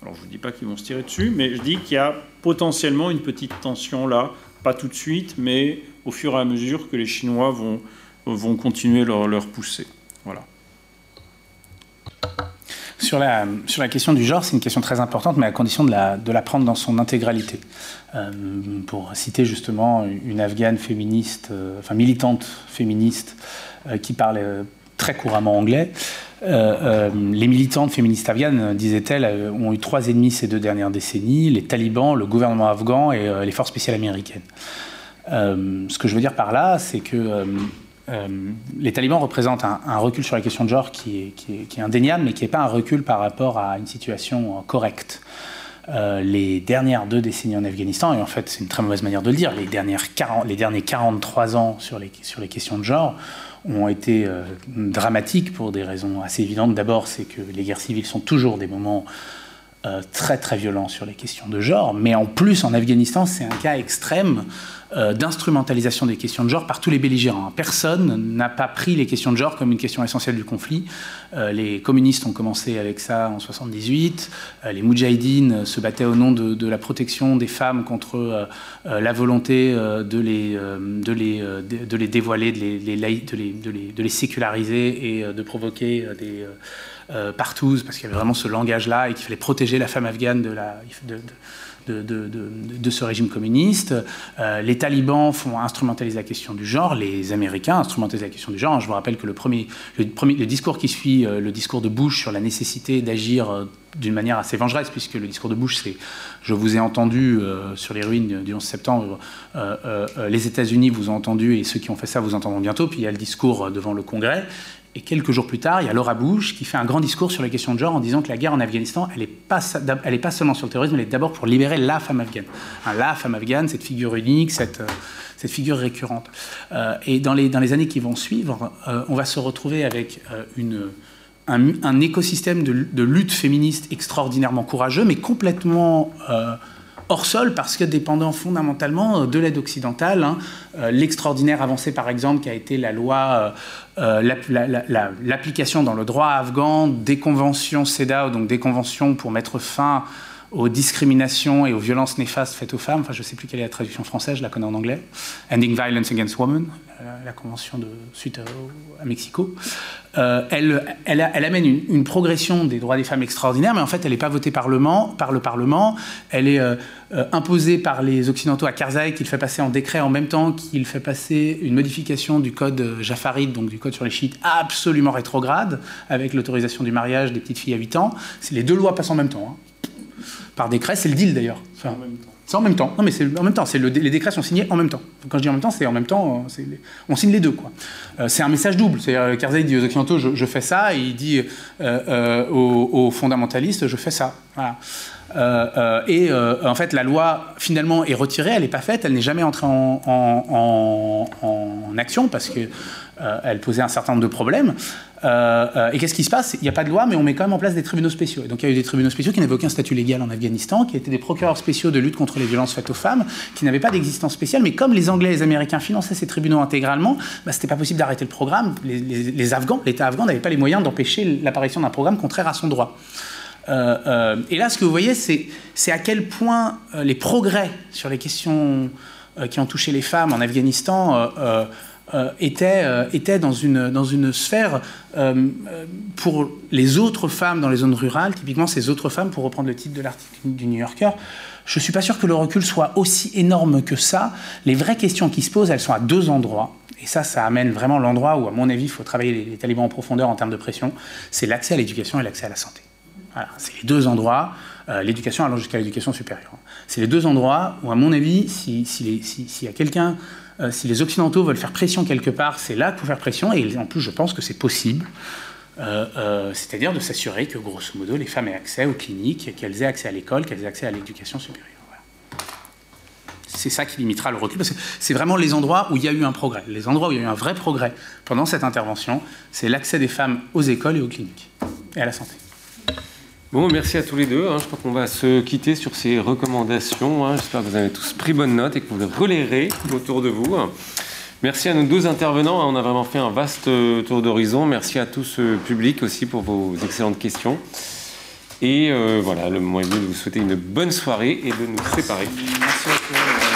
Alors je ne dis pas qu'ils vont se tirer dessus, mais je dis qu'il y a potentiellement une petite tension là, pas tout de suite, mais au fur et à mesure que les Chinois vont, vont continuer leur, leur poussée. Voilà. Sur la, sur la question du genre, c'est une question très importante, mais à condition de la, de la prendre dans son intégralité. Euh, pour citer justement une afghane féministe, euh, enfin militante féministe, qui parle très couramment anglais. Euh, euh, les militantes féministes afghanes, disait-elle, euh, ont eu trois ennemis ces deux dernières décennies les talibans, le gouvernement afghan et les forces spéciales américaines. ce que je veux dire par là, c'est que les talibans représentent un, recul sur la question de genre qui est, indéniable, mais qui n'est pas un recul par rapport à une situation correcte. les dernières deux décennies en Afghanistan, et en fait c'est une très mauvaise manière de le dire, les, dernières 40, les derniers 43 ans sur les questions de genre ont été euh, dramatiques pour des raisons assez évidentes. D'abord, c'est que les guerres civiles sont toujours des moments euh, très très violents sur les questions de genre, mais en plus en Afghanistan, c'est un cas extrême euh, d'instrumentalisation des questions de genre par tous les belligérants. Personne n'a pas pris les questions de genre comme une question essentielle du conflit. Euh, les communistes ont commencé avec ça en 78. Euh, les moudjahidines se battaient au nom de, la protection des femmes contre la volonté de les, de les, de les dévoiler, de les, les, de les, séculariser et de provoquer des partouzes, parce qu'il y avait vraiment ce langage-là et qu'il fallait protéger la femme afghane de ce régime communiste. Euh, les talibans font instrumentaliser la question du genre, les Américains instrumentalisent la question du genre. Je vous rappelle que le, premier, le, discours qui suit euh, le discours de Bush sur la nécessité d'agir euh, d'une manière assez vengeresse, puisque le discours de Bush, c'est je vous ai entendu sur les ruines du 11 septembre, les États-Unis vous ont entendu et ceux qui ont fait ça vous entendront bientôt. Puis il y a le discours devant le Congrès. Et quelques jours plus tard, il y a Laura Bush qui fait un grand discours sur la question de genre en disant que la guerre en Afghanistan, elle n'est pas, seulement sur le terrorisme, elle est d'abord pour libérer la femme afghane. la femme afghane, cette figure unique, cette, euh, figure récurrente. Euh, et dans les, années qui vont suivre, euh, on va se retrouver avec un, écosystème de, de, lutte féministe extraordinairement courageux, mais complètement hors sol parce que dépendant fondamentalement de l'aide occidentale. Hein. L'extraordinaire avancée, par exemple, qui a été la loi euh, l'application dans le droit afghan des conventions CEDAW, donc des conventions pour mettre fin aux discriminations et aux violences néfastes faites aux femmes. Enfin, je ne sais plus quelle est la traduction française, je la connais en anglais. Ending Violence Against Women, la, convention de suite à, Mexico. Euh, elle, amène une, progression des droits des femmes extraordinaire, mais en fait, elle n'est pas votée par le, par le Parlement. Elle est euh, euh, imposée par les Occidentaux à Karzai, qu'il fait passer en décret en même temps qu'il fait passer une modification du code Jafarid, donc du code sur les chiites, absolument rétrograde, avec l'autorisation du mariage des petites filles à 8 ans. Les deux lois passent en même temps. Hein par décret. C'est le deal d'ailleurs. c'est en même temps. Non, mais c'est en même temps. C'est le, les décrets sont signés en même temps. Quand je dis en même temps, c'est en même temps. Euh, on signe les deux, quoi. Euh, c'est un message double. C'est euh, Karzai dit aux occidentaux, je, fais ça, et il dit aux, fondamentalistes, je fais ça. et en fait, la loi finalement est retirée, elle n'est pas faite, elle n'est jamais entrée en, en action parce que elle posait un certain nombre de problèmes. Euh, euh, et qu'est-ce qui se passe? Il n'y a pas de loi, mais on met quand même en place des tribunaux spéciaux. Et donc il y a eu des tribunaux spéciaux qui n'avaient aucun statut légal en Afghanistan, qui étaient des procureurs spéciaux de lutte contre les violences faites aux femmes, qui n'avaient pas d'existence spéciale. Mais comme les Anglais et les Américains finançaient ces tribunaux intégralement, bah, ce n'était pas possible d'arrêter le programme. Les, Afghans, l'État afghan n'avait pas les moyens d'empêcher l'apparition d'un programme contraire à son droit. Euh, et là, ce que vous voyez, c'est à quel point les progrès sur les questions qui ont touché les femmes en Afghanistan euh, était, euh, était dans, une, sphère euh, pour les autres femmes dans les zones rurales, typiquement ces autres femmes, pour reprendre le titre de l'article du New Yorker, je ne suis pas sûr que le recul soit aussi énorme que ça. Les vraies questions qui se posent, elles sont à deux endroits. Et ça, ça amène vraiment l'endroit où, à mon avis, il faut travailler les, talibans en profondeur en termes de pression. C'est l'accès à l'éducation et l'accès à la santé. Voilà, c'est les deux endroits. l'éducation allant jusqu'à l'éducation supérieure. C'est les deux endroits où, à mon avis, s'il si, si, y a quelqu'un euh, si les Occidentaux veulent faire pression quelque part, c'est là faut faire pression. Et en plus, je pense que c'est possible. Euh, euh, c'est-à-dire de s'assurer que, grosso modo, les femmes aient accès aux cliniques, qu'elles aient accès à l'école, qu'elles aient accès à l'éducation supérieure. Voilà. C'est ça qui limitera le recul, parce que c'est vraiment les endroits où il y a eu un progrès. Les endroits où il y a eu un vrai progrès pendant cette intervention, c'est l'accès des femmes aux écoles et aux cliniques, et à la santé. Bon, merci à tous les deux. hein. Je crois qu'on va se quitter sur ces recommandations. hein. J'espère que vous avez tous pris bonne note et que vous les relirez autour de vous. Merci à nos deux intervenants. hein. On a vraiment fait un vaste euh, tour d'horizon. Merci à tout ce public aussi pour vos excellentes questions. Et euh, voilà, le moment est venu de vous souhaiter une bonne soirée et de nous séparer. Merci à tous.